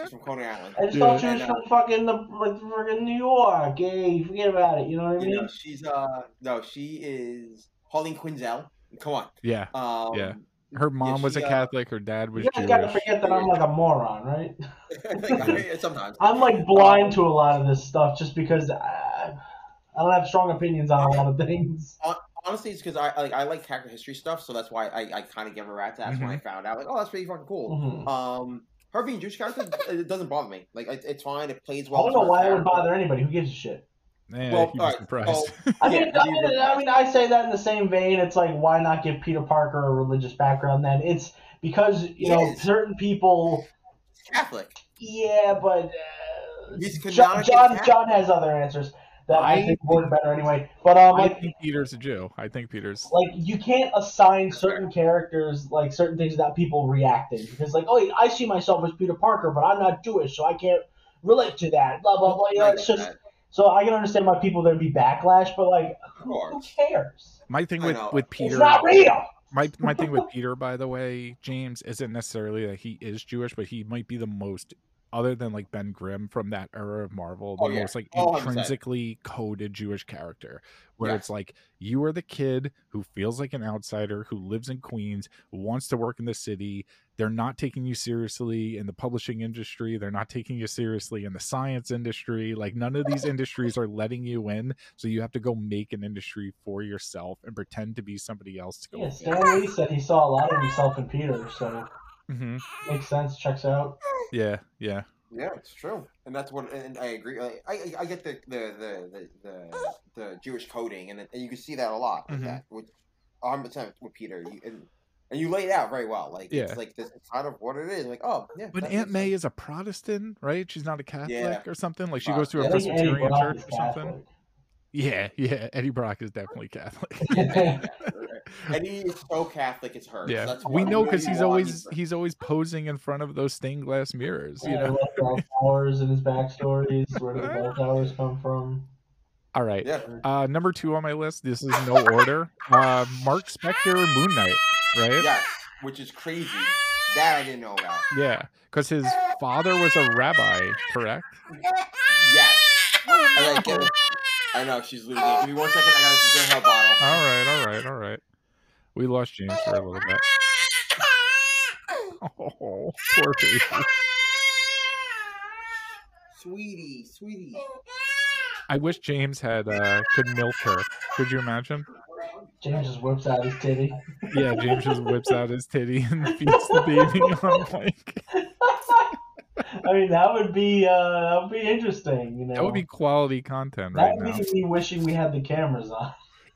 She's from Coney Island. I just Yeah. thought she was And, uh, from fucking the like fucking New York. Hey, forget about it. You know what I You know, mean? she's uh no, she is Pauline Quinzel. Come on. Yeah. Um, Yeah. Her mom was she, a uh, Catholic. Her dad was You guys gotta forget that I'm like a moron, right? I mean, sometimes. I'm like blind to a lot of this stuff just because I, I don't have strong opinions on a lot of things. Honestly, it's because I like I like character history stuff, so that's why I, I kind of give her a rat to. That's when Mm-hmm. I found out, like, oh, that's pretty fucking cool. Mhm. Um, her being Jewish character, it doesn't bother me. Like, it, it's fine. It plays well. I don't know why it would bother anybody. Who gives a shit? Eh, Well, you'd be alright, surprised. I mean, I I, mean. I mean, I say that in the same vein. It's like, why not give Peter Parker a religious background? Then it's because you know Yes. certain people. Catholic. Yeah, but uh, John, John, John has other answers that I, I think work better anyway. But um, I like, think Peter's a Jew. I think Peter's. like you can't assign certain characters like certain things without people reacting because like, oh, I see myself as Peter Parker, but I'm not Jewish, so I can't relate to that. Blah blah blah. You know, it's just so I can understand why people there'd be backlash, but like, who cares? My thing I with know. with It's not real. my my thing with Peter, by the way, James, isn't necessarily that he is Jewish, but he might be the most, other than like Ben Grimm from that era of Marvel, the Oh, yeah. most like Oh, intrinsically coded Jewish character. Where Yeah. it's like you are the kid who feels like an outsider, who lives in Queens, wants to work in the city. They're not taking you seriously in the publishing industry. They're not taking you seriously in the science industry. Like none of these industries are letting you in. So you have to go make an industry for yourself and pretend to be somebody else to go. Yeah. Stan Lee said he saw a lot of himself in Peter, so hmm makes sense. Checks out. Yeah, yeah. Yeah, it's true, and that's what. And I agree. I I- I get the the the the, the, the Jewish coding, and, it- and you can see that a lot with Mhm. that. With 100 percent with Peter, you, and and you lay it out very well. Like Yeah. it's like this is kind of what it is. Like oh yeah, But Aunt May sense. is a Protestant, right? She's not a Catholic Yeah. or something. Like she Uh, goes to a yeah. I Presbyterian church or something. Catholic. Yeah, yeah. Eddie Brock is definitely Catholic. And he is so Catholic, it's her. yeah, that's we know because he's why always he's always posing in front of those stained glass mirrors. You Yeah, know. left bell towers and his backstories. Where did the bell towers come from? All right. Yeah, Uh, number two on my list. This is no order. Uh, Mark Spector, Moon Knight, right? yes, which is crazy. That I didn't know about. Yeah, because his father was a rabbi, correct? Yes, I like it. I know she's losing. it. Give me one second. I gotta get her bottle. All right, all right, all right. We lost James for a little bit. Oh, poor baby. Sweetie, sweetie. I wish James had uh could milk her. Could you imagine? James just whips out his titty. Yeah, James just whips out his titty and feeds the baby on like I mean, that would be uh, that would be interesting. You know, that would be quality content that right would now. be me wishing we had the cameras on.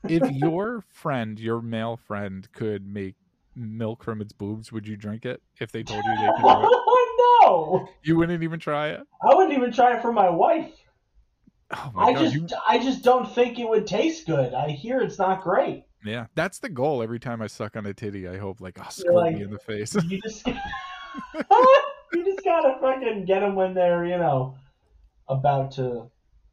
If your friend, your male friend, could make milk from its boobs, would you drink it? If they told you they could do it, oh, no, you wouldn't even try it. I wouldn't even try it for my wife. Oh my I god! just, you- I just don't think it would taste good. I hear it's not great. yeah, that's the goal. Every time I suck on a titty, I hope like, oh, squirt like- me in the face. You just, you just gotta fucking get them when they're, you know, about to,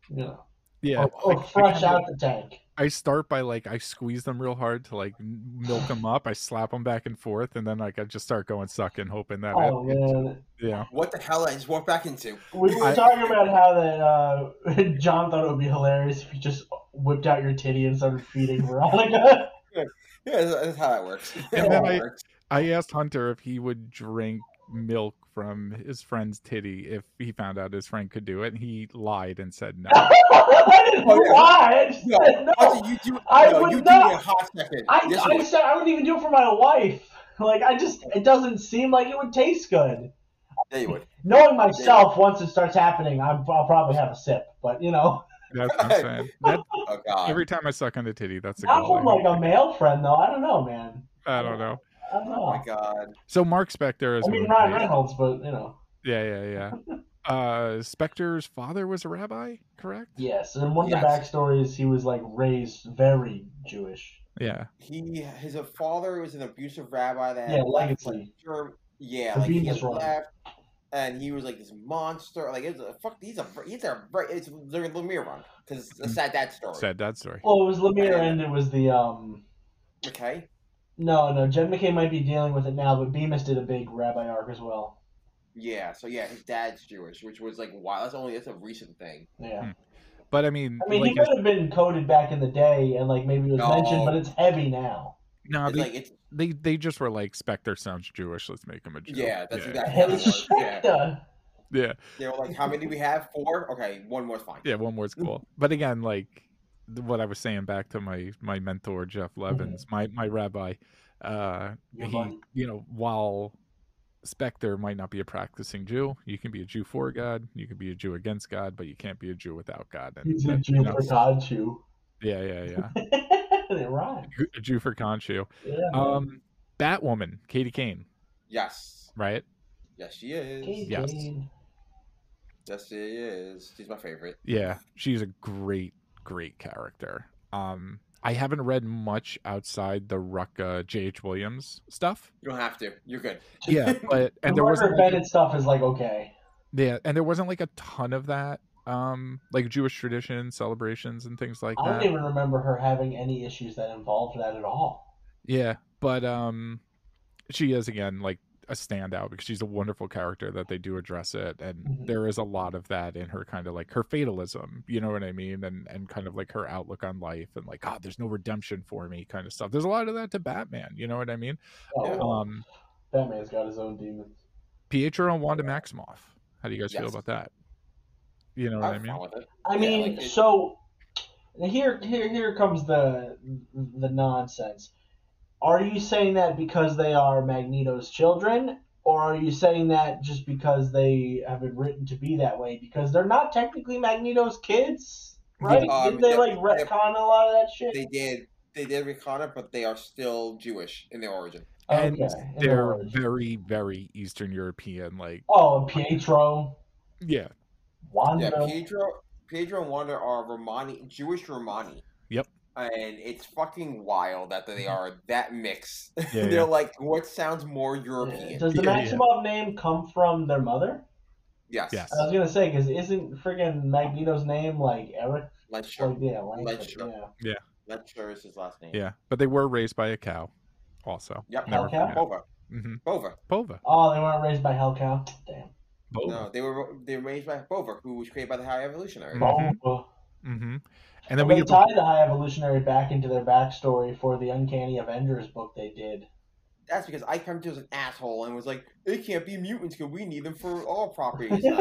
you know, yeah, or, or I fresh out the tank. I start by like I squeeze them real hard to like milk them up. I slap them back and forth, and then like I just start going sucking, hoping that Oh it, man, yeah. What the hell? I just walked back into. we were I- talking about how that uh, John thought it would be hilarious if you just whipped out your titty and started feeding Veronica. Yeah, that's, that's how that works. And then I- works. I asked Hunter if he would drink milk from his friend's titty if he found out his friend could do it, and he lied and said no. I didn't Oh, yeah. lie. No, no. Hunter, you do. I no, would you not. in a hot second. I, Yes, I you said I wouldn't even do it for my wife. Like I just, it doesn't seem like it would taste good. yeah, you would. Knowing myself, once it starts happening, I'm, I'll probably have a sip. But you know, That's what I'm saying. That, Oh god. every time I suck on the titty, that's the not goal. from I, like a male friend though. I don't know, man. I don't know. I oh my god. So Mark Spector is I mean one Ryan Reynolds, but you know, Yeah, yeah, yeah. Uh, Spector's father was a rabbi, correct? yes. And one of Yes. the backstories, he was like raised very Jewish. Yeah. He his father was an abusive rabbi that Yeah, had left, legacy. like, yeah, The like he Venus had left, and he was like this monster. Like it's a fuck. He's a he's a it's the Lemire run because it's a sad dad story. Sad dad story. Well, it was Lemire, and it was the um. Okay. No, no. Jed MacKay might be dealing with it now, but Bemis did a big rabbi arc as well. Yeah. So yeah, his dad's Jewish, which was like wow. That's only that's a recent thing. Yeah. Hmm. But I mean, I mean, like he could have been coded back in the day, and like maybe it was No. mentioned, but it's heavy now. no, It's they, like it's they they just were like Spector sounds Jewish. Let's make him a Jew. yeah. That's yeah. exactly how it Hey, was. Yeah. Yeah, They were like, how many do we have? Four. Okay, one more's fine. yeah. One more's cool. But again, like th- what I was saying back to my my mentor Jeff Levins, my my rabbi. Uh, Your he, buddy. you know, while Spector might not be a practicing Jew, you can be a Jew for God, you can be a Jew against God, but you can't be a Jew without God. And He's a Jew you know, for God Jew. yeah, yeah, yeah. they rhyme. a Jew for Conchu. Yeah. Um, Batwoman, Katie Kane, Yes. right? Yes, she is. Kate yes. Kane. Yes, she is. She's my favorite. Yeah, she's a great, great character. Um, I haven't read much outside the Rucka J.H. Williams stuff. You don't have to. You're good. Yeah, but and the there Margaret wasn't like, Bennett stuff is like okay. yeah, and there wasn't like a ton of that. Um, like Jewish tradition celebrations and things like I that. I don't even remember her having any issues that involved that at all. Yeah, but um, she is again like a standout because she's a wonderful character that they do address it, and Mhm. there is a lot of that in her kind of like her fatalism, you know what I mean, and and kind of like her outlook on life and like God, there's no redemption for me kind of stuff. There's a lot of that to Batman, you know what I mean? Oh, Um, Batman's got his own demons. Pietro and Wanda Maximoff. How do you guys feel about that? You know what I I'm mean? fine with it. I Yeah, mean, like so here, here, here comes the the nonsense. Are you saying that because they are Magneto's children, or are you saying that just because they have been written to be that way? Because they're not technically Magneto's kids, right? Um, Did they yeah, like yeah. retcon a lot of that shit? They did. They did retcon it, but they are still Jewish in their origin. And okay, they're origin. very, very Eastern European, like Oh, and Pietro, yeah, Wanda. Yeah, Pedro, Pedro and Wanda are Romani, Jewish Romani. Yep. And it's fucking wild that they are that mix. Yeah, They're yeah. like, what sounds more European? Does the Yeah, yeah. Maximoff name come from their mother? Yes. yes, I was gonna say, because isn't friggin' Magneto's name like Eric? Like sure. Like, yeah, like, Like, sure. yeah. Not is his last name. yeah. But they were raised by a cow, also. Yep. Never Hellcat? forget. Bova. hmm Bova. Pova. Oh, they weren't raised by Hellcow. Damn. Bova. No, they were they were raised by Bova, who was created by the High Evolutionary. Mhm. Oh. hmm And And then we they get tied the High Evolutionary back into their backstory for the Uncanny Avengers book they did. That's because Ike Perlmutter was an asshole and was like, "It can't be mutants because we need them for all properties." yeah,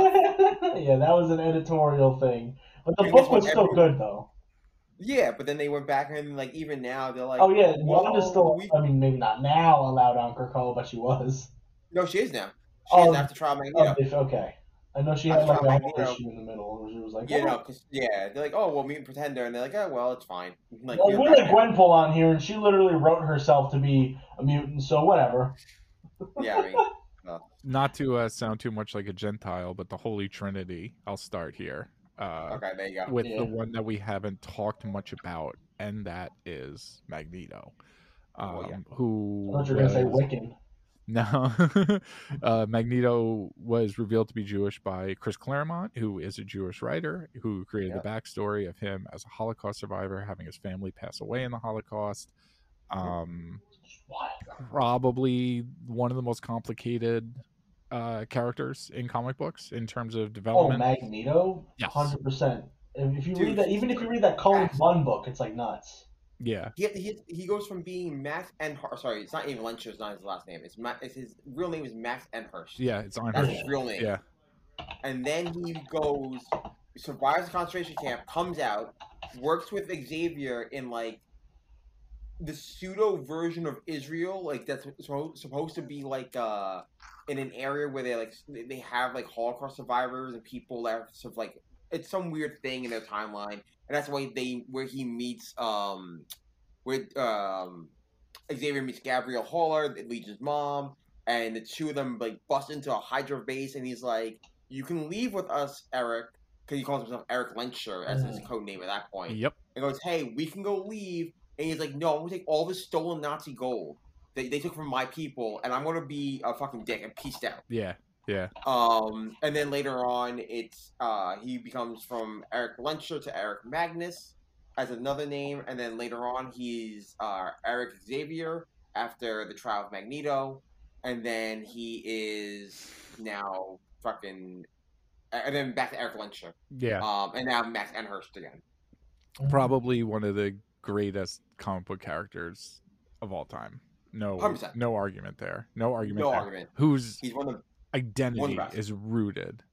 that was an editorial thing. But the I mean, book was still every- good, though. yeah, but then they went back and like even now they're like, Oh, yeah, well, Wanda's still, we- I mean, maybe not now allowed on Krakoa, but she was. "No, she is now. She Oh, is after trial Oh, Magneto." if- okay. I know she I had like a Magneto- whole issue in the middle where she was like, You oh, know, 'cause- yeah, they're like, oh, well, meet Pretender, and they're like, oh, well, it's fine. Like, well, you're we let Batman. Gwenpool on here, and she literally wrote herself to be a mutant, so whatever. Yeah, I mean, Not to uh, sound too much like a Gentile, but the Holy Trinity. I'll start here. Uh, okay, there you go. with Yeah. the one that we haven't talked much about, and that is Magneto. Um, Oh, yeah. Who I thought you were gonna say was- Wiccan. No, uh, Magneto was revealed to be Jewish by Chris Claremont, who is a Jewish writer who created the backstory of him as a Holocaust survivor, having his family pass away in the Holocaust. Um, What? probably one of the most complicated uh, characters in comic books in terms of development. Oh, development. Magneto. Yes. Hundred percent. If if you Dude, read that, even if you read that Cullen Bunn book, it's like nuts. Yeah, He, he, he goes from being Max Enhurst. Sorry, it's not even Lynch. It's not his last name. It's, Ma- it's his real name is Max Enhurst. yeah, it's on That's his real name. Yeah, And then he goes, survives the concentration camp, comes out, works with Xavier in like the pseudo version of Israel, like that's supposed to be like uh in an area where they like they- have like Holocaust survivors and people that of like it's some weird thing in their timeline, and that's why they where he meets um with um Xavier meets Gabrielle Haller, Legion's mom, and the two of them like bust into a Hydra base, and he's like, "You can leave with us, Eric." Because he calls himself Erik Lehnsherr as his Mhm. code name at that point yep, and goes, "Hey, we can go leave." And he's like, "No, I'm gonna take all the stolen Nazi gold that they took from my people, and I'm gonna be a fucking dick and peaced out." yeah, yeah, Um, and then later on, it's uh, he becomes from Erik Lehnsherr to Eric Magnus as another name, and then later on, he's uh, Eric Xavier after the trial of Magneto, and then he is now fucking, and then back to Erik Lehnsherr, yeah. um, and now Max Enhurst again. Probably one of the greatest comic book characters of all time. No, 100%. no argument there. No argument. No there. argument. Whose He's one of identity is rooted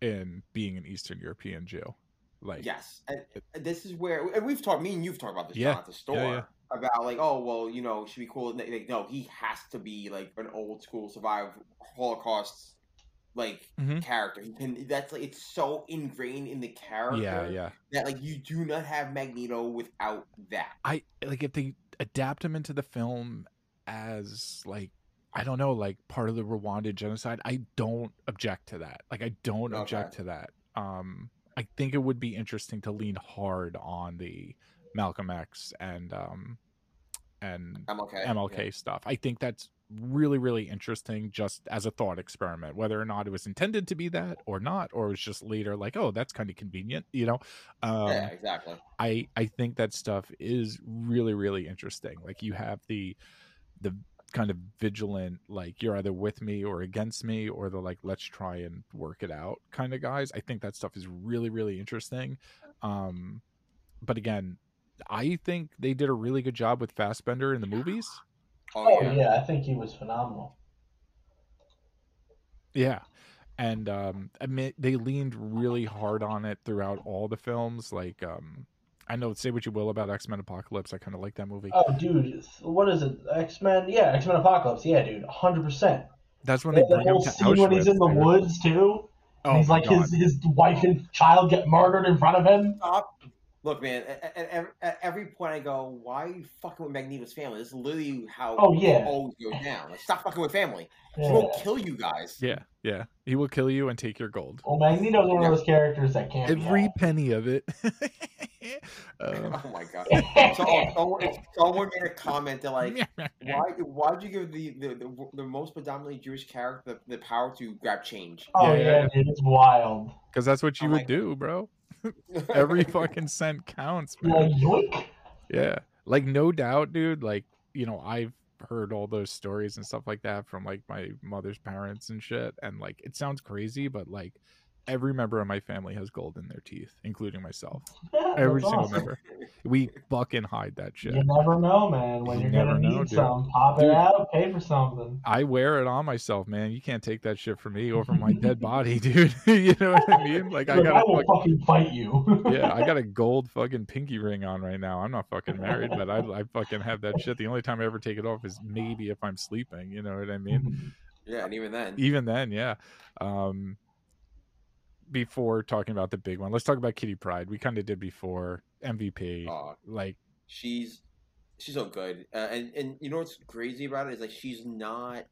in being an Eastern European Jew. Like, Yes, and this is where and we've talked. Me and you've talked about this Yeah, at the store yeah, yeah. about like, oh well, you know, should be cool. Like, like, no, he has to be like an old school survived Holocaust like Mhm. character. He can. That's like it's so ingrained in the character. yeah, yeah. That like you do not have Magneto without that. I like if they adapt him into the film as like I don't know, like part of the Rwanda genocide. I don't object to that. Like I don't Okay. object to that. Um, I think it would be interesting to lean hard on the Malcolm X and um and okay. MLK stuff. I think that's really, really interesting just as a thought experiment, whether or not it was intended to be that or not, or it was just later like, oh, that's kind of convenient, you know? Um, Yeah, exactly. I, I think that stuff is really, really interesting. Like you have the, the kind of vigilant, like you're either with me or against me, or the like, let's try and work it out kind of guys. I think that stuff is really, really interesting. Um, but again, I think they did a really good job with Fassbender in the movies. Oh, Oh yeah. yeah, I think he was phenomenal. Yeah. And um I mean they leaned really hard on it throughout all the films. Like um I know say what you will about X Men Apocalypse. I kinda like that movie. Oh, dude, what is it? X Men? Yeah, X Men Apocalypse. Yeah, dude, hundred percent. That's when The they bring him whole to scene when he's in the dude. woods too. Oh and he's like God. his his wife and child get murdered in front of him. Stop. Look, man. At, at, every- at every point, I go, "Why are you fucking with Magneto's family?" This is literally how Oh, yeah. it always goes down. Like, stop fucking with family. He Yeah. will kill you guys. Yeah, yeah. He will kill you and take your gold. Well, Magneto's one Yeah. of those characters that can't. Every be penny of it. Uh, Oh my god. So, oh, someone, someone made a comment that like, why why'd you give the the, the, the most predominantly Jewish character the, the power to grab change? oh Yeah, yeah, yeah. dude, it's wild. Because that's what you I'm would like- do, bro. Every fucking cent counts, man. like. Yeah. Like no doubt, dude. Like, you know, I've heard all those stories and stuff like that from like my mother's parents and shit. And like it sounds crazy, but like every member of my family has gold in their teeth, including myself. Every that's single awesome. member. We fucking hide that shit. You never know, man. When You you're never gonna know, need dude. some, pop Dude. it out, pay for something. I wear it on myself, man. You can't take that shit from me or from my dead body, dude. you know what I mean? Like I Like, got I a will fucking, fucking fight you. yeah, I got a gold fucking pinky ring on right now. I'm not fucking married, but I I fucking have that shit. The only time I ever take it off is maybe if I'm sleeping. You know what I mean? Yeah, and even then, even then yeah um before talking about the big one, let's talk about Kitty Pryde. We kind of did before MVP. Like, she's she's so good, uh, and and you know what's crazy about it is like she's not.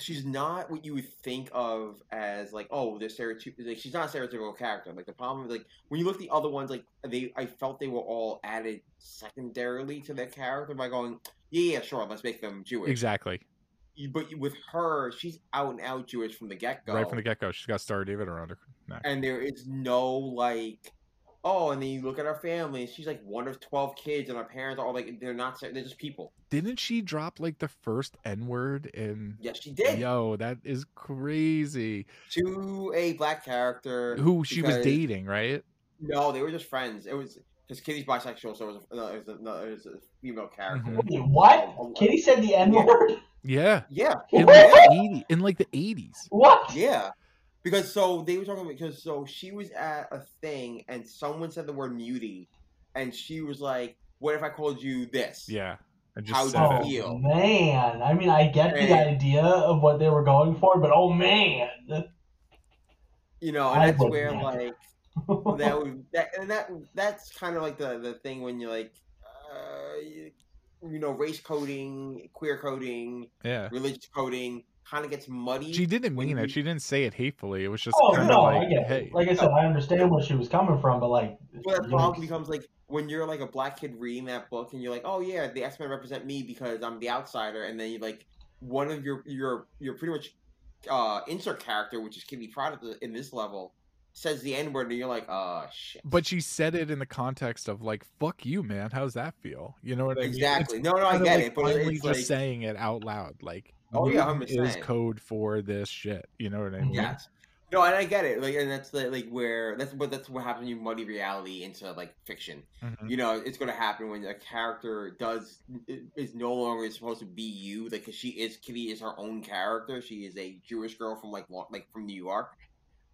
She's not what you would think of as like oh they're stereotypical like she's not a stereotypical character like the problem is like when you look at the other ones like they I felt they were all added secondarily to their character by going yeah yeah sure let's make them Jewish exactly. But with her she's out and out Jewish from the get go Right from the get go, she's got Star David around her neck. and there is no like oh and then you look at our family and she's like one of 12 kids and our parents are all like they're not they're just people Didn't she drop like the first N word in? yes she did Yo, that is crazy. to a black character Who she was dating, right? no they were just friends it was because kitty's bisexual so it was a, no, it was a, no, it was a female character Mhm. Wait, what? Oh, Kitty said the N word. Yeah, yeah in What? like the 80s, in like the eighties. What? yeah because so they were talking about because so she was at a thing and someone said the word mutie and she was like what if i called you this Yeah, I just How said do you. Oh feel? man, I mean, I get the idea of what they were going for, but oh man, you know and I that's where never. like that would that and that that's kind of like the the thing when you're like uh you, you know race coding queer coding Yeah, religious coding kind of gets muddy she didn't mean you- it. She didn't say it hatefully. It was just oh kind of like, I get hey. Like I said, I understand where she was coming from, but like, well that problem yikes. becomes like when you're like a black kid reading that book and you're like oh yeah the x-men represent me because i'm the outsider and then you like one of your your your pretty much uh insert character which is kitty Pryde at the- in this level says the n-word and you're like oh shit but she said it in the context of like, "Fuck you, man. How's that feel?" You know what I mean? It's exactly no no i get like it but finally it's just like saying it out loud, like, Oh, yeah, mutant is 100%. code for this shit. You know what I mean? Yes. No, and I get it. Like, and that's the, like where that's what that's what happens when you muddy reality into like fiction. Mhm. You know, it's going to happen when a character does is no longer supposed to be you. Like, cause she is Kitty is her own character. She is a Jewish girl from like like from New York,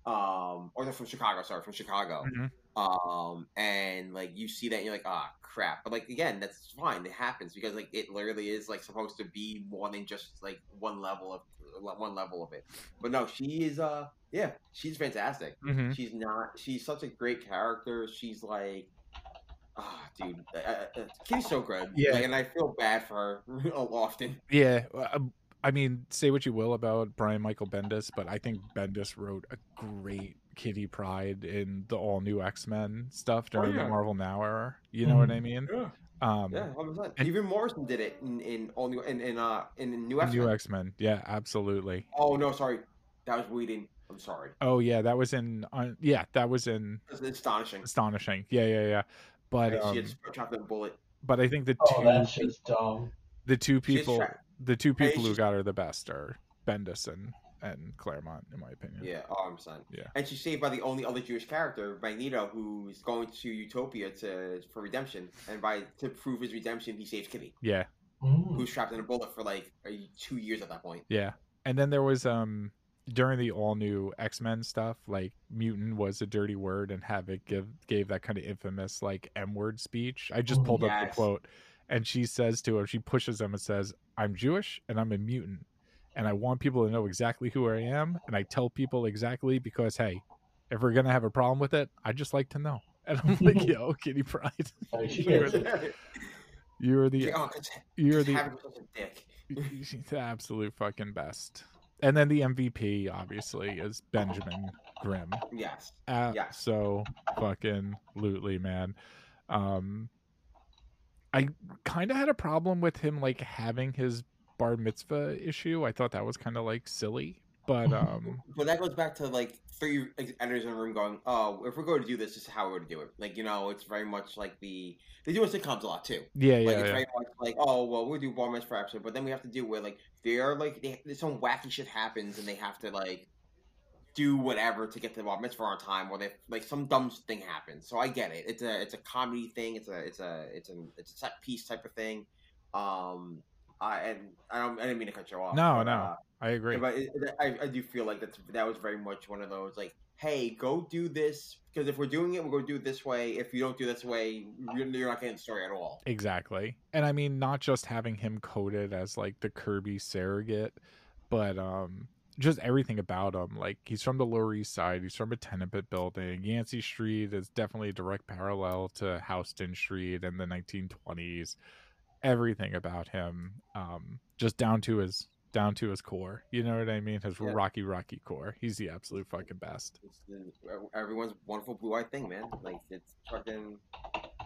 um, or from Chicago. Sorry, from Chicago. Mhm. Um, and like you see that and you're like, ah, crap. But like again, that's fine. It happens because like it literally is like supposed to be more than just like one level of one level of it. But no, she is. Uh, yeah, she's fantastic. Mhm. She's not. She's such a great character. She's like. Ah, dude, uh, uh, Kitty's so good. Yeah. Like, and I feel bad for her often. Yeah. uh, I mean, say what you will about Brian Michael Bendis, but I think Bendis wrote a great Kitty Pryde in the all new X Men stuff during Oh, yeah. the Marvel Now era. You know what I mean? Yeah, Um, yeah, and- Even Morrison did it in in all new in in uh in new X Men. New X Men. Yeah, absolutely. Oh no, sorry, that was Whedon. I'm sorry. Oh yeah, that was in. Uh, yeah, that was in It's astonishing. astonishing. Yeah, yeah, yeah. But Like, she um, had chopped that bullet. but I think the oh, two that's just dumb. the two people tra- the two people who got her the best are Bendis and and Claremont, in my opinion. Yeah, oh, I'm son. Yeah. And she's saved by the only other Jewish character, Magneto, who's going to Utopia to for redemption, and by to prove his redemption, he saves Kitty, Yeah, Mm. who's trapped in a bullet for like two years at that point. yeah. And then there was um during the all new X Men stuff, like mutant was a dirty word, and Havoc give gave that kind of infamous like M word speech. I just Mhm. pulled up the quote, and she says to him, she pushes him and says, "I'm Jewish and I'm a mutant, and I want people to know exactly who I am, and I tell people exactly because hey, if we're gonna have a problem with it, I just like to know." And I'm like, "Yo, Kitty Pryde, Like, You're the- you're the oh, it's, you're it's the Havoc was dick. The absolute fucking best. And then the MVP obviously is Benjamin Grimm. Yes. Uh, Yeah. So fucking lootly, man. Um, I kind of had a problem with him like having his bar mitzvah issue. I thought that was kind of like silly, but um, But that goes back to like three editors in a room going, "Oh, if we're going to do this, this is how we're going to do it." Like you know, it's very much like the they do in sitcoms a lot too. yeah, Like yeah, it's yeah. very much like, oh well, we'll do bar mitzvah episode, but then we have to do where like they're like they, some wacky shit happens and they have to like do whatever to get to the bar mitzvah on time, or they like some dumb thing happens. So I get it. It's a it's a comedy thing. It's a it's a it's a it's a set piece type of thing. Um, I and I don't I didn't mean to cut you off. No, but, no. uh, I agree. but it, I, I do feel like that's that was very much one of those like, hey, go do this because if we're doing it, we're going to do it this way. If you don't do this way, you're, you're not getting the story at all. Exactly. And I mean not just having him coded as like the Kirby surrogate, but um just everything about him. Like he's from the Lower East Side. He's from a tenement building. Yancey Street is definitely a direct parallel to Houston Street in the 1920s. Everything about him, um, just down to his down to his core. You know what I mean? His Yeah. rocky, rocky core. He's the absolute fucking best. Everyone's wonderful blue eyed thing, man. Like it's fucking,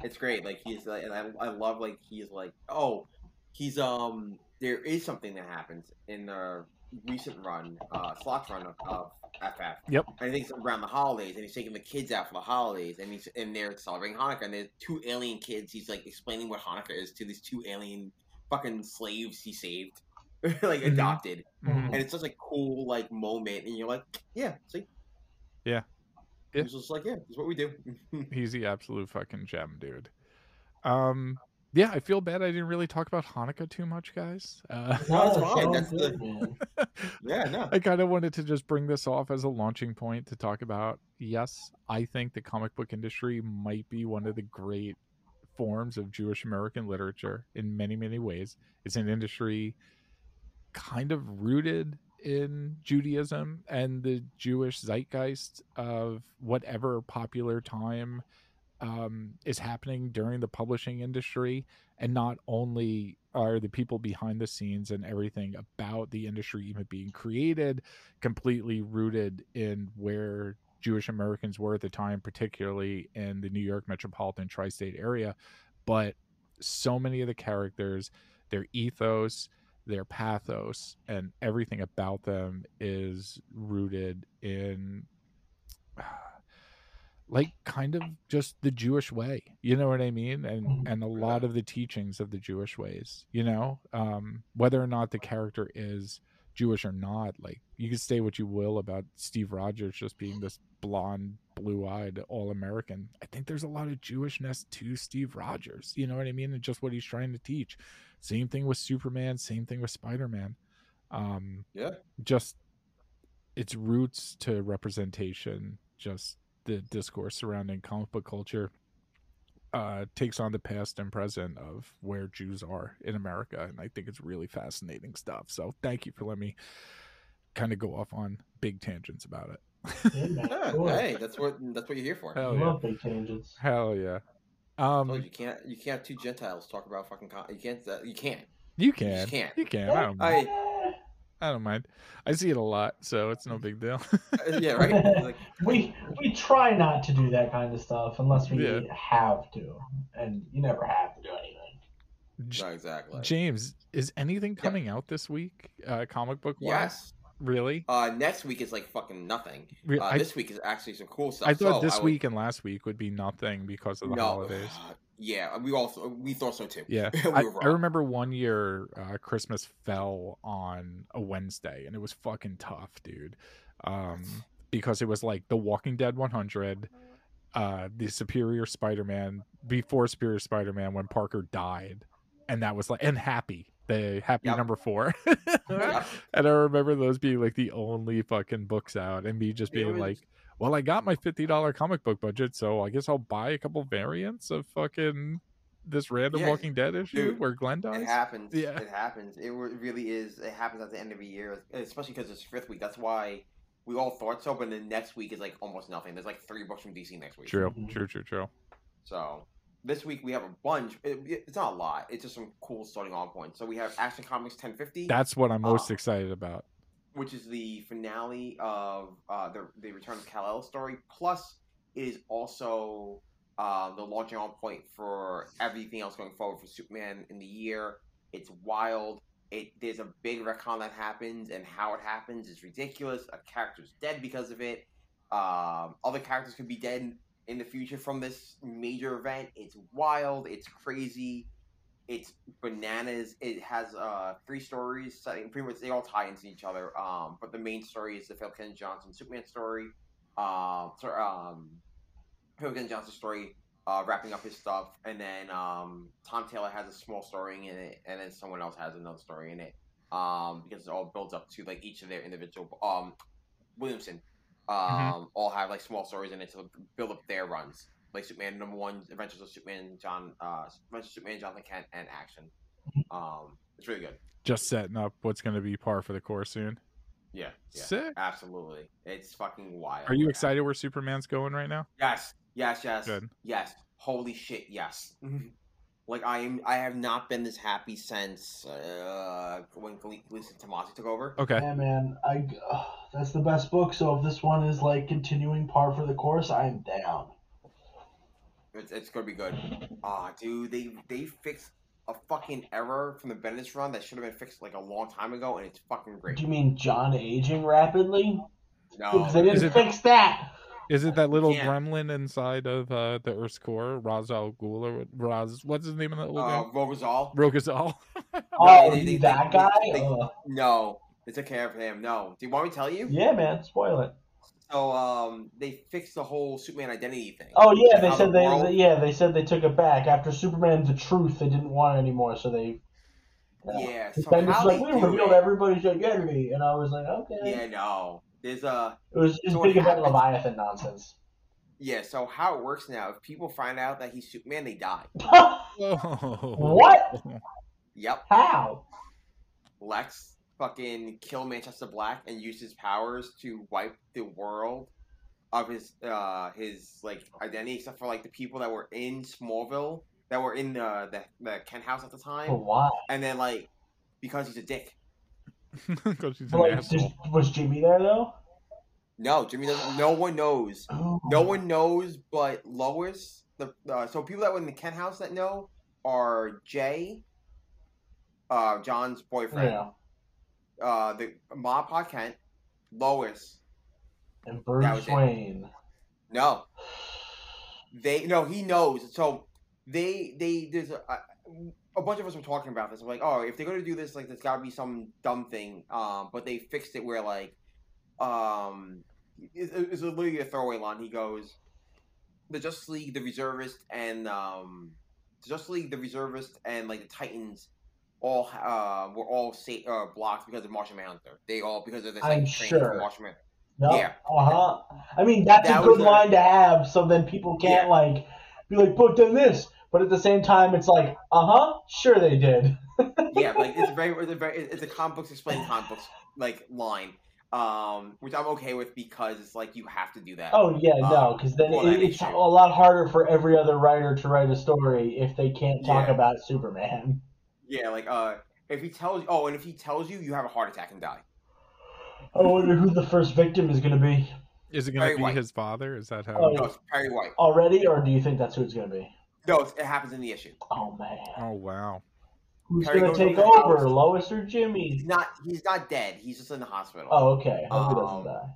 it's great. Like he's like, and I, I love like he's like, oh, he's um, there is something that happens in the recent run, uh, Slott's run of, of FF. Yep. And I think it's around the holidays, and he's taking the kids out for the holidays, and he's and they're celebrating Hanukkah, and there's two alien kids. He's like explaining what Hanukkah is to these two alien fucking slaves he saved, like Mhm. adopted Mhm. and it's such a cool like moment, and you're like, yeah, see, Yeah. Yeah. It's just like, yeah, it's what we do. He's the absolute fucking gem, dude. Um, yeah, I feel bad I didn't really talk about Hanukkah too much, guys. Uh, No, it's it's fine, that's good, the- man. yeah, no, I kind of wanted to just bring this off as a launching point to talk about. Yes, I think the comic book industry might be one of the great forms of Jewish American literature in many, many ways. It's an industry kind of rooted in Judaism and the Jewish zeitgeist of whatever popular time um, is happening during the publishing industry. And not only are the people behind the scenes and everything about the industry even being created completely rooted in where Jewish Americans were at the time, particularly in the New York metropolitan tri state area, but so many of the characters, their ethos, their pathos, and everything about them is rooted in like kind of just the Jewish way. You know what I mean? And Mhm. and a lot of the teachings of the Jewish ways, you know? Um whether or not the character is Jewish or not, like you can say what you will about Steve Rogers just being this blonde, blue-eyed all-American. I think there's a lot of Jewishness to Steve Rogers. You know what I mean? And just what he's trying to teach. Same thing with Superman, same thing with Spider-Man. Um yeah, just its roots to representation, just the discourse surrounding comic book culture uh takes on the past and present of where Jews are in America and I think it's really fascinating stuff. So thank you for letting me kind of go off on big tangents about it. Yeah, cool. Hey, that's what that's what you're here for. Hell yeah. love big changes. Hell yeah. Um you, you can't you can't have two Gentiles talk about fucking. Con- you can't. Uh, you can't. you You can. just can't. You can. I don't mind. I- I don't mind. I see it a lot, so it's no big deal. Uh, yeah, right. Like, we we try not to do that kind of stuff unless we Yeah. have to, and you never have to do anything. J- exactly. James, is anything coming out this week? Uh comic book wise? Yes. Really? Uh, next week is like fucking nothing. Uh, I, this week is actually some cool stuff. I thought So this would- week and last week would be nothing because of the no, holidays. Yeah, we also we thought so too. Yeah, we I, I remember one year uh, Christmas fell on a Wednesday, and it was fucking tough, dude. Um, because it was like The Walking Dead 100, uh, the Superior Spider-Man before Superior Spider-Man when Parker died, and that was like and Happy, the Happy Yep. number four. Yep. And I remember those being like the only fucking books out, and me just being was- like, "Well, I got my fifty dollar comic book budget, so I guess I'll buy a couple variants of fucking this random Yeah, Walking Dead issue dude, where Glenn dies. It happens. Yeah. It happens. It really is. It happens at the end of the year, especially because it's fifth week. That's why we all thought so. But then next week is like almost nothing. There's like three books from DC next week. True, Mhm. true, true, true. So this week we have a bunch. It, it's not a lot. It's just some cool starting on points. So we have Action Comics 1050, That's what I'm most Ah. excited about. Which is the finale of uh, the the Return of Kal El story. Plus, it is also uh, the launching on point for everything else going forward for Superman in the year. It's wild. It there's a big retcon that happens, and how it happens is ridiculous. A character's dead because of it. Um, other characters could be dead in the future from this major event. It's wild. It's crazy. It's bananas. It has uh, three stories. Setting pretty much they all tie into each other. Um, but the main story is the Phil Kennedy Johnson Superman story. Um, so, um, Phil Kennedy Johnson story. Uh, wrapping up his stuff, and then um, Tom Taylor has a small story in it, and then someone else has another story in it. Um, because it all builds up to like each of their individual. Um, Williamson, um, Mhm. all have like small stories in it to build up their runs. Like Superman number one, Adventures of Superman, John, uh, Adventures of Superman, Jonathan Kent, and Action. Um, it's really good. Just setting up what's going to be par for the course soon. Yeah, yeah, Sick. absolutely. It's fucking wild. Are you Yeah. excited where Superman's going right now? Yes, yes, yes, Good. yes. Holy shit, yes. like I am, I have not been this happy since uh, when Lisa Tomasi took over. Okay. Yeah, man, I uh, that's the best book. So if this one is like continuing par for the course, I'm down. It's, it's gonna be good. Ah, dude, they they fixed a fucking error from the Bendis run that should have been fixed like a long time ago, and it's fucking great. Do you mean John aging rapidly? No, Because they didn't it- fix that. Is it that little Yeah. gremlin inside of uh, the Earth's core, Ra's al Ghul or what- Raz? What's his name in that little uh, guy? Rogol Zaar. Rogazal. Oh, they- they- that they- guy? they- Ugh. No, they took care of him. No, do you want me to tell you? Yeah, man, spoil it. So, um, they fixed the whole Superman identity thing. Oh yeah, they said the they, they- yeah they said they took it back after Superman the Truth. They didn't want it anymore, so they. Yeah, Because so how like, we revealed it- everybody's identity, and I was like, okay. Yeah, no. There's a It was just So big happened- Leviathan nonsense. yeah. So how it works now? If people find out that he's Superman, they die. What? Yep. How? Lex fucking kill Manchester Black and use his powers to wipe the world of his uh his like identity, except for like the people that were in Smallville that were in the the, the Kent house at the But time, why? and then like because he's a dick. Because she's an Like, asshole. just, was Jimmy there though? No, Jimmy doesn't. No one knows. Oh. No one knows but Lois. The uh, so people that were in the Kent house that know are Jay, uh, John's boyfriend, Yeah. Uh, the Ma Pa Kent, Lois. And Bruce was it. Wayne. No, they no. He knows. So they they there's a, a bunch of us were talking about this. I'm like, oh, if they're gonna do this, like, there's gotta be some dumb thing. Um, but they fixed it where like, um, it's, it's literally a throwaway line. He goes, the Justice League, the Reservist, and um, the Justice League, the Reservist, and like the Titans. All uh, were all sa- uh, blocked because of Martian Manhunter. They all because of the like, I'm sure. Martian Manhunter. No. Yeah. Uh huh. I mean, that's That a good was a- line to have, so then people can't Yeah. like be like, "But then this." But at the same time, it's like, "Uh huh, sure they did." yeah, like it's very, it's a very, it's a comic books explain comic books like line, um, which I'm okay with because it's like you have to do that. Oh yeah, no, Um, because then it, it's a lot harder for every other writer to write a story if they can't talk Yeah. about Superman. Yeah, like uh, if he tells, oh, and if he tells you, you have a heart attack and die. I wonder who the first victim is going to be Is it going Very to be white. his father? Is that how? Oh, No, it's Perry White. already, or do you think that's who it's going to be? No, it happens in the issue. Oh man, Oh wow. who's Harry going to take over house. Lois or Jimmy? He's Jimmy? not, he's not dead. He's just in the hospital. Oh, okay. Hope he doesn't Um, die.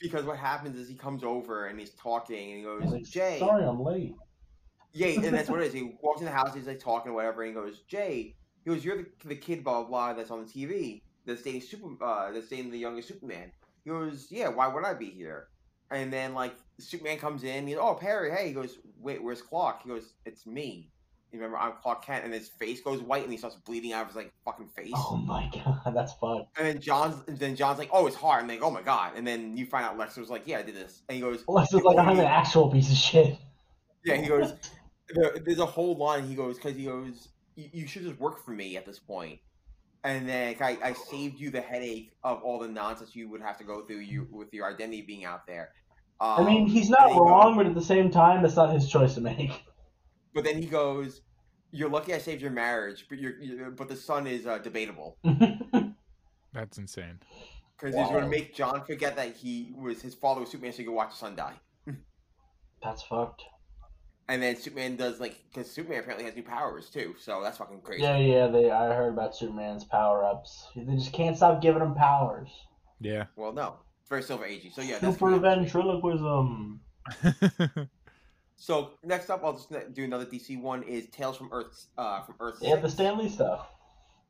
Because what happens is he comes over and he's talking and he goes, like, Jay, Sorry, I'm late. Yeah, and that's what it is. He walks in the house, he's like talking or whatever, and he goes, Jay, he goes, You're the, the kid, blah, blah, blah, that's on the TV, that's dating Super, uh, that's dating the youngest Superman. He goes, Yeah, why would I be here? And then, like, Superman comes in, he goes, Oh, Perry, hey. He goes, Wait, where's Clark? He goes, It's me. You remember, I'm Clark Kent, and his face goes white, and he starts bleeding out of his, like, fucking face. Oh my god, that's fun. And then John's, and then John's like, Oh, it's hard. And they go, Oh my god. And then you find out Lex was like, Yeah, I did this. And he goes, Lex is like, I'm an actual piece of shit. Yeah, he goes. there- There's a whole line. He goes because he goes. You, you should just work for me at this point. And then I, I saved you the headache of all the nonsense you would have to go through you with your identity being out there. Um, I mean, he's not then he goes- wrong, but at the same time, that's not his choice to make. but then he goes, "You're lucky I saved your marriage, but you're, you but the son is uh, debatable That's insane. because he's going to make John forget that he was his father was Superman, so he could watch his son die." that's fucked. And then Superman does like because Superman apparently has new powers too, so that's fucking crazy. Yeah, yeah. They, I heard about Superman's power ups. They just can't stop giving him powers. Yeah. Well, no, it's very Silver Agey. So yeah, that's Super gonna ventriloquism. So next up, I'll just do another DC one. Is Tales from Earth, uh, from Earth. They have the Stan Lee stuff.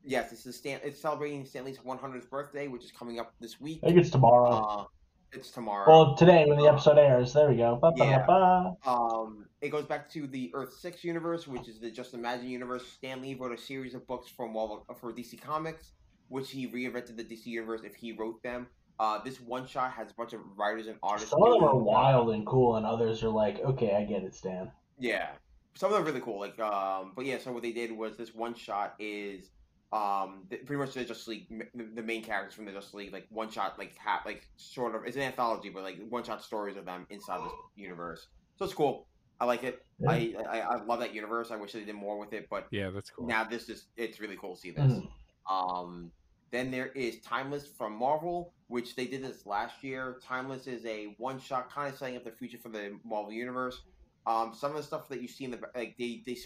Yes, this is Stan. It's celebrating Stan Lee's 100th birthday, which is coming up this week. I think it's tomorrow. Uh, it's tomorrow. well, today when the episode airs. There we go. Ba-ba-ba. um, it goes back to the Earth Six universe, which is the Just Imagine universe. Stan Lee wrote a series of books from Marvel for DC Comics, which he reinvented the DC universe if he wrote them. Uh, this one shot has a bunch of writers and artists. Some of them are wild and cool, and others are like, okay, I get it, Stan. Yeah, some of them are really cool. Like, um, but yeah. So what they did was this one shot is um, pretty much the Justice League, the, the main characters from the Justice League, like one shot, like ha like sort of, it's an anthology, but like one shot stories of them inside this universe. So it's cool. I like it. Yeah. I, I I love that universe. I wish they did more with it, but Yeah, that's cool. now this is it's really cool to see this. Mhm. Um, then there is Timeless from Marvel, which they did this last year. Timeless is a one shot, kind of setting up the future for the Marvel universe. Um, some of the stuff that you see in the like they they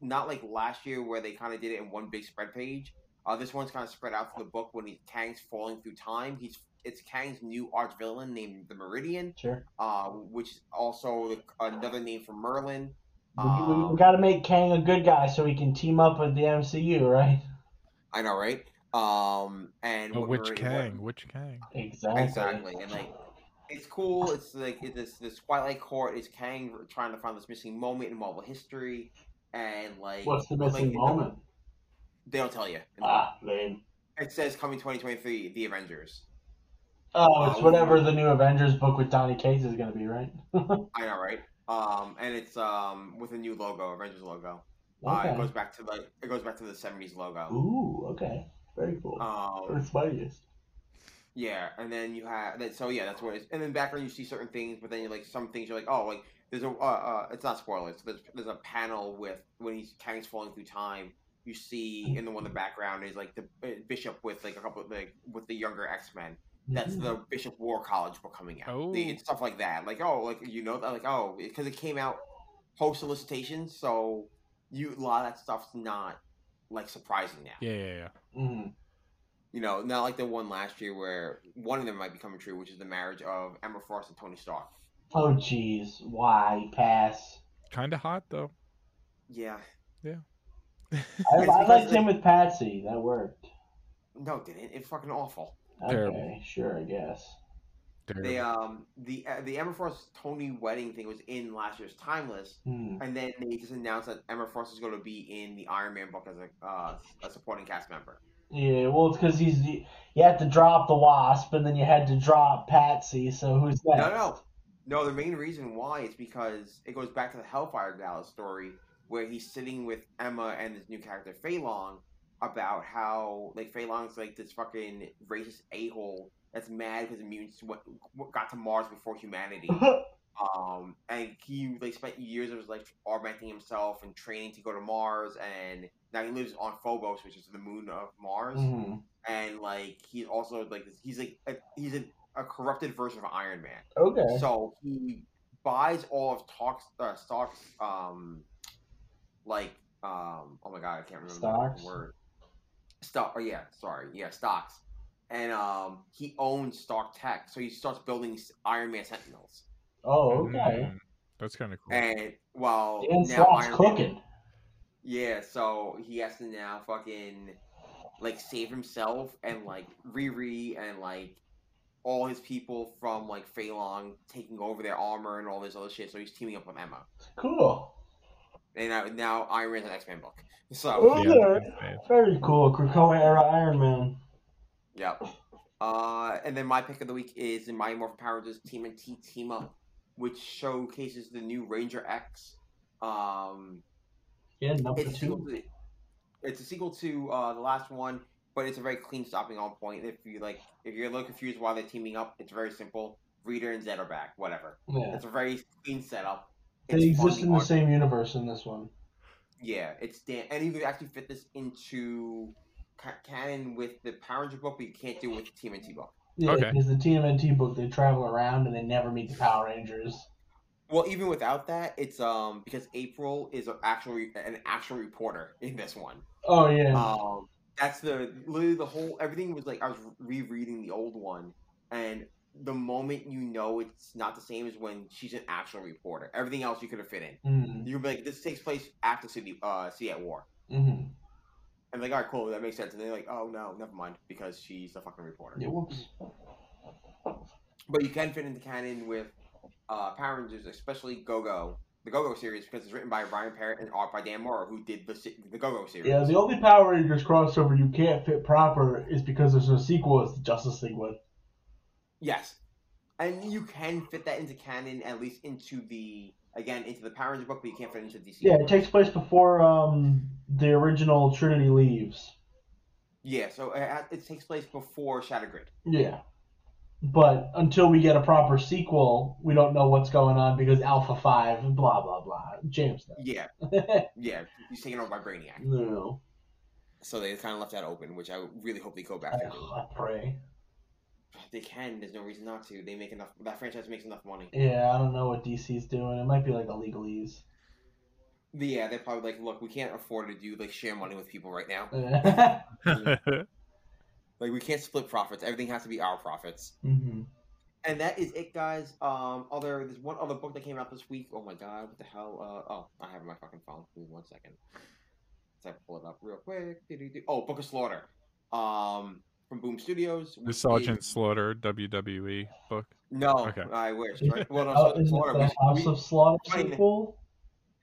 not like last year where they kind of did it in one big spread page. Uh, this one's kind of spread out through the book when he, Kang's falling through time. He's it's Kang's new arch villain named the Meridian, Sure. uh, which is also another name for Merlin. We, we, Um, we got to make Kang a good guy so he can team up with the MCU, right? I know, right? Um, and But which Meridian- Kang? Which Kang? Exactly. Exactly, and like it's cool. It's like it, this this Twilight Court is Kang trying to find this missing moment in Marvel history, and like What's the missing like, moment? They don't tell you. Ah, lame. It says coming 2023, The Avengers. Oh, it's whatever the new Avengers book with Donny Cates is going to be, right? I know, right? Um, and it's um with a new logo, Avengers logo. Uh, it goes back to the it goes back to the 70s logo. Ooh, okay. Very cool. Um, mightiest. Yeah, and then you have that. So yeah, that's what it is. And then background, you see certain things, but then you like some things. You're like, oh, like there's a. Uh, uh, it's not spoilers. There's there's a panel with when he's Kang's falling through time. You see in the one in the background is like the uh, bishop with like a couple of, like with the younger X Men. That's Mhm. the Bishop War College book coming out. Oh. The, and stuff like that. Like oh, like you know that like oh, because it came out post solicitation, so you a lot of that stuff's not like surprising now. Yeah, yeah, yeah. Mhm. You know, not like the one last year where one of them might be coming true, which is the marriage of Emma Frost and Tony Stark. Oh, jeez. Why? Pass. Kind of hot though. Yeah. I, I because liked they- him with Patsy. That worked. No, it didn't. It's fucking awful. Terrible. Okay, sure, I guess. They um the uh, the Emma Frost Tony wedding thing was in last year's Timeless, Hmm. and then they just announced that Emma Frost is going to be in the Iron Man book as a uh, a supporting cast member. Yeah, well, it's because he's you had to drop the Wasp, and then you had to drop Patsy. So who's that? No, no, no. The main reason why is because it goes back to the Hellfire Gala story where he's sitting with Emma and this new character Fei Long about how like Fei Long's like this fucking racist a hole that's mad because mutants went, got to Mars before humanity. Um, and he like spent years of his life augmenting himself and training to go to Mars, and now he lives on Phobos, which is the moon of Mars. Mhm. And like he's also like he's like a, he's a, a corrupted version of Iron Man. Okay. So he buys all of Talk's uh, Stark's um like um oh my god I can't remember Stocks? the word stock oh yeah sorry yeah stocks and um he owns Stark Tech so he starts building Iron Man Sentinels Oh, okay. Mm, that's kind of cool. and while Dan now Slott's Iron Man- cooking. yeah so he has to now fucking like save himself and like Riri and like all his people from like Fei Long taking over their armor and all this other shit so he's teaming up with Emma Cool. and now, now Iron Man's an X Men book. So. Yeah, Okay. that's nice. Very cool. Krakoa era Iron Man. yep. Uh, and then my pick of the week is the Mighty Morphin Power Rangers TMNT Team Up, which showcases the new Ranger X. Um, Yeah, number it's a sequel to, it's a sequel to uh, the last one, but it's a very clean stopping on point. If you like, if you're a little confused why they're teaming up, it's very simple. Rita and Zedd are back. Whatever. Yeah. It's a very clean setup. They It's fun, exist in the art- same universe in this one. Yeah, it's Dan, and you could actually fit this into ca- canon with the Power Ranger book, but you can't do it with the TMNT book. Yeah, Okay. because the TMNT book, they travel around and they never meet the Power Rangers. Well, even without that, it's um because April is actually an actual reporter in this one. Oh yeah. Um, that's the literally the whole everything was like I was rereading the old one, and the moment you know it's not the same as when she's an actual reporter. Everything else you could have fit in. mm You'd be like, this takes place after City uh City at War. hmm And like, all right, cool, that makes sense. And they're like, oh no, never mind, because she's a fucking reporter. Yeah, whoops. But you can fit into canon with uh, Power Rangers, especially Go Go, the Go Go series, because it's written by Ryan Parrott and art by Dan Mora, who did the the Go Go series. Yeah, the only Power Rangers crossover you can't fit proper is because there's no sequel as the Justice League one. Yes, and you can fit that into canon, at least into the again into the Power Ranger book, but you can't fit it into DC. Yeah, it takes place before um the original Trinity leaves. Yeah, so it, it takes place before Shattered Grid. Yeah. But until we get a proper sequel, we don't know what's going on because Alpha 5, blah, blah, blah. James Yeah, yeah, he's taken over by Brainiac. no. So they kind of left that open, which I really hope they go back I, and do. I pray. They can. There's no reason not to. They make enough. That franchise makes enough money. Yeah, I don't know what DC's doing. It might be like a legalese. Yeah, they're probably like, look, we can't afford to do like share money with people right now. Mm. Like we can't split profits. Everything has to be our profits. Mm-hmm. And that is it, guys. Um, other there's one other book that came out this week. Oh my god, what the hell? Uh, oh, I have my fucking phone. Give me one second. Let's pull it up real quick. Oh, Book of Slaughter. Um, from Boom Studios. the Sergeant is- Slaughter WWE book. No, Okay. I wish. Right? Well, no, Oh, Sergeant is it Slaughter. the House we- of Slaughter Wait. sequel?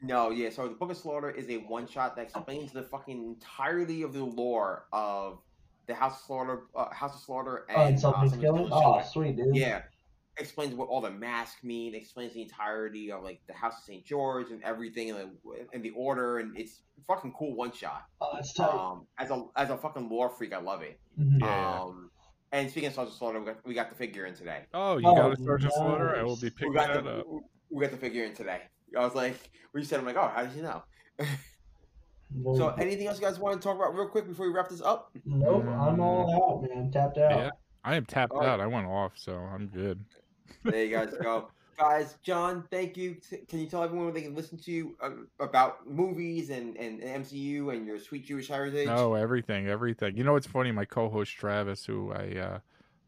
No, yeah. So the Book of Slaughter is a one shot that explains the fucking entirety of the lore of the House of Slaughter, uh, House of Slaughter, Oh, and and something's uh, killing? Killing Oh, Children. sweet, dude. Yeah, explains what all the masks mean. Explains the entirety of like the House of Saint George and everything, and the, and the order, and it's fucking cool one shot. Oh, it's tight. Um, as a as a fucking lore freak, I love it. Mhm. Yeah. Um, and speaking of Sergeant Slaughter, we got, we got the figure in today. Oh, you Oh, got a Sergeant Slaughter? I will be We picking got that the up. we got the figure in today. I was like, when you said, I'm like, oh, how did you know? Very So, anything else you guys want to talk about real quick before we wrap this up? Nope, I'm all out, man. Tapped out. Yeah. I am tapped All right. out. I went off, so I'm good. There you guys go. Guys, John, thank you. Can you tell everyone where they can listen to you uh, about movies and, and, and MCU and your sweet Jewish heritage? Oh, everything, everything. You know what's funny? My co-host Travis, who I uh,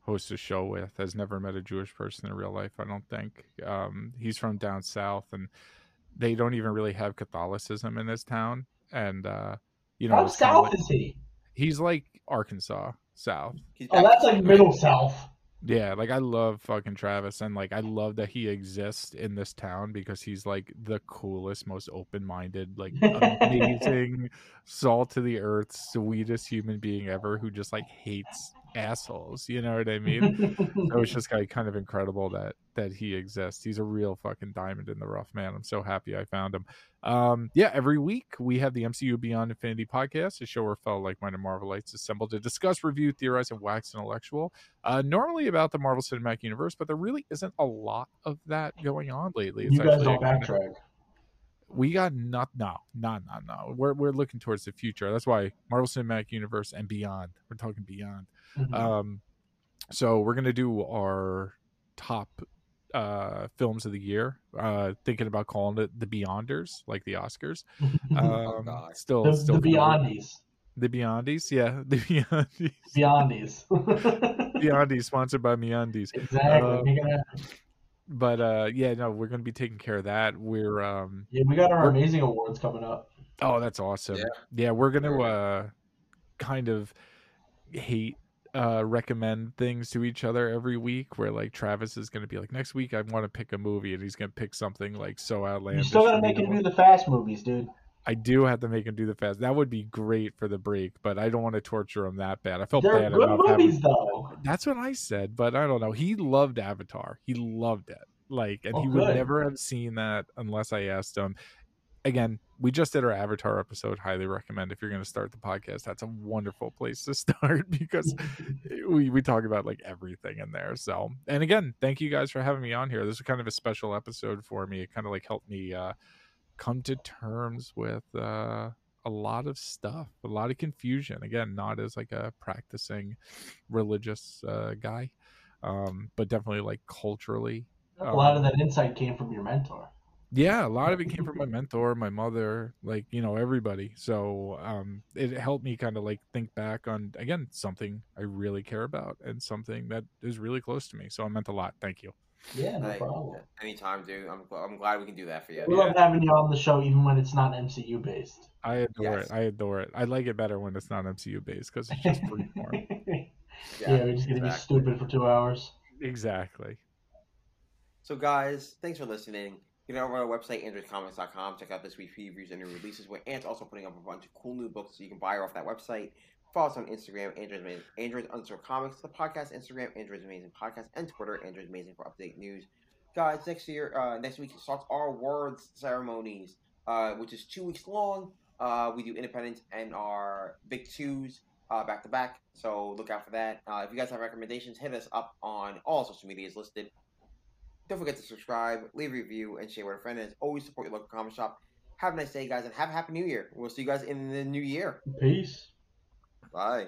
host a show with, has never met a Jewish person in real life. I don't think. Um, he's from down south, and they don't even really have Catholicism in this town. And uh, you know, How it's kinda south is he? he's like Arkansas South. Oh, that's like middle south. Yeah, like I love fucking Travis and like I love that he exists in this town because he's like the coolest, most open-minded, like amazing, salt to the earth, sweetest human being ever who just like hates assholes, you know what I mean? so it's just like kind of incredible that that he exists. He's a real fucking diamond in the rough, man. I'm so happy I found him. Um, yeah, every week we have the MCU Beyond Infinity podcast, a show where fellow like-minded Marvelites assemble to discuss, review, theorize, and wax intellectual. Uh, normally about the Marvel Cinematic Universe, but there really isn't a lot of that going on lately. It's you guys don't kind of- backtrack. We got not no not not no we're, we're looking towards the future that's why marvel cinematic universe and beyond we're talking beyond Mhm. um so we're gonna do our top uh films of the year uh thinking about calling it the beyonders like the oscars um God. still the, still the kinda- Beyondies. the beyondies yeah the beyondies Beyondies. beyondies sponsored by meundies exactly. Make it happen. But uh yeah no we're gonna be taking care of that we're um yeah, we got our amazing awards coming up. Oh, that's awesome. Yeah. Yeah, we're gonna uh kind of hate uh recommend things to each other every week where like Travis is gonna be like, next week I want to pick a movie and he's gonna pick something like so outland. You outlandish. still gotta make to him do the fast movies, dude. I do have to make him do the fast. That would be great for the break, but I don't want to torture him that bad. I felt They're bad good enough movies, having though. that's what I said, but I don't know. He loved Avatar. He loved it. Like, and Oh, he would never have seen that unless I asked him. Again, we just did our Avatar episode. Highly recommend if you're going to start the podcast. That's a wonderful place to start because we we talk about like everything in there. So, and again, thank you guys for having me on here. This is kind of a special episode for me. It kind of like helped me uh, come to terms with uh, a lot of stuff, a lot of confusion. Again, not as like a practicing religious uh, guy, um, but definitely like culturally. A lot of Um, that insight came from your mentor. Yeah, a lot of it came from my mentor, my mother, like you know everybody. So um, it helped me kind of like think back on again something I really care about and something that is really close to me. So it meant a lot. Thank you. Yeah, no Like, problem. anytime, dude. I'm, I'm glad we can do that for you. We love having you on the show, even when it's not MCU based. I adore Yes. it. I adore it. I like it better when it's not MCU based because it's just free form. yeah, we're just gonna be stupid for two hours. exactly. So, guys, thanks for listening. Get over to our website, androidcomics.com. Check out this week's previews and new releases. Where Ant's also putting up a bunch of cool new books so you can buy her off that website. Follow us on Instagram, Android's Amazing, Android underscore comics, the podcast Instagram, Android's Amazing Podcast, and Twitter, Android's Amazing for update news. Guys, next year, uh, next week starts our awards ceremonies, uh, which is two weeks long. Uh, we do Independence and our Big Twos. uh, back to back. So look out for that. Uh, if you guys have recommendations, hit us up on all social medias listed. Don't forget to subscribe, leave a review, and share with a friend. And always, support your local comic shop. Have a nice day, guys, and have a happy new year. We'll see you guys in the new year. Peace. Bye.